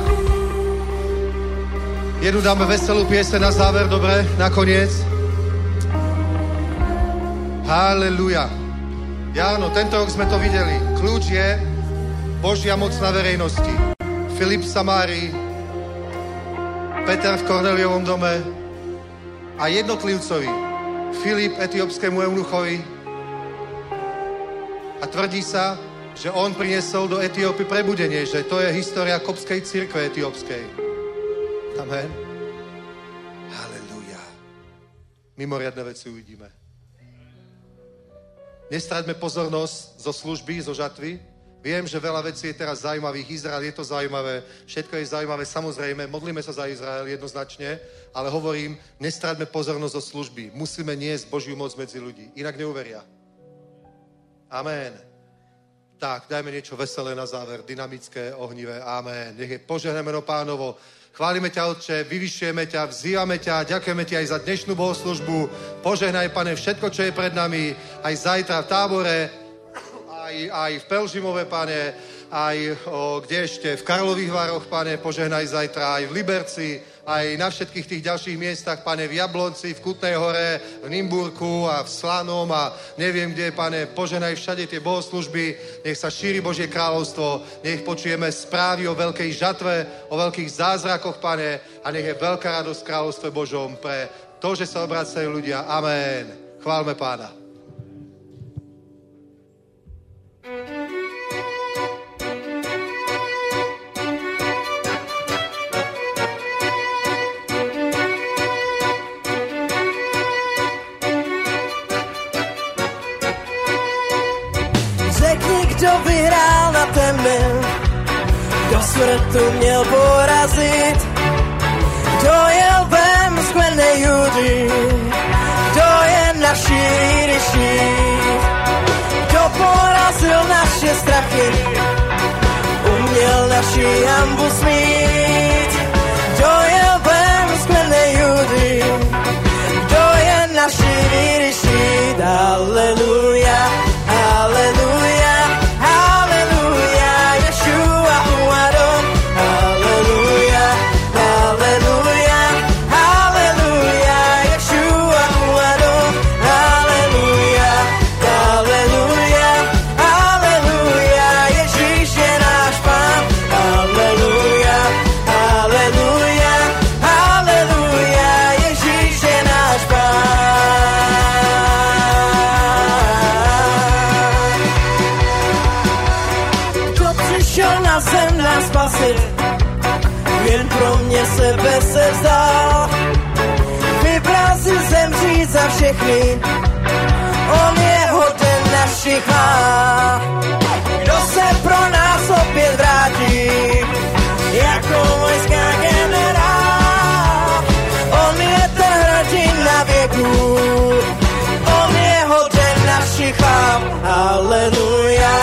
Jednu dáme veselú piese na záver, dobre? Nakoniec. Halelúja. Áno, tento rok sme to videli. Kľúč je Božia moc na verejnosti. Filip Samári, Peter v Korneliovom dome a jednotlivcovi. Filip etiópskému eunuchovi. A tvrdí sa, že on priniesol do Etiópy prebudenie, že to je história kopskej církve etiópskej. Amen. Halelúja. Mimoriadne veci uvidíme. Nestraťme pozornosť zo služby, zo žatvy. Viem, že veľa vecí je teraz zaujímavých. Izrael je to zaujímavé, všetko je zaujímavé, samozrejme, modlíme sa za Izrael jednoznačne, ale hovorím, nestraťme pozornosť zo služby. Musíme niesť Božiu moc medzi ľudí, inak neuveria. Amen. Tak, dajme niečo veselé na záver, dynamické, ohnivé. Amen. Nech je požehné meno pánovo. Chválime ťa, Otče, vyvyšujeme ťa, vzývame ťa, ďakujeme ti aj za dnešnú bohoslužbu. Požehnaj, Pane, všetko, čo je pred nami, aj zajtra v tábore, aj, aj v Pelžimove, Pane, aj o, kde ešte, v Karlových Vároch, Pane, požehnaj zajtra, aj v Liberci, aj na všetkých tých ďalších miestach, pane, v Jablonci, v Kutnej hore, v Nimburku a v Slanom a neviem kde, pane, poženaj všade tie bohoslužby, nech sa šíri Božie kráľovstvo, nech počujeme správy o veľkej žatve, o veľkých zázrakoch, pane, a nech je veľká radosť kráľovstve Božom pre to, že sa obracajú ľudia. Amen. Chválme pána. Tebe, kdo smrtu měl porazit, kdo je lvem z kmene Judy, kdo je naší ryší, kdo porazil naše strachy, uměl naši hambu smít, kdo je lvem z kmene Judy, kdo je naší ryší, Aleluja, hlav. Kdo se pro nás opět vrátí, jako vojská generál. On je ten na věku, on je hoden našich hlav. Aleluja.